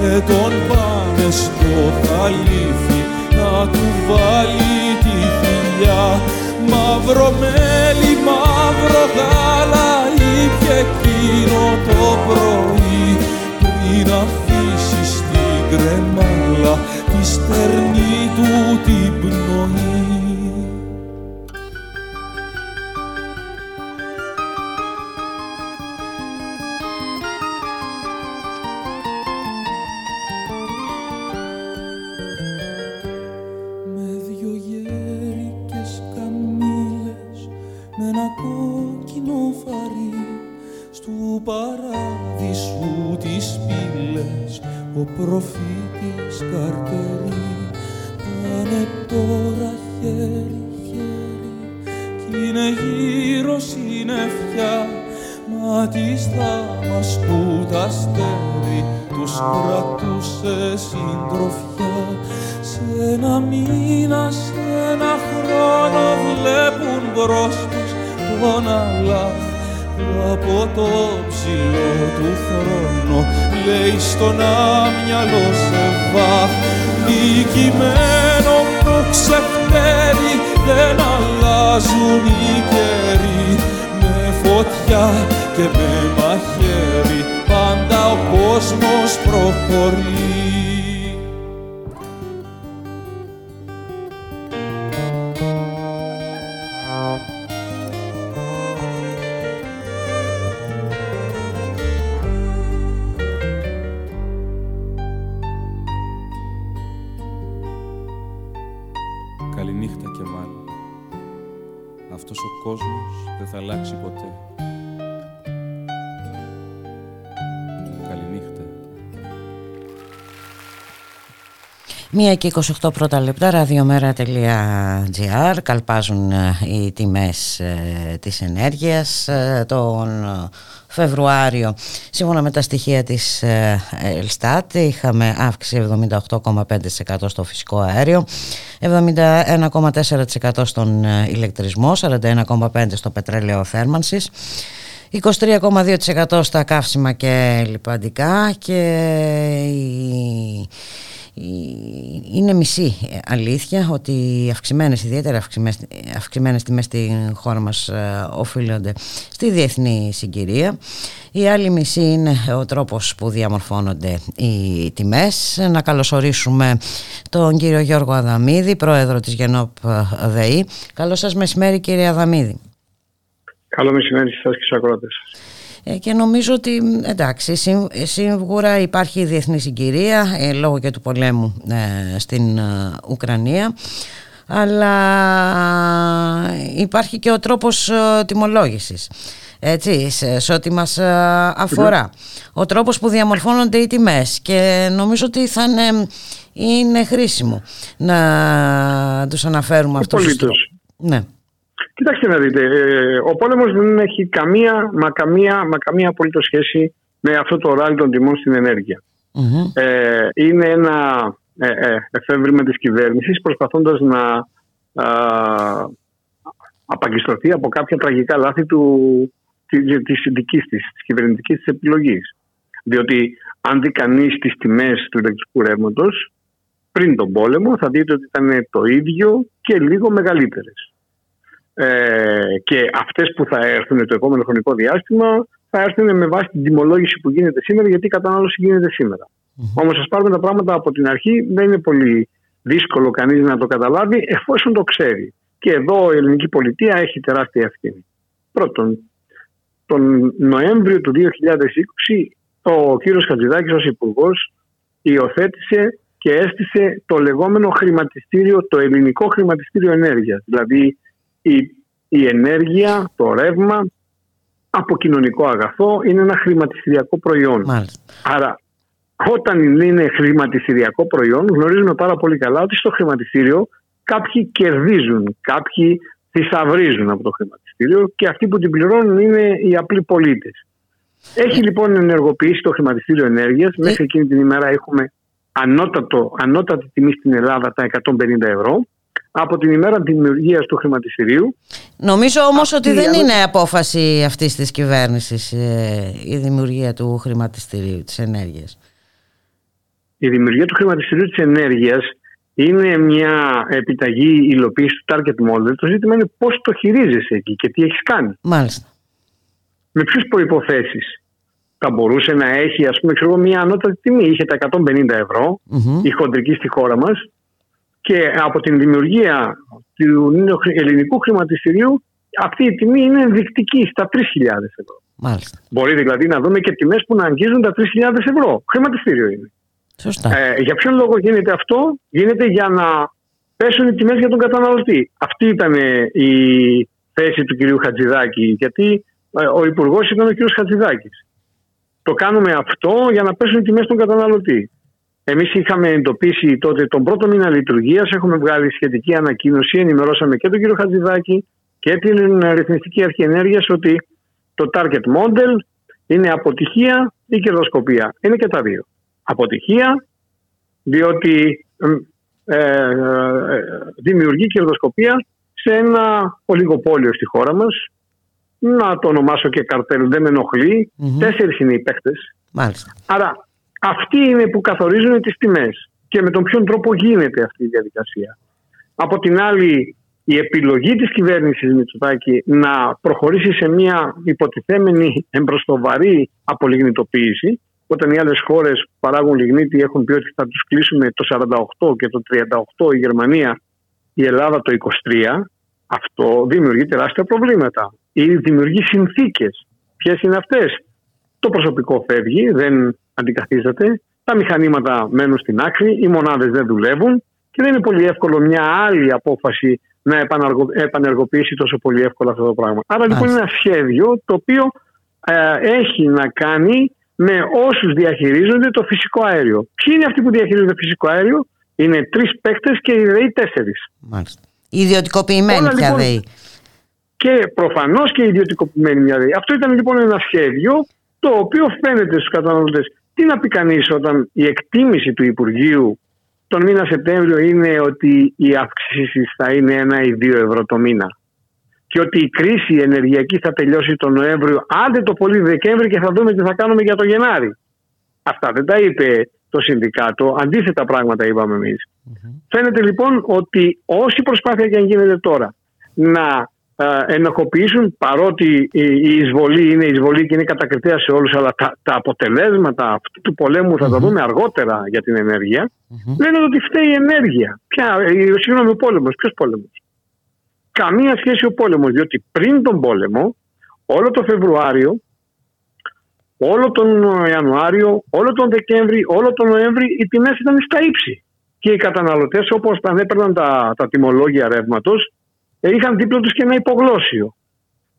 και τον πάνες στο θαλίθι να του βάλει τη φιλιά. Μαύρο μέλι, μαύρο γάλα ήπια εκείνο το πρωί. Πριν αφήσεις στην κρεμάλα τη στερνή του την πνοή. λέει στον αμυαλό σε Νικημένο μου ξεφτέρι δεν αλλάζουν οι καιροί. Με φωτιά και με μαχαίρι πάντα ο κόσμος προχωρεί. 1 και 28 πρώτα λεπτά, ραδιομέρα.gr. Καλπάζουν ε, οι τιμές ε, της ενέργειας ε, τον Φεβρουάριο. Σύμφωνα με τα στοιχεία της Ελστάτ είχαμε αύξηση 78,5% στο φυσικό αέριο, 71,4% στον ηλεκτρισμό, 41,5% στο πετρέλαιο θέρμανσης, 23,2% στα καύσιμα και λιπαντικά και η είναι μισή ε, αλήθεια ότι οι αυξημένες, ιδιαίτερα αυξημένες, αυξημένες τιμές στη χώρα μας ε, οφείλονται στη διεθνή συγκυρία. Η άλλη μισή είναι ο τρόπος που διαμορφώνονται οι τιμές. Να καλωσορίσουμε τον κύριο Γιώργο Αδαμίδη, πρόεδρο της Γενόπ ε, ΔΕΗ. Καλό σας μεσημέρι κύριε Αδαμίδη. Καλό μεσημέρι σας και στους ακρότες. Ε, και νομίζω ότι εντάξει σίγουρα υπάρχει διεθνή συγκυρία ε, λόγω και του πολέμου ε, στην Ουκρανία αλλά υπάρχει και ο τρόπος τιμολόγησης έτσι, σε, ό,τι μας αφορά. Ο τρόπος που διαμορφώνονται οι τιμές και νομίζω ότι θα είναι, είναι χρήσιμο να τους αναφέρουμε αυτό. Ναι. Κοιτάξτε να δείτε, ε, ο πόλεμος δεν έχει καμία, μα καμία, μα καμία απολύτως σχέση με αυτό το ράλι των τιμών στην ενεργεια Ε, είναι ένα ε, ε, εφεύρημα της κυβέρνησης προσπαθώντας να ε, απαγκιστρωθεί από κάποια τραγικά λάθη του, της δικής της, της κυβερνητικής της επιλογής. Διότι αν δει κανείς τις τιμές του ηλεκτρικού ρεύματος πριν τον πόλεμο θα δείτε ότι ήταν το ίδιο και λίγο μεγαλύτερες. Ε, και αυτές που θα έρθουν το επόμενο χρονικό διάστημα θα έρθουν με βάση την τιμολόγηση που γίνεται σήμερα γιατί η κατανάλωση γίνεται σήμερα. Mm-hmm. Όμως ας πάρουμε τα πράγματα από την αρχή δεν είναι πολύ δύσκολο κανείς να το καταλάβει εφόσον το ξέρει. Και εδώ η ελληνική πολιτεία έχει τεράστια ευθύνη. Πρώτον, τον Νοέμβριο του 2020 ο κύριος Χατζηδάκης ως υπουργός υιοθέτησε και έστησε το λεγόμενο χρηματιστήριο, το ελληνικό χρηματιστήριο ενέργειας. Δηλαδή η, η ενέργεια, το ρεύμα από κοινωνικό αγαθό είναι ένα χρηματιστηριακό προϊόν. Άρα όταν είναι χρηματιστηριακό προϊόν γνωρίζουμε πάρα πολύ καλά ότι στο χρηματιστήριο κάποιοι κερδίζουν, κάποιοι θησαυρίζουν από το χρηματιστήριο και αυτοί που την πληρώνουν είναι οι απλοί πολίτες. Έχει λοιπόν ενεργοποιήσει το χρηματιστήριο ενέργειας. Ε. Μέχρι εκείνη την ημέρα έχουμε ανώτατο, ανώτατη τιμή στην Ελλάδα τα 150 ευρώ από την ημέρα δημιουργίας του χρηματιστηρίου. Νομίζω όμως ότι δεν είναι απόφαση αυτής της κυβέρνησης ε, η δημιουργία του χρηματιστηρίου της ενέργειας. Η δημιουργία του χρηματιστηρίου της ενέργειας είναι μια επιταγή υλοποίησης του target model. Το ζήτημα είναι πώς το χειρίζεσαι εκεί και τι έχεις κάνει. Μάλιστα. Με ποιες προποθέσει. Θα μπορούσε να έχει, ας πούμε, ξέρω, μια ανώτατη τιμή. Είχε τα 150 ευρώ, mm-hmm. η χοντρική στη χώρα μας, και από την δημιουργία του ελληνικού χρηματιστηρίου αυτή η τιμή είναι ενδεικτική στα 3.000 ευρώ. Μάλιστα. Μπορεί δηλαδή να δούμε και τιμές που να αγγίζουν τα 3.000 ευρώ. Χρηματιστήριο είναι. Σωστά. Ε, για ποιον λόγο γίνεται αυτό, γίνεται για να πέσουν οι τιμές για τον καταναλωτή. Αυτή ήταν η θέση του κυρίου Χατζηδάκη, γιατί ε, ο υπουργός ήταν ο κύριος Χατζηδάκης. Το κάνουμε αυτό για να πέσουν οι τιμές στον καταναλωτή. Εμείς είχαμε εντοπίσει τότε τον πρώτο μήνα λειτουργίας, έχουμε βγάλει σχετική ανακοίνωση, ενημερώσαμε και τον κύριο Χατζηδάκη και την Ρυθμιστική Αρχή Ενέργειας ότι το target model είναι αποτυχία ή κερδοσκοπία. Είναι και τα δύο. Αποτυχία, διότι ε, ε, δημιουργεί κερδοσκοπία σε ένα ολιγοπόλιο στη χώρα μας. Να το ονομάσω και καρτέλ, δεν με ενοχλεί. Mm-hmm. Τέσσερις είναι οι παίχτες. Άρα αυτοί είναι που καθορίζουν τις τιμές και με τον ποιον τρόπο γίνεται αυτή η διαδικασία. Από την άλλη, η επιλογή της κυβέρνησης Μητσοτάκη να προχωρήσει σε μια υποτιθέμενη εμπροστοβαρή απολιγνητοποίηση, όταν οι άλλες χώρες που παράγουν λιγνίτη έχουν πει ότι θα τους κλείσουμε το 48 και το 38 η Γερμανία, η Ελλάδα το 23, αυτό δημιουργεί τεράστια προβλήματα ή δημιουργεί συνθήκες. Ποιες είναι αυτές; Το προσωπικό φεύγει, δεν αντικαθίζεται. Τα μηχανήματα μένουν στην άκρη, οι μονάδες δεν δουλεύουν και δεν είναι πολύ εύκολο μια άλλη απόφαση να επανεργοποιήσει τόσο πολύ εύκολα αυτό το πράγμα. Άρα λοιπόν είναι ένα σχέδιο το οποίο ε, έχει να κάνει με όσους διαχειρίζονται το φυσικό αέριο. Ποιοι είναι αυτοί που διαχειρίζονται το φυσικό αέριο, είναι τρεις παίκτες και οι ΔΕΗ τέσσερις. Μάλιστα. Ιδιωτικοποιημένοι πια λοιπόν, ΔΕΗ. Και προφανώς και ιδιωτικοποιημένοι μια ΔΕΗ. Αυτό ήταν λοιπόν ένα σχέδιο το οποίο φαίνεται στους καταναλωτές τι να πει κανείς όταν η εκτίμηση του Υπουργείου τον μήνα Σεπτέμβριο είναι ότι οι αυξήσει θα είναι ένα ή δύο ευρώ το μήνα. Και ότι η κρίση ενεργειακή θα τελειώσει τον Νοέμβριο, άντε το πολύ Δεκέμβρη και θα δούμε τι θα κάνουμε για το Γενάρη. Αυτά δεν τα είπε το Συνδικάτο. Αντίθετα πράγματα είπαμε εμείς. Φαίνεται λοιπόν ότι όση προσπάθεια και αν γίνεται τώρα να ε, ενοχοποιήσουν παρότι η εισβολή είναι εισβολή και είναι κατακριτέα σε όλους αλλά τα, τα αποτελέσματα αυτού του πολέμου θα τα δούμε αργότερα για την ενέργεια λένε ότι φταίει η ενέργεια. Ποια, συγγνώμη ο πόλεμος. Ποιος πόλεμος; Καμία σχέση ο πόλεμος διότι πριν τον πόλεμο όλο το Φεβρουάριο, όλο τον Ιανουάριο, όλο τον Δεκέμβρη, όλο τον Νοέμβρη οι τιμές ήταν στα ύψη. Και οι καταναλωτές, όπως τα έπαιρναν τα, τα τιμολόγια ρεύματος, είχαν δίπλα τους και ένα υπογλώσιο.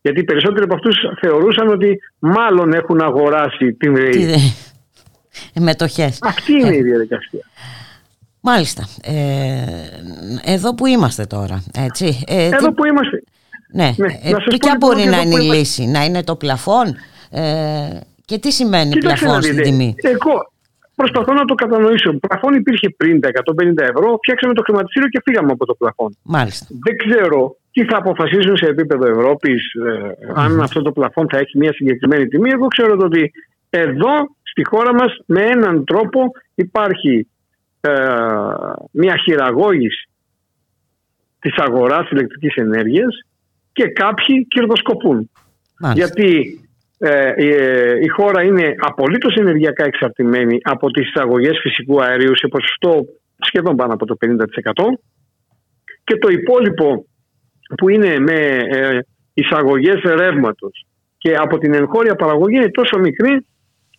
Γιατί οι περισσότεροι από αυτούς θεωρούσαν ότι μάλλον έχουν αγοράσει την ΔΕΗ. Μετοχές. Αυτή είναι η διαδικασία. Μάλιστα. Ε, εδώ που είμαστε τώρα, έτσι. Ε, εδώ τι... που είμαστε. Ναι. ναι. Ε, ποια μπορεί να είναι η λύση, να είναι το πλαφόν; Ε, και τι σημαίνει Κοίταξε πλαφόν στην τιμή; Εγώ προσπαθώ να το κατανοήσω. Πλαφόν υπήρχε πριν τα 150 ευρώ, φτιάξαμε το χρηματιστήριο και φύγαμε από το πλαφόν. Μάλιστα. Δεν ξέρω τι θα αποφασίσουν σε επίπεδο Ευρώπης, ε, αν αυτό το πλαφόν θα έχει μια συγκεκριμένη τιμή. Εγώ ξέρω ότι εδώ στη χώρα μας με έναν τρόπο υπάρχει ε, μια χειραγώγηση της αγοράς ηλεκτρικής ενέργειας και κάποιοι κερδοσκοπούν. Γιατί ε, ε, η χώρα είναι απολύτως ενεργειακά εξαρτημένη από τις εισαγωγές φυσικού αερίου σε ποσοστό σχεδόν πάνω από το 50% και το υπόλοιπο που είναι με ε, εισαγωγές ρεύματος και από την εγχώρια παραγωγή είναι τόσο μικρή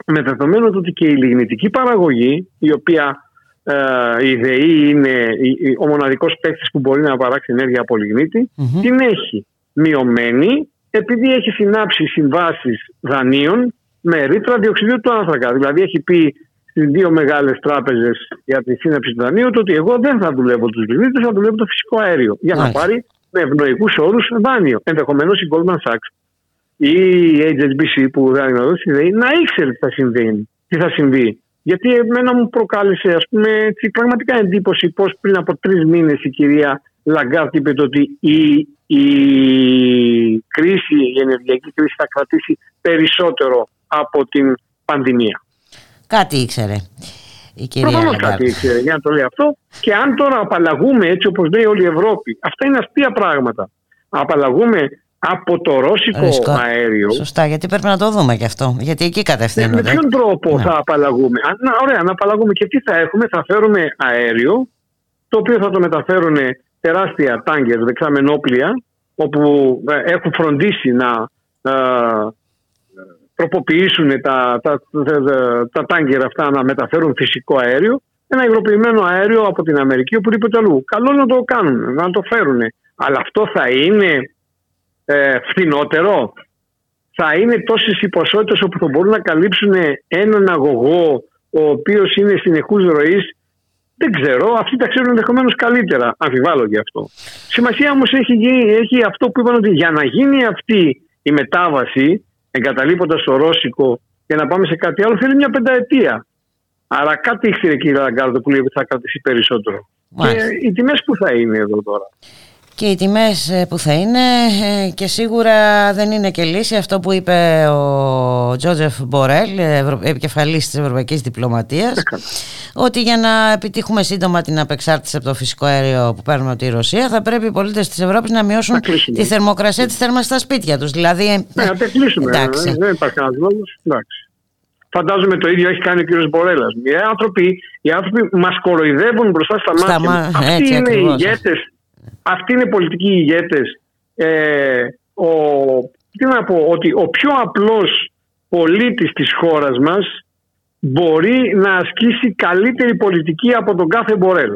με δεδομένο ότι και η λιγνητική παραγωγή η οποία ε, η ΔΕΗ είναι ο μοναδικός παίκτης που μπορεί να παράξει ενέργεια από την έχει μειωμένη επειδή έχει συνάψει συμβάσεις δανείων με ρήτρα διοξιδίου του άνθρακα. Δηλαδή έχει πει στις δύο μεγάλες τράπεζες για τη σύναψη του δανείου ότι εγώ δεν θα δουλεύω τους λιγνίτε, θα δουλεύω το φυσικό αέριο. Για να πάρει με ευνοϊκούς όρους δάνειο. Ενδεχομένως η Goldman Sachs ή η HSBC που δεν είναι να ήξερε τι θα συμβεί. Τι θα συμβεί γιατί εμένα μου προκάλεσε ας πούμε, πραγματικά εντύπωση πώς πριν από τρεις μήνες η κυρία Λαγκάρντ είπε ότι η, η κρίση, η ενεργειακή κρίση θα κρατήσει περισσότερο από την πανδημία. Κάτι ήξερε η κυρία Προφανώς κάτι ήξερε για να το λέει αυτό. Και αν τώρα απαλλαγούμε έτσι όπως λέει όλη η Ευρώπη, αυτά είναι αστεία πράγματα. Απαλλαγούμε από το ρώσικο Ρίσκο. αέριο. Σωστά, γιατί πρέπει να το δούμε και αυτό. Γιατί εκεί κατευθύνονται. Με ποιον τρόπο ναι. θα απαλλαγούμε; να, ωραία, να απαλλαγούμε και τι θα έχουμε. Θα φέρουμε αέριο, το οποίο θα το μεταφέρουν τεράστια τάγκερ δεξαμενόπλια, όπου ε, έχουν φροντίσει να ε, τροποποιήσουν τα, τα, τα, τα τάγκερ αυτά να μεταφέρουν φυσικό αέριο. Ένα υγροποιημένο αέριο από την Αμερική, οπουδήποτε αλλού. Καλό να το κάνουν, να το φέρουν. Αλλά αυτό θα είναι ε, φθηνότερο. Θα είναι τόσες οι ποσότητες όπου θα μπορούν να καλύψουν έναν αγωγό ο οποίος είναι συνεχούς ροής. Δεν ξέρω, αυτοί τα ξέρουν ενδεχομένως καλύτερα. Αμφιβάλλω γι' αυτό. Σημασία όμως έχει, έχει αυτό που είπαν ότι για να γίνει αυτή η μετάβαση, εγκαταλείποντας το Ρώσικο και να πάμε σε κάτι άλλο, θέλει μια πενταετία. Άρα κάτι ήξερε κύριε Λαγκάρδο που λέει ότι θα κρατήσει περισσότερο. Και οι τιμές που θα είναι εδώ τώρα και οι τιμές ε, που θα είναι ε, και σίγουρα δεν είναι και λύση αυτό που είπε ο Τζότζεφ Μπορέλ, επικεφαλής της Ευρωπαϊκής Διπλωματίας ότι για να επιτύχουμε σύντομα την απεξάρτηση από το φυσικό αέριο που παίρνουμε από τη Ρωσία θα πρέπει οι πολίτες της Ευρώπης να μειώσουν τη θερμοκρασία της θέρμας στα σπίτια τους. Δηλαδή, ναι, να τα κλείσουμε. Εντάξει. Δεν υπάρχει κανένας λόγος. Εντάξει. Φαντάζομαι το ίδιο έχει κάνει ο κύριος Μπορέλας. Οι άνθρωποι, οι άνθρωποι μας κοροϊδεύουν μπροστά στα μάτια. Αυτοί έτσι, είναι οι ηγέτες αυτοί είναι οι πολιτικοί ηγέτες. Ε, ο, τι να πω, ότι ο πιο απλός πολίτης της χώρας μας μπορεί να ασκήσει καλύτερη πολιτική από τον κάθε Μπορέλ.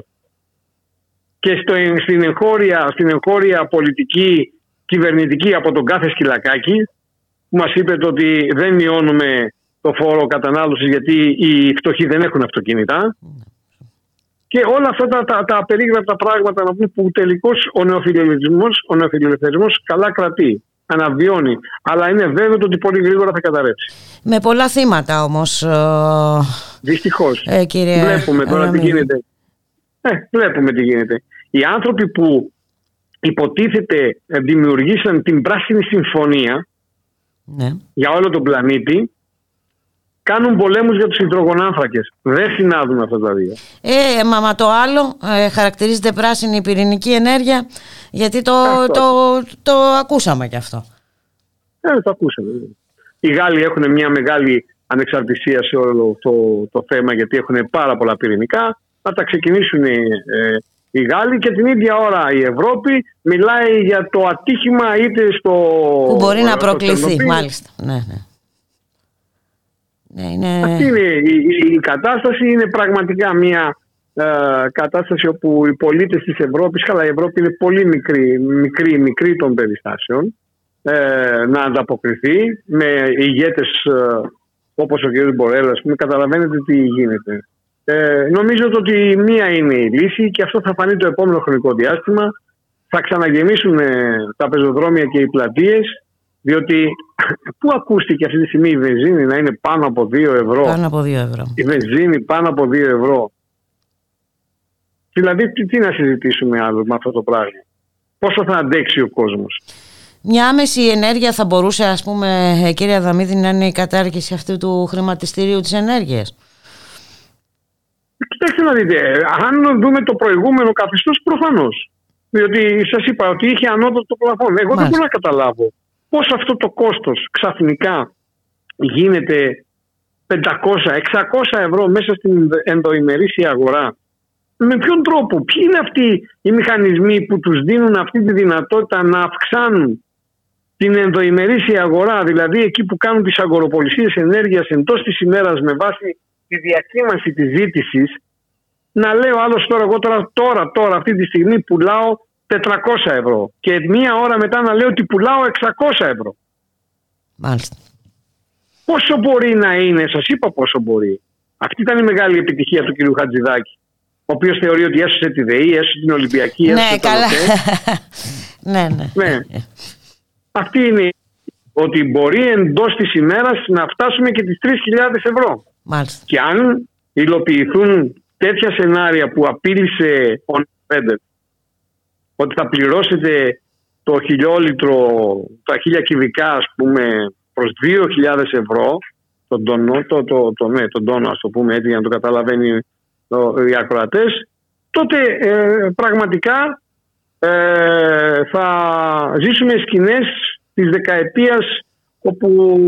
Και στο, στην, εγχώρια, στην εγχώρια πολιτική κυβερνητική από τον κάθε σκυλακάκι που μας είπε ότι δεν μειώνουμε το φόρο κατανάλωσης γιατί οι φτωχοί δεν έχουν αυτοκίνητα και όλα αυτά τα, τα, τα περίγραπτα πράγματα να πούμε, που τελικώ ο νεοφιλελευθερισμός, ο νεοφιλελευθερισμός καλά κρατεί, αναβιώνει. Αλλά είναι βέβαιο ότι πολύ γρήγορα θα καταρρεύσει. Με πολλά θύματα όμως. Δυστυχώς. Ε, βλέπουμε τώρα τι γίνεται. Ε, βλέπουμε τι γίνεται. Οι άνθρωποι που υποτίθεται δημιουργήσαν την πράσινη συμφωνία ναι. για όλο τον πλανήτη κάνουν πολέμους για τους υδρογονάνθρακες. Δεν συνάδουν αυτά τα δύο. Ε, μα, μα το άλλο ε, χαρακτηρίζεται πράσινη πυρηνική ενέργεια γιατί το, το, το, ακούσαμε κι αυτό. Ε, το ακούσαμε. Οι Γάλλοι έχουν μια μεγάλη ανεξαρτησία σε όλο το, το θέμα γιατί έχουν πάρα πολλά πυρηνικά. Να τα ξεκινήσουν ε, οι Γάλλοι και την ίδια ώρα η Ευρώπη μιλάει για το ατύχημα είτε στο... Που μπορεί να στο προκληθεί, Τσερνομπίλ. μάλιστα. Ναι, ναι. Ναι, είναι... Αυτή είναι η, η- η κατάσταση. Είναι πραγματικά μια ε, κατάσταση όπου οι πολίτες της Ευρώπης, καλά η Ευρώπη είναι πολύ μικρή, μικρή, μικρή των περιστάσεων, ε, να ανταποκριθεί με ηγέτες ε, όπως ο κ. Μπορέλ, ας πούμε, καταλαβαίνετε τι γίνεται. Ε, νομίζω το ότι μία είναι η λύση και αυτό θα φανεί το επόμενο χρονικό διάστημα. Θα ξαναγεμίσουν ε, τα πεζοδρόμια και οι πλατείες διότι πού ακούστηκε αυτή τη στιγμή η βενζίνη να είναι πάνω από 2 ευρώ; Πάνω από 2 ευρώ. Η βενζίνη πάνω από 2 ευρώ. Δηλαδή τι, τι να συζητήσουμε άλλο με αυτό το πράγμα; Πόσο θα αντέξει ο κόσμος; Μια άμεση ενέργεια θα μπορούσε, ας πούμε, ε, κύριε Αδαμίδη, να είναι η κατάργηση αυτού του χρηματιστηρίου της ενέργειας. Κοιτάξτε να δείτε, ε, αν δούμε το προηγούμενο καθεστώς, προφανώς. Διότι σας είπα ότι είχε ανώτατο πλαφόν. Εγώ δεν Μάλιστα. μπορώ να καταλάβω πώς αυτό το κόστος ξαφνικά γίνεται 500-600 ευρώ μέσα στην ενδοημερήσια αγορά; Με ποιον τρόπο, ποιοι είναι αυτοί οι μηχανισμοί που τους δίνουν αυτή τη δυνατότητα να αυξάνουν την ενδοημερήσια αγορά, δηλαδή εκεί που κάνουν τις αγοροπολισίες ενέργειας εντός της ημέρας με βάση τη διακύμανση της ζήτησης, να λέω άλλος τώρα, εγώ τώρα, τώρα, τώρα αυτή τη στιγμή πουλάω 400 ευρώ και μία ώρα μετά να λέω ότι πουλάω 600 ευρώ. Μάλιστα. Πόσο μπορεί να είναι, σας είπα πόσο μπορεί. Αυτή ήταν η μεγάλη επιτυχία του κ. Χατζηδάκη, ο οποίος θεωρεί ότι έσωσε τη ΔΕΗ, έσωσε την Ολυμπιακή, έσωσε Ναι, το καλά. ΟΤΕ. ναι, ναι. Ναι. Αυτή είναι ότι μπορεί εντός της ημέρας να φτάσουμε και τις 3.000 ευρώ. Μάλιστα. Και αν υλοποιηθούν τέτοια σενάρια που απείλησε ο Νεφέντερ, ότι θα πληρώσετε το χιλιόλιτρο, τα χίλια κυβικά ας πούμε προς 2.000 ευρώ τον τόνο, το, το, το, ναι, τον τόνο ας το πούμε έτσι για να το καταλαβαίνει το, οι ακροατές τότε ε, πραγματικά ε, θα ζήσουμε σκηνές της δεκαετίας όπου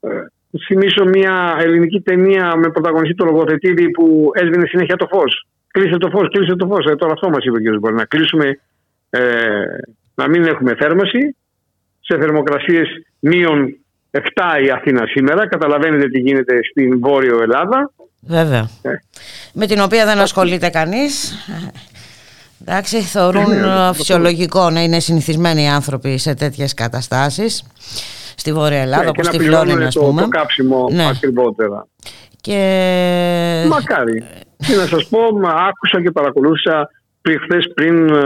ε, θυμίσω μια ελληνική ταινία με πρωταγωνιστή το λογοθετήδη που έσβηνε συνέχεια το φως. Κλείσε το φως, κλείσε το φως. Ε, τώρα αυτό μας είπε ο κ. Μπορεί να κλείσουμε, ε, να μην έχουμε θέρμαση σε θερμοκρασίες μείον 7 η Αθήνα σήμερα. Καταλαβαίνετε τι γίνεται στην Βόρειο Ελλάδα. Βέβαια. Ε. Με την οποία δεν ασχολείται κανείς. Εντάξει, θεωρούν Ναι, ναι, ε, φυσιολογικό να είναι συνηθισμένοι οι άνθρωποι σε τέτοιες καταστάσεις. Στη Βόρεια Ελλάδα, Ναι, όπως και στη να πληρώνουν Φλόρινα, ας το, πούμε. το κάψιμο Ναι. ακριβότερα. Και... Μακάρι. Τι να σας πω, μα άκουσα και παρακολούθησα πριν χθες, πριν ε,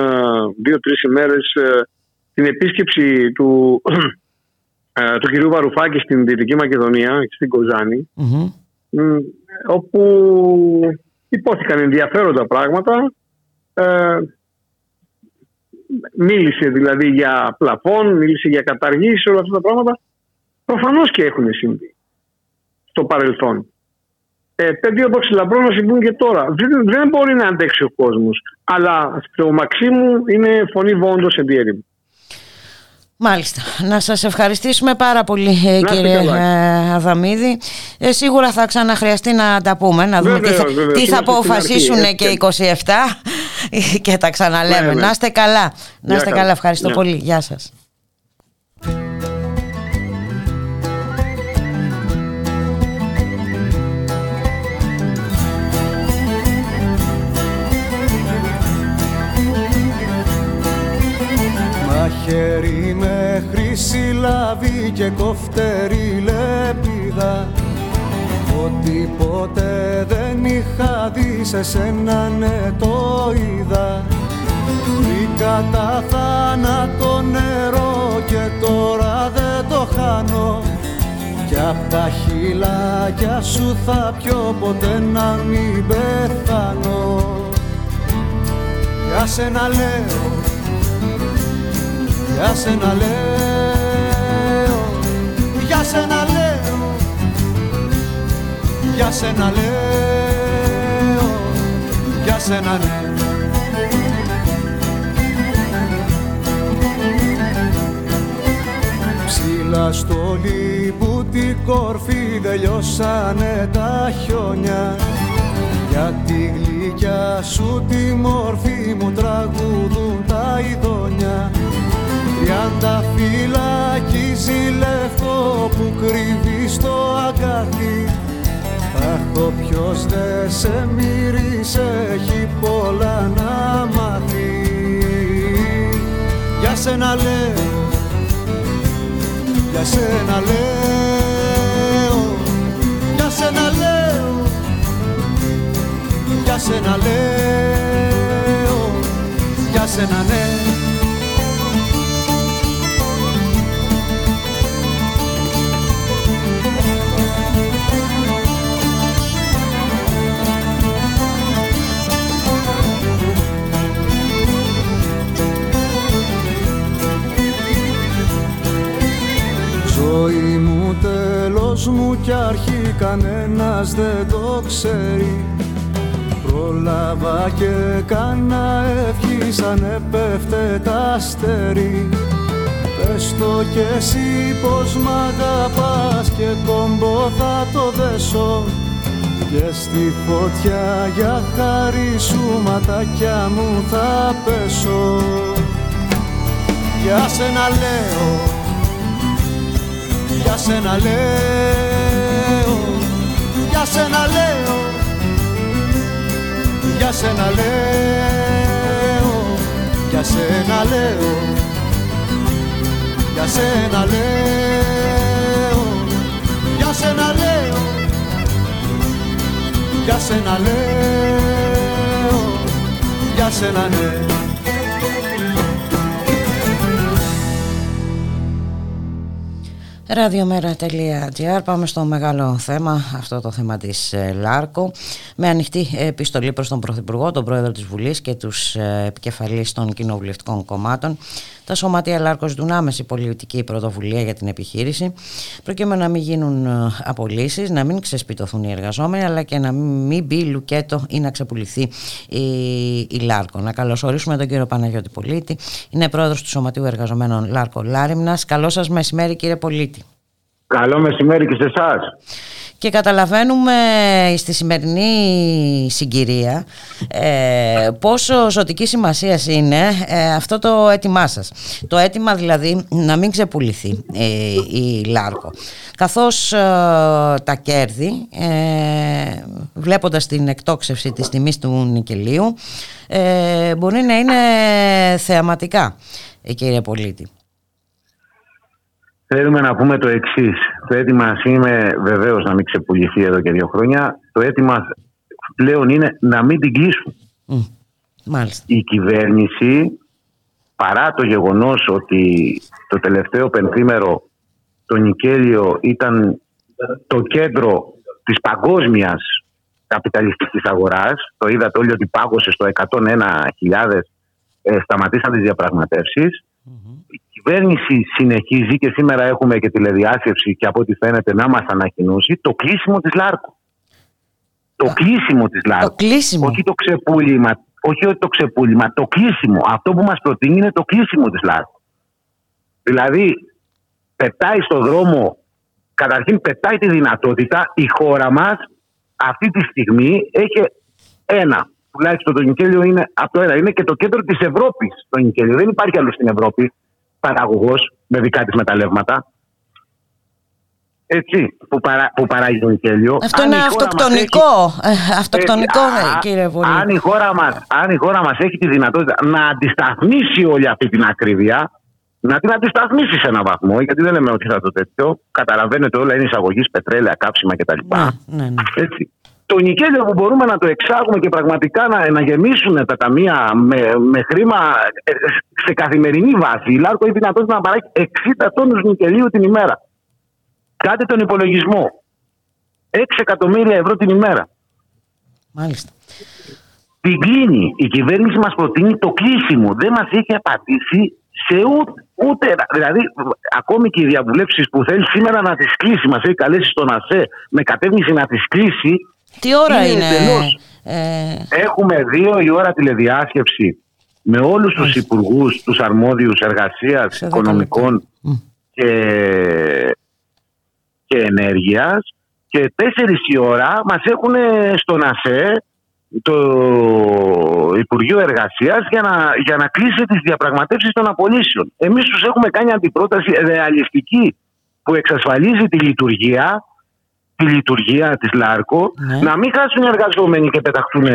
δύο-τρεις ημέρες ε, την επίσκεψη του, ε, του κυρίου Βαρουφάκη στην Δυτική Μακεδονία, στην Κοζάνη, Μμμ. μ, όπου υπόθηκαν ενδιαφέροντα πράγματα. Ε, μίλησε δηλαδή για πλαφόν, μίλησε για καταργήσεις, όλα αυτά τα πράγματα. Προφανώς και έχουν συμβεί στο παρελθόν. Ε, πεδίο δόξη λαμπρό να συμβούν και τώρα. Δεν, δεν μπορεί να αντέξει ο κόσμος. Αλλά στο Μαξίμου είναι φωνή βόντος εν τη έρημη. Μάλιστα. Να σας ευχαριστήσουμε πάρα πολύ ε, είστε κύριε καλά. ε, Αδαμίδη. Ε, σίγουρα θα ξαναχρειαστεί να τα πούμε, να δούμε Βεβαίως, τι θα, βεβαίως. τι θα Είμαστε στην αποφασίσουν αρχή, και έτσι. οι 27 και τα ξαναλέμε. Ναι, ναι. Να είστε καλά. Να Γεια είστε χαρά. καλά. Ευχαριστώ Γεια. πολύ. Γεια σας. Μαχαίρι με χρυσή λαβή και κοφτερή λεπίδα. Ότι ποτέ δεν είχα δει σε σένα ναι το είδα. Βρήκα τα θάνατο νερό και τώρα δεν το χάνω. Κι απ' τα χειλάκια σου θα πιω ποτέ να μην πεθάνω. Για σένα λέω για σένα λέω, για σένα λέω, για σένα λέω, για σένα ναι. Ψήλα στο λίπου την κορφή δεν λιώσανε τα χιόνια για Για τη γλυκιά σου τη μορφή μου τραγουδούν τα ειδόνια Τριάντα φυλακίζει λευκό που κρύβει στο αγκάθι Αχ, ποιος δε σε μύρισε έχει πολλά να μάθει Για σένα λέω, για σένα λέω, για σένα λέω, για σένα λέω, για σένα ναι. Τέλος μου κι αρχή κανένας δεν το ξέρει. Πρόλαβα και κάνα ευχή σαν έπεφτε τα αστέρι. Πες το κι εσύ πως μ' αγαπάς και κόμπο θα το δέσω. Και στη φωτιά για χάρη σου ματάκια μου θα πέσω. Για σένα λέω για σένα λέω, για σένα λέω, για σένα λέω, για σένα λέω, για σένα λέω, για σένα λέω, για σένα λέω, για σένα λέω. Ραδιομέρα.gr Πάμε στο μεγάλο θέμα, αυτό το θέμα της ε, Λάρκο με ανοιχτή επιστολή προς τον Πρωθυπουργό, τον Πρόεδρο της Βουλής και τους ε, επικεφαλείς των κοινοβουλευτικών κομμάτων τα σωματεία Λάρκος ζητούν άμεση πολιτική πρωτοβουλία για την επιχείρηση, προκειμένου να μην γίνουν ε, απολύσεις, να μην ξεσπιτωθούν οι εργαζόμενοι, αλλά και να μην μπει λουκέτο ή να ξεπουληθεί η, η Λάρκο. Να καλωσορίσουμε τον κύριο Παναγιώτη Πολίτη. Είναι πρόεδρος του Σωματείου Εργαζομένων Λάρκο Λάριμνας. Καλό σας μεσημέρι, κύριε Πολίτη. Καλό μεσημέρι και σε εσάς και καταλαβαίνουμε στη σημερινή συγκυρία ε, πόσο ζωτική σημασία είναι ε, αυτό το αίτημά σας. Το αίτημα δηλαδή να μην ξεπουληθεί ε, η Λάρκο. Καθώς ε, τα κέρδη, βλέποντας την εκτόξευση της τιμής του νικελίου, μπορεί να είναι θεαματικά, κύριε Πολίτη. Θέλουμε να πούμε το εξής. Το αίτημα είναι βεβαίως να μην ξεπουληθεί εδώ και δύο χρόνια. Το αίτημα πλέον είναι να μην την κλείσουν. Μάλιστα. Η κυβέρνηση, παρά το γεγονός ότι το τελευταίο πενθήμερο το Νικέλιο ήταν το κέντρο της παγκόσμιας καπιταλιστικής αγοράς, το είδατε όλοι ότι πάγωσε στο 101.000, ε, σταματήσαν τις διαπραγματεύσεις κυβέρνηση συνεχίζει και σήμερα έχουμε και τηλεδιάσκεψη και από ό,τι φαίνεται να μας ανακοινώσει το κλείσιμο της Λάρκου. Το κλείσιμο της Λάρκου. Το κλείσιμο. Όχι το ξεπούλημα. Όχι το ξεπούλημα, το κλείσιμο. Αυτό που μας προτείνει είναι το κλείσιμο της Λάρκου. Δηλαδή, πετάει στο δρόμο, καταρχήν πετάει τη δυνατότητα η χώρα μας αυτή τη στιγμή έχει ένα. Τουλάχιστον το Νικέλιο είναι από το ένα. Είναι και το κέντρο της Ευρώπης το Νικέλιο. Δεν υπάρχει άλλο στην Ευρώπη παραγωγός με δικά της μεταλλεύματα. Έτσι, που, παρά, που παράγει το νικέλιο. Αυτό είναι αυτοκτονικό, έχει... Ε, αυτοκτονικό έτσι, κύριε Βουλή. Αν η χώρα μας, αν η χώρα μας έχει τη δυνατότητα να αντισταθμίσει όλη αυτή την ακρίβεια, να την αντισταθμίσει σε έναν βαθμό, γιατί δεν λέμε ότι θα το τέτοιο. Καταλαβαίνετε όλα είναι εισαγωγή πετρέλαια, κάψιμα κτλ. Ναι, ναι, ναι. Έτσι το νικέλιο που μπορούμε να το εξάγουμε και πραγματικά να, να γεμίσουν τα ταμεία με, με χρήμα ε, σε καθημερινή βάση. Η Λάρκο έχει δυνατότητα να παράγει 60 τόνους νικελίου την ημέρα. Κάντε τον υπολογισμό. 6 εκατομμύρια ευρώ την ημέρα. Μάλιστα. Την κλείνει. Η κυβέρνηση μας προτείνει το κλείσιμο. Δεν μας έχει απαντήσει σε ούτε, ούτε, δηλαδή ακόμη και οι διαβουλεύσεις που θέλει σήμερα να τις κλείσει, μας έχει καλέσει στον ΑΣΕ με κατεύθυνση να τις κλείσει, τι ώρα είναι. Ε... Έχουμε δύο η ώρα τηλεδιάσκεψη με όλους τους υπουργούς, τους αρμόδιους εργασίας, οικονομικών και, και ενέργειας και τέσσερις η ώρα μας έχουν στον ΑΣΕ το Υπουργείο Εργασίας για να, για να κλείσει τις διαπραγματεύσεις των απολύσεων. Εμείς τους έχουμε κάνει αντιπρόταση ρεαλιστική που εξασφαλίζει τη λειτουργία, τη λειτουργία της ΛΑΡΚΟ, Ναι. να μην χάσουν οι εργαζόμενοι και πεταχτούν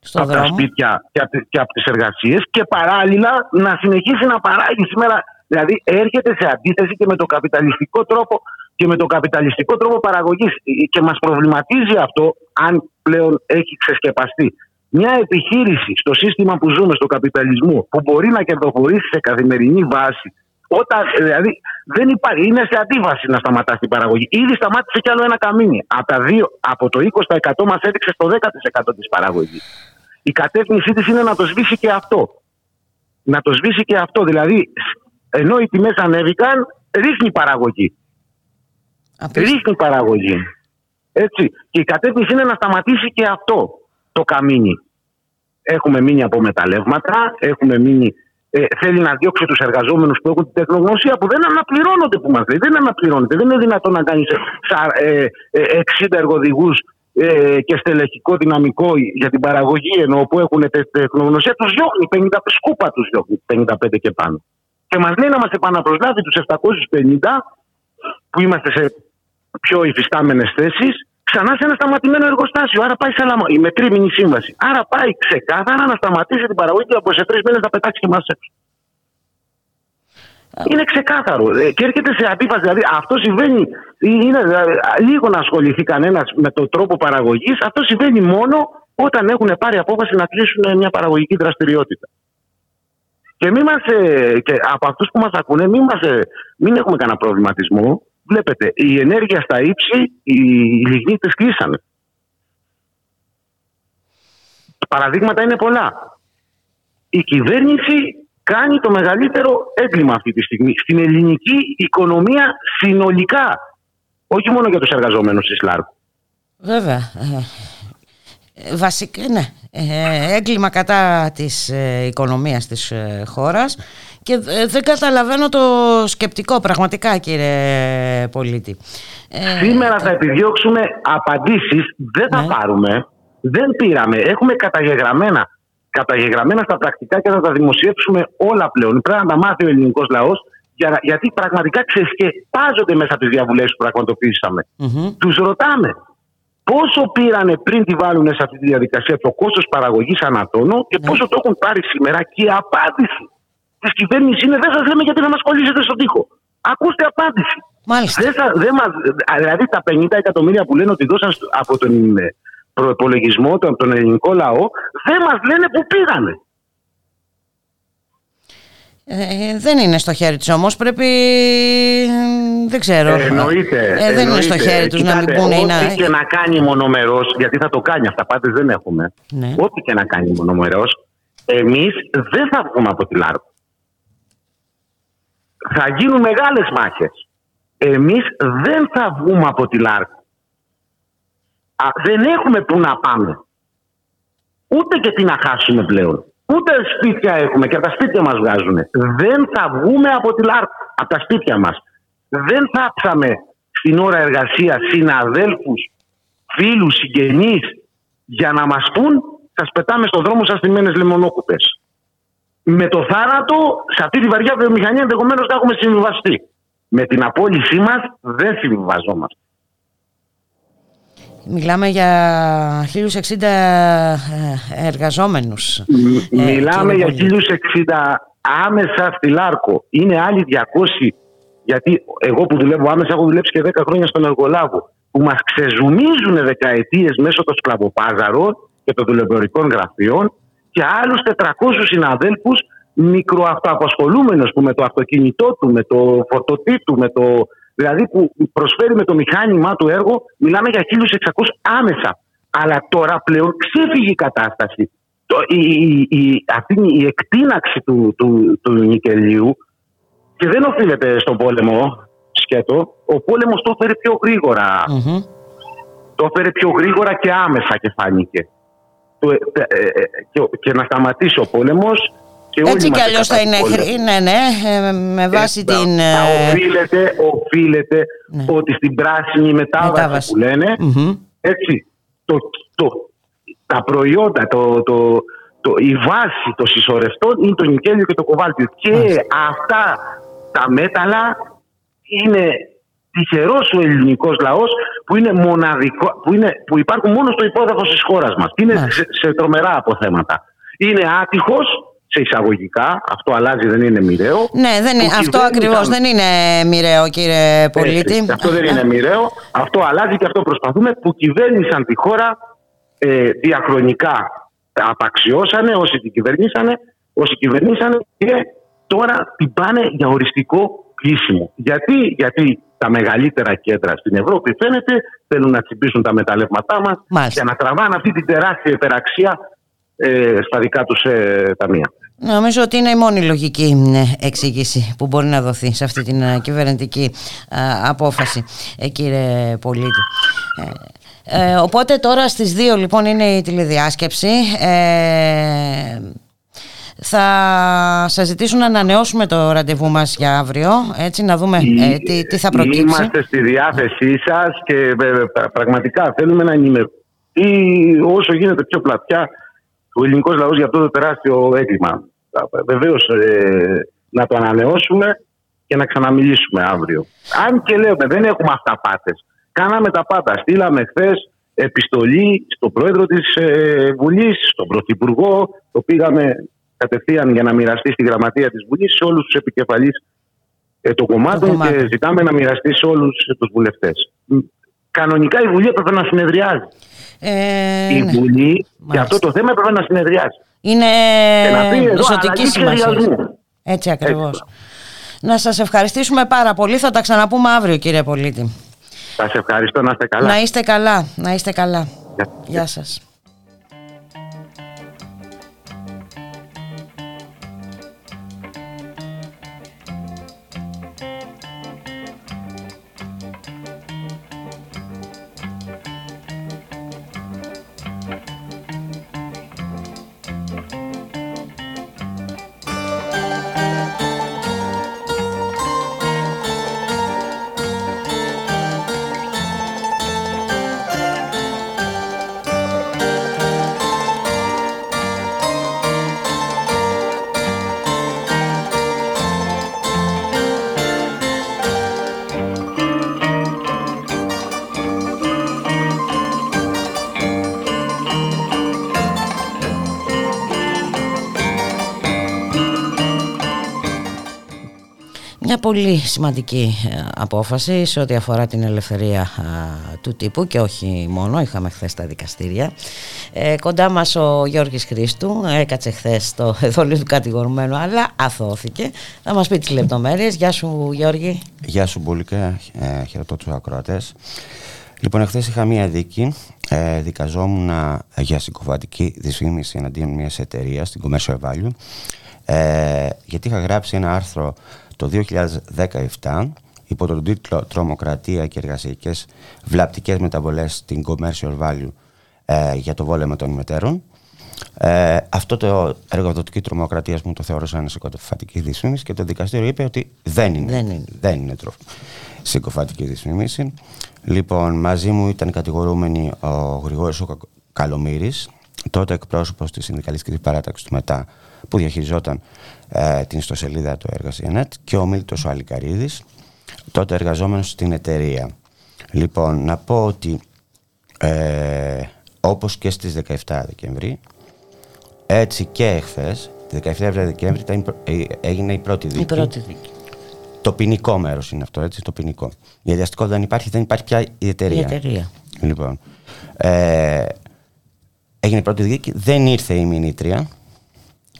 Στο από τα δρόμο. σπίτια και από, και από τις εργασίες και παράλληλα να συνεχίσει να παράγει σήμερα. Δηλαδή έρχεται σε αντίθεση και με το καπιταλιστικό τρόπο και με το καπιταλιστικό τρόπο παραγωγής και μας προβληματίζει αυτό αν πλέον έχει ξεσκεπαστεί. Μια επιχείρηση στο σύστημα που ζούμε, στο καπιταλισμό, που μπορεί να κερδοφορήσει σε καθημερινή βάση, όταν, δηλαδή, δεν υπάρχει, είναι σε αντίβαση να σταματάς την παραγωγή. Ήδη σταμάτησε κι άλλο ένα καμίνι. Από, τα δύο, από το 20% μας έδειξε στο 10% της παραγωγής. Η κατεύθυνσή της είναι να το σβήσει και αυτό. Να το σβήσει και αυτό. Δηλαδή, ενώ οι τιμές ανέβηκαν, ρίχνει παραγωγή. Ρίχνει παραγωγή. Έτσι. Και η κατεύθυνση είναι να σταματήσει και αυτό το καμίνι. Έχουμε μείνει από μεταλλεύματα, έχουμε μείνει. Ε, θέλει να διώξει τους εργαζόμενους που έχουν την τεχνογνωσία που δεν αναπληρώνονται που μας λέει. Δεν αναπληρώνεται. Δεν είναι δυνατόν να κάνεις ε, ε, 60 εργοδηγούς ε, και στελεχικό δυναμικό για την παραγωγή ενώ που έχουν τε- τεχνογνωσία. Τους διώχνει 50 σκούπα τους διώχνει 55 και πάνω. Και μας λέει να μας επαναπροσλάβει τους 750 που είμαστε σε πιο υφιστάμενες θέσεις, ξανά σε ένα σταματημένο εργοστάσιο. Άρα πάει σε άλλα, η μετρήμηνη σύμβαση. Άρα πάει ξεκάθαρα να σταματήσει την παραγωγή και από σε τρεις μήνες να πετάξει και μα έξω. Είναι ξεκάθαρο. Ε, Και έρχεται σε αντίφαση. Δηλαδή αυτό συμβαίνει. Είναι, δηλαδή, λίγο να ασχοληθεί κανένας με τον τρόπο παραγωγής. Αυτό συμβαίνει μόνο όταν έχουν πάρει απόφαση να κλείσουν μια παραγωγική δραστηριότητα. Και, μη μας, ε, και από αυτούς που μας ακούνε, μην, μας, ε, μην έχουμε κανένα προβληματισμό. Βλέπετε, η ενέργεια στα ύψη, οι λιγνίτες κλείσανε. Παραδείγματα είναι πολλά. Η κυβέρνηση κάνει το μεγαλύτερο έγκλημα αυτή τη στιγμή στην ελληνική οικονομία συνολικά. Όχι μόνο για τους εργαζόμενους της ΛΑΡΚΟ. Βέβαια. Ε, ε, Βασικά, ναι. Ε, έγκλημα κατά της ε, οικονομίας της ε, χώρας και ε, δεν καταλαβαίνω το σκεπτικό πραγματικά κύριε Πολίτη. Ε, Σήμερα θα επιδιώξουμε απαντήσεις, δεν θα πάρουμε, δεν πήραμε. Έχουμε καταγεγραμμένα, καταγεγραμμένα στα πρακτικά και θα τα δημοσιεύσουμε όλα πλέον. Πρέπει να τα μάθει ο ελληνικός λαός για, γιατί πραγματικά ξεσκεπάζονται μέσα από τις διαβουλεύσεις που πραγματοποιήσαμε. Τους ρωτάμε πόσο πήρανε πριν τη βάλουν σε αυτή τη διαδικασία το κόστος παραγωγής ανατόνο και πόσο το έχουν πάρει σήμερα και η απάντηση της κυβέρνησης είναι δεν σας λέμε γιατί να μας κολλήσετε στον τοίχο. Ακούστε απάντηση. Μάλιστα. Δεν θα- δεν μας, δηλαδή τα 50 εκατομμύρια που λένε ότι δώσαν στο- από τον ε, προπολογισμό, τον, τον ελληνικό λαό, δεν μας λένε που πήγανε. ε, δεν είναι στο χέρι τους όμως, πρέπει, δεν ξέρω. Ε, εννοείται. Ε, δεν είναι στο εννοείται. χέρι τους να μην Κοιτάτε, πούνε ή Ό,τι να... και να κάνει μονομερός, γιατί θα το κάνει, αυτά πάντες δεν έχουμε. Ναι. Ό,τι και να κάνει μονομερός, εμείς δεν θα βγούμε από τη ΛΑΡΚΟ. Θα γίνουν μεγάλες μάχες. Εμείς δεν θα βγούμε από τη ΛΑΡΚΟ. Α, δεν έχουμε που να πάμε. Ούτε και τι να χάσουμε πλέον. Ούτε σπίτια έχουμε και από τα σπίτια μας βγάζουν. Δεν θα βγούμε από τη ΛΑΡΚ, από τα σπίτια μας. Δεν θάψαμε στην ώρα εργασίας συναδέλφους, φίλους, συγγενείς για να μας πούν σας πετάμε στον δρόμο σας στημένες λεμονόκουπες. Με το θάνατο, σε αυτή τη βαριά βιομηχανία ενδεχομένως να έχουμε συμβιβαστεί. Με την απόλυσή μας δεν συμβιβαζόμαστε. Μιλάμε για 1060 ε, εργαζόμενους. Μ- Ε, Μιλάμε κύριε για Πολίτη. 1060 άμεσα στη Λάρκο. Είναι άλλοι 200. Γιατί εγώ που δουλεύω άμεσα έχω δουλέψει και 10 χρόνια στον εργολάβο. Που μας ξεζουμίζουν δεκαετίες μέσω των σκλαβοπάζαρων και των δουλεμπορικών γραφείων και άλλους 400 συναδέλφους μικροαυτοαπασχολούμενους που με το αυτοκίνητό του, με το φορτωτή του, με το. Δηλαδή που προσφέρει με το μηχάνημά του έργο, μιλάμε για 1600 άμεσα. Αλλά τώρα πλέον ξέφυγε η κατάσταση. Το, η, η, η, αυτή είναι η εκτείναξη του, του, του νικελίου και δεν οφείλεται στον πόλεμο σκέτο. Ο πόλεμος το έφερε πιο γρήγορα. Το έφερε πιο γρήγορα και άμεσα και φάνηκε. Το, ε, ε, ε, και, και να σταματήσει ο πόλεμος και όλοι Έτσι κι είμαστε αλλιώς κατά θα του είναι, πόλεμου. χρή- ναι, ναι, ε, με βάση Ε, την... θα ε, οφείλεται, οφείλεται ότι στην πράσινη μετάβαση, Μετάβαση. που λένε, μμμ. έτσι, το, το, τα προϊόντα, το, το, το, η βάση των συσσωρευτών είναι το νικέλιο και το κοβάλτιο. Και αυτά τα μέταλλα είναι τυχερός ο ελληνικός λαός που είναι μοναδικό, που, είναι, που υπάρχουν μόνο στο υπόδοχο της χώρας μας. Είναι σε, σε, τρομερά αποθέματα. Είναι άτυχος σε εισαγωγικά, αυτό αλλάζει, δεν είναι μοιραίο. Ναι, δεν είναι, αυτό ακριβώς δεν είναι μοιραίο, κύριε Πολίτη. Έτσι, αυτό δεν είναι μοιραίο. Αυτό αλλάζει και αυτό προσπαθούμε που κυβέρνησαν τη χώρα ε, διαχρονικά. Απαξιώσανε όσοι την κυβερνήσανε, όσοι κυβερνήσανε και τώρα την πάνε για οριστικό κλείσιμο. Γιατί, γιατί τα μεγαλύτερα κέντρα στην Ευρώπη φαίνεται θέλουν να τσιμπήσουν τα μεταλλεύματά μας για να τραβάνε αυτή την τεράστια υπεραξία ε, στα δικά τους ε, ταμεία. Νομίζω ότι είναι η μόνη λογική ε, εξήγηση που μπορεί να δοθεί σε αυτή την ε, κυβερνητική απόφαση, κύριε Πολίτη. Ε, οπότε τώρα στις 2 λοιπόν είναι η τηλεδιάσκεψη. Ε, θα σας ζητήσουν να ανανεώσουμε το ραντεβού μας για αύριο, έτσι να δούμε ε, τι, τι θα προκύψει. Είμαστε στη διάθεσή σας και ε, πραγματικά θέλουμε να ενημερώσουμε όσο γίνεται πιο πλατιά ο ελληνικός λαός για αυτό το τεράστιο έγκλημα. Βεβαίως ε, να το ανανεώσουμε και να ξαναμιλήσουμε αύριο. Αν και λέμε δεν έχουμε αυταπάτες. Κάναμε τα πάντα. Στείλαμε χθες επιστολή στον πρόεδρο της ε, Βουλής, στον πρωθυπουργό. Το πήγαμε κατευθείαν για να μοιραστεί στη γραμματεία της Βουλής σε όλους τους επικεφαλείς ε, των κομμάτων και ζητάμε να μοιραστεί σε όλους τους βουλευτές. Κανονικά η Βουλή έπρεπε να συνεδριάζει. Ε, η ναι. Βουλή για αυτό το θέμα έπρεπε να συνεδριάζει. Είναι ζωτική σημασία. Έτσι ακριβώς. Να σας ευχαριστήσουμε πάρα πολύ. Θα τα ξαναπούμε αύριο κύριε Πολίτη. Σας ευχαριστώ να είστε καλά. Να είστε καλά. Να είστε καλά. Γεια σας. Πολύ σημαντική ε, απόφαση σε ό,τι αφορά την ελευθερία του τύπου και όχι μόνο, είχαμε χθες τα δικαστήρια. Ε, κοντά μας ο Γιώργης Χρήστου, έκατσε χθες στο εδόλιο του κατηγορουμένου, αλλά αθώθηκε. Θα μας πει τις λεπτομέρειες. Γεια σου Γιώργη. Γεια σου Μπουλίκα, ε, χαιρετώ τους ακροατές. Λοιπόν, εχθέ είχα μία δίκη. Ε, δικαζόμουν για συγκοβατική δυσφήμιση εναντίον μιας εταιρείας, στην Commercial Value, ε, γιατί είχα γράψει ένα άρθρο το 2017 υπό τον τίτλο «Τρομοκρατία και εργασιακές βλαπτικές μεταβολές στην commercial value ε, για το βόλεμα των μετέρων». Ε, αυτό το εργοδοτική τρομοκρατίας μου το θεώρησα ένα συκοφατική δυσφήμιση και το δικαστήριο είπε ότι δεν είναι, δεν είναι. Δεν είναι συκοφατική δυσφήμιση. Λοιπόν, μαζί μου ήταν κατηγορούμενοι ο Γρηγόρης ο Καλομήρης, τότε εκπρόσωπος της συνδικαλιστικής παράταξης του ΜΕΤΑ, που διαχειριζόταν ε, την ιστοσελίδα του Εργασιανέτ και ο Μίλτος ο Αλικαρίδης, τότε εργαζόμενος στην εταιρεία. Λοιπόν, να πω ότι ε, όπως και στις 17 Δεκεμβρίου, έτσι και εχθές, τη 17 Δεκεμβρίου ε, έγινε η πρώτη δίκη. Η πρώτη δίκη. Το ποινικό μέρος είναι αυτό, έτσι, το ποινικό. Γιατί αστικό δεν υπάρχει, δεν υπάρχει πια η εταιρεία. Η εταιρεία. Λοιπόν, ε, έγινε η πρώτη δίκη, δεν ήρθε η μηνύτρια,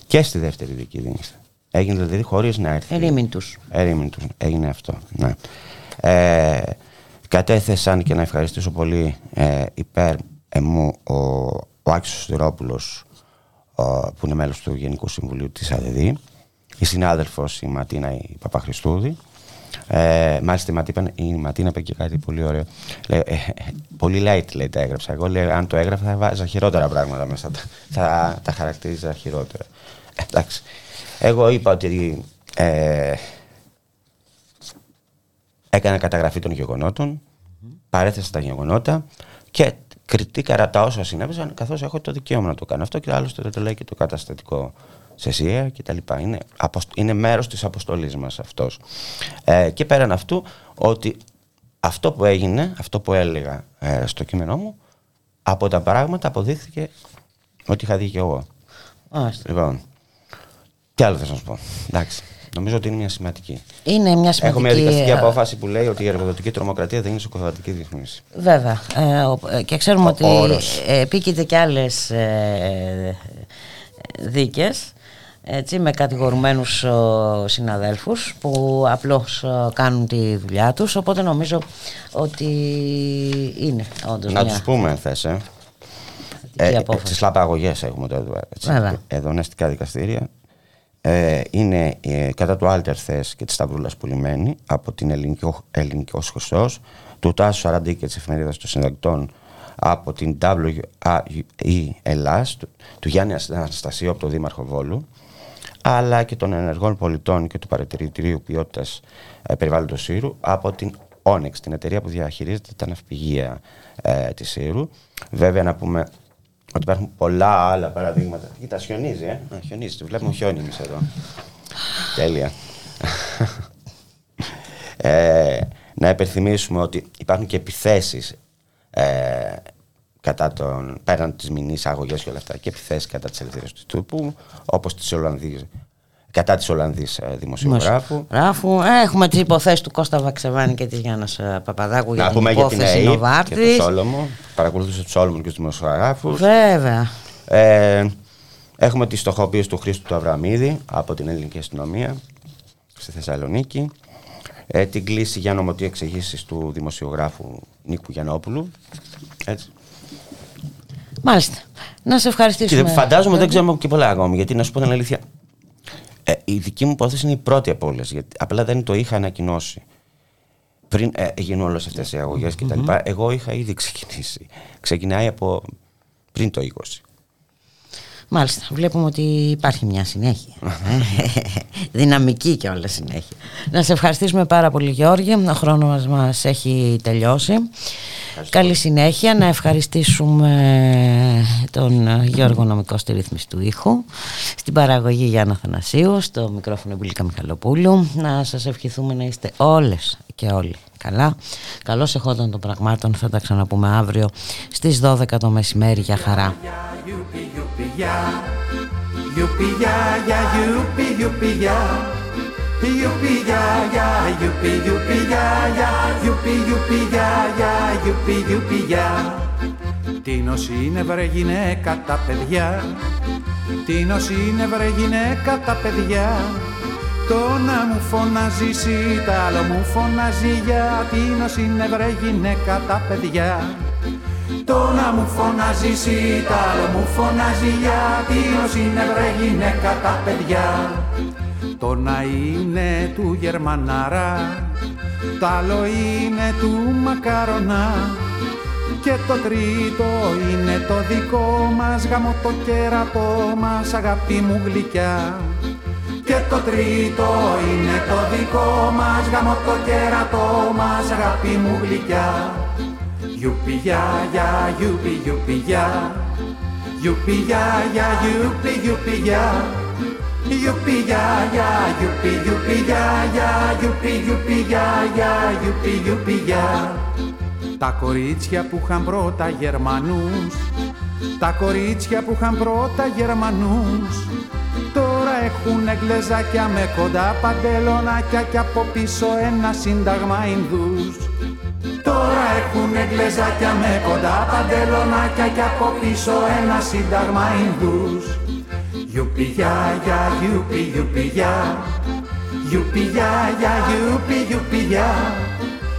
και στη δεύτερη δική δίνηση. Έγινε δηλαδή χωρίς να έρθει. Ερήμην τους. Έγινε αυτό. Ναι. Ε, κατέθεσαν και να ευχαριστήσω πολύ ε, υπέρ εμού ο, ο Άξιος Στυρόπουλος που είναι μέλος του Γενικού Συμβουλίου της ΑΔΔ η συνάδελφος η Ματίνα η Παπαχρηστούδη ε, μάλιστα η Ματίνα, η Ματίνα είπε και κάτι πολύ ωραίο. Λέει, ε, πολύ light λέει τα έγραψα. Εγώ λέει, αν το έγραφα θα βάζα χειρότερα πράγματα μέσα. Θα, τα χαρακτήριζα χειρότερα. Εντάξει. Εγώ είπα ότι ε, έκανα καταγραφή των γεγονότων, παρέθεσα τα γεγονότα και κριτήκα τα όσα συνέβησαν, καθώς έχω το δικαίωμα να το κάνω αυτό και άλλωστε το λέει και το καταστατικό σε ΣΥΕ και τα λοιπά. Είναι, είναι μέρος της αποστολής μας αυτός. Ε, και πέραν αυτού ότι αυτό που έγινε, αυτό που έλεγα ε, στο κείμενό μου, από τα πράγματα αποδείχθηκε ότι είχα δει και εγώ. Λοιπόν, τι άλλο θα να σου πω. Εντάξει. Νομίζω ότι είναι μια σημαντική. Είναι μια σημαντική. Έχω μια δικαστική ε, απόφαση που λέει ότι η εργοδοτική τρομοκρατία δεν είναι σοκοβατική διεθνήση. Βέβαια. Ε, και ξέρουμε ότι επίκειται και άλλες ε, δίκες έτσι, με κατηγορουμένους συναδέλφους που απλώς κάνουν τη δουλειά τους οπότε νομίζω ότι είναι όντως Να μια... τους πούμε θες ε. Ε, ε, τις λαπαγωγές έχουμε το εδώ, εδωνεστικά δικαστήρια ε, είναι ε, κατά του Άλτερ Θες και της Σταυρούλας Πουλημένη από την Ελληνική, Ελληνική Χρυσός του Τάσου Σαραντή και της Εφημερίδας των Συντακτών από την WAE Ελλάς του, του Γιάννη Αναστασίου από το Δήμαρχο Βόλου αλλά και των ενεργών πολιτών και του παρατηρητηρίου ποιότητας ε, περιβάλλοντος Σύρου από την Onyx, την εταιρεία που διαχειρίζεται τα ναυπηγεία ε, της Σύρου. Βέβαια, να πούμε ότι υπάρχουν πολλά άλλα παραδείγματα. Κοίτα, χιονίζει, ε. Α, χιονίζει, βλέπουμε χιόνι εμείς εδώ. Τέλεια. ε, να υπενθυμίσουμε ότι υπάρχουν και επιθέσεις ε, κατά τον, πέραν της μηνύς αγωγές και όλα αυτά και επιθέσεις κατά της ελευθερίας του τύπου, όπως της Ολλανδή. Κατά της Ολλανδής ε, δημοσιογράφου. Γράφου. Ε, έχουμε τις υποθέσεις του Κώστα Βαξεβάνη και της Γιάννας ε, Παπαδάκου για την υπόθεση Νοβάρτη. Και του Σόλομο. Παρακολούθησε τους Σόλομο και τους δημοσιογράφους. Βέβαια. Ε, έχουμε τη στοχοποίηση του Χρήστου του Αβραμίδη από την ελληνική αστυνομία στη Θεσσαλονίκη. Ε, την κλίση για νομοτή εξηγήσει του δημοσιογράφου Νίκου Γιαννόπουλου. Έτσι. Μάλιστα. Να σε ευχαριστήσουμε. Και φαντάζομαι δεν ξέρουμε και πολλά ακόμη. Γιατί να σου πω την αλήθεια. Ε, η δική μου υπόθεση είναι η πρώτη από όλες. Απλά δεν το είχα ανακοινώσει. Πριν ε, γίνουν όλες αυτές οι αγωγές κτλ. Mm-hmm. Εγώ είχα ήδη ξεκινήσει. Ξεκινάει από πριν το 20. Μάλιστα, βλέπουμε ότι υπάρχει μια συνέχεια. Δυναμική και όλα συνέχεια. Να σε ευχαριστήσουμε πάρα πολύ Γιώργη. Ο χρόνος μας έχει τελειώσει. Καλή συνέχεια. Να ευχαριστήσουμε τον Γιώργο Νομικός στη ρύθμιση του ήχου, στην παραγωγή Γιάννα Θανασίου, στο μικρόφωνο Εμπουλίκα Μιχαλοπούλου. Να σας ευχηθούμε να είστε όλες και όλοι καλά. Καλώς εχόταν των πραγμάτων. Θα τα ξαναπούμε αύριο στις 12 το μεσημέρι για χαρά. Yuppie ya ya, yuppie yuppie ya ya, yuppie yuppie ya ya, yuppie yuppie ya. Τίνος είναι βρε γυναίκα τα παιδιά, Τίνος είναι βρε γυναίκα τα παιδιά, το να μου φωνάζει εσύ, τα άλλο μου φωνάζει για Τίνος είναι βρε γυναίκα τα παιδιά. Το να μου φωνάζει εσύ, τα άλλο μου φωνάζει για Τίνος είναι βρε γυναίκα τα παιδιά. Το να είναι του Γερμανάρα, το άλλο είναι του Μακαρονά και το τρίτο είναι το δικό μας γαμώ το κέρατό μας αγάπη μου γλυκιά και το τρίτο είναι το δικό μας γαμώ το κέρατό μας αγάπη μου γλυκιά. Γιουπι για για γιουπι γιουπι για Γιουπι για για γιουπι γιουπι για Γιουπι για για γιουπι γιουπι για για Γιουπι γιουπι για για γιουπι γιουπι για Τα κορίτσια που είχαν πρώτα Γερμανούς Τα κορίτσια που είχαν πρώτα Γερμανούς Τώρα έχουν γλεζάκια με κοντά παντελονάκια και από πίσω ένα σύνταγμα Ινδούς. Τώρα έχουν γλεζάκια με κοντά παντελονάκια και από πίσω ένα σύνταγμα Ινδούς. Γιουπι για για γιουπι γιουπι για Γιουπι για για γιουπι γιουπι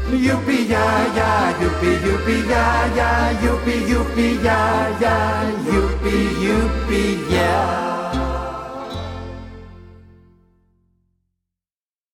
για Γιουπι για για γιουπι γιουπι για για Γιουπι γιουπι για για Γιουπι γιουπι για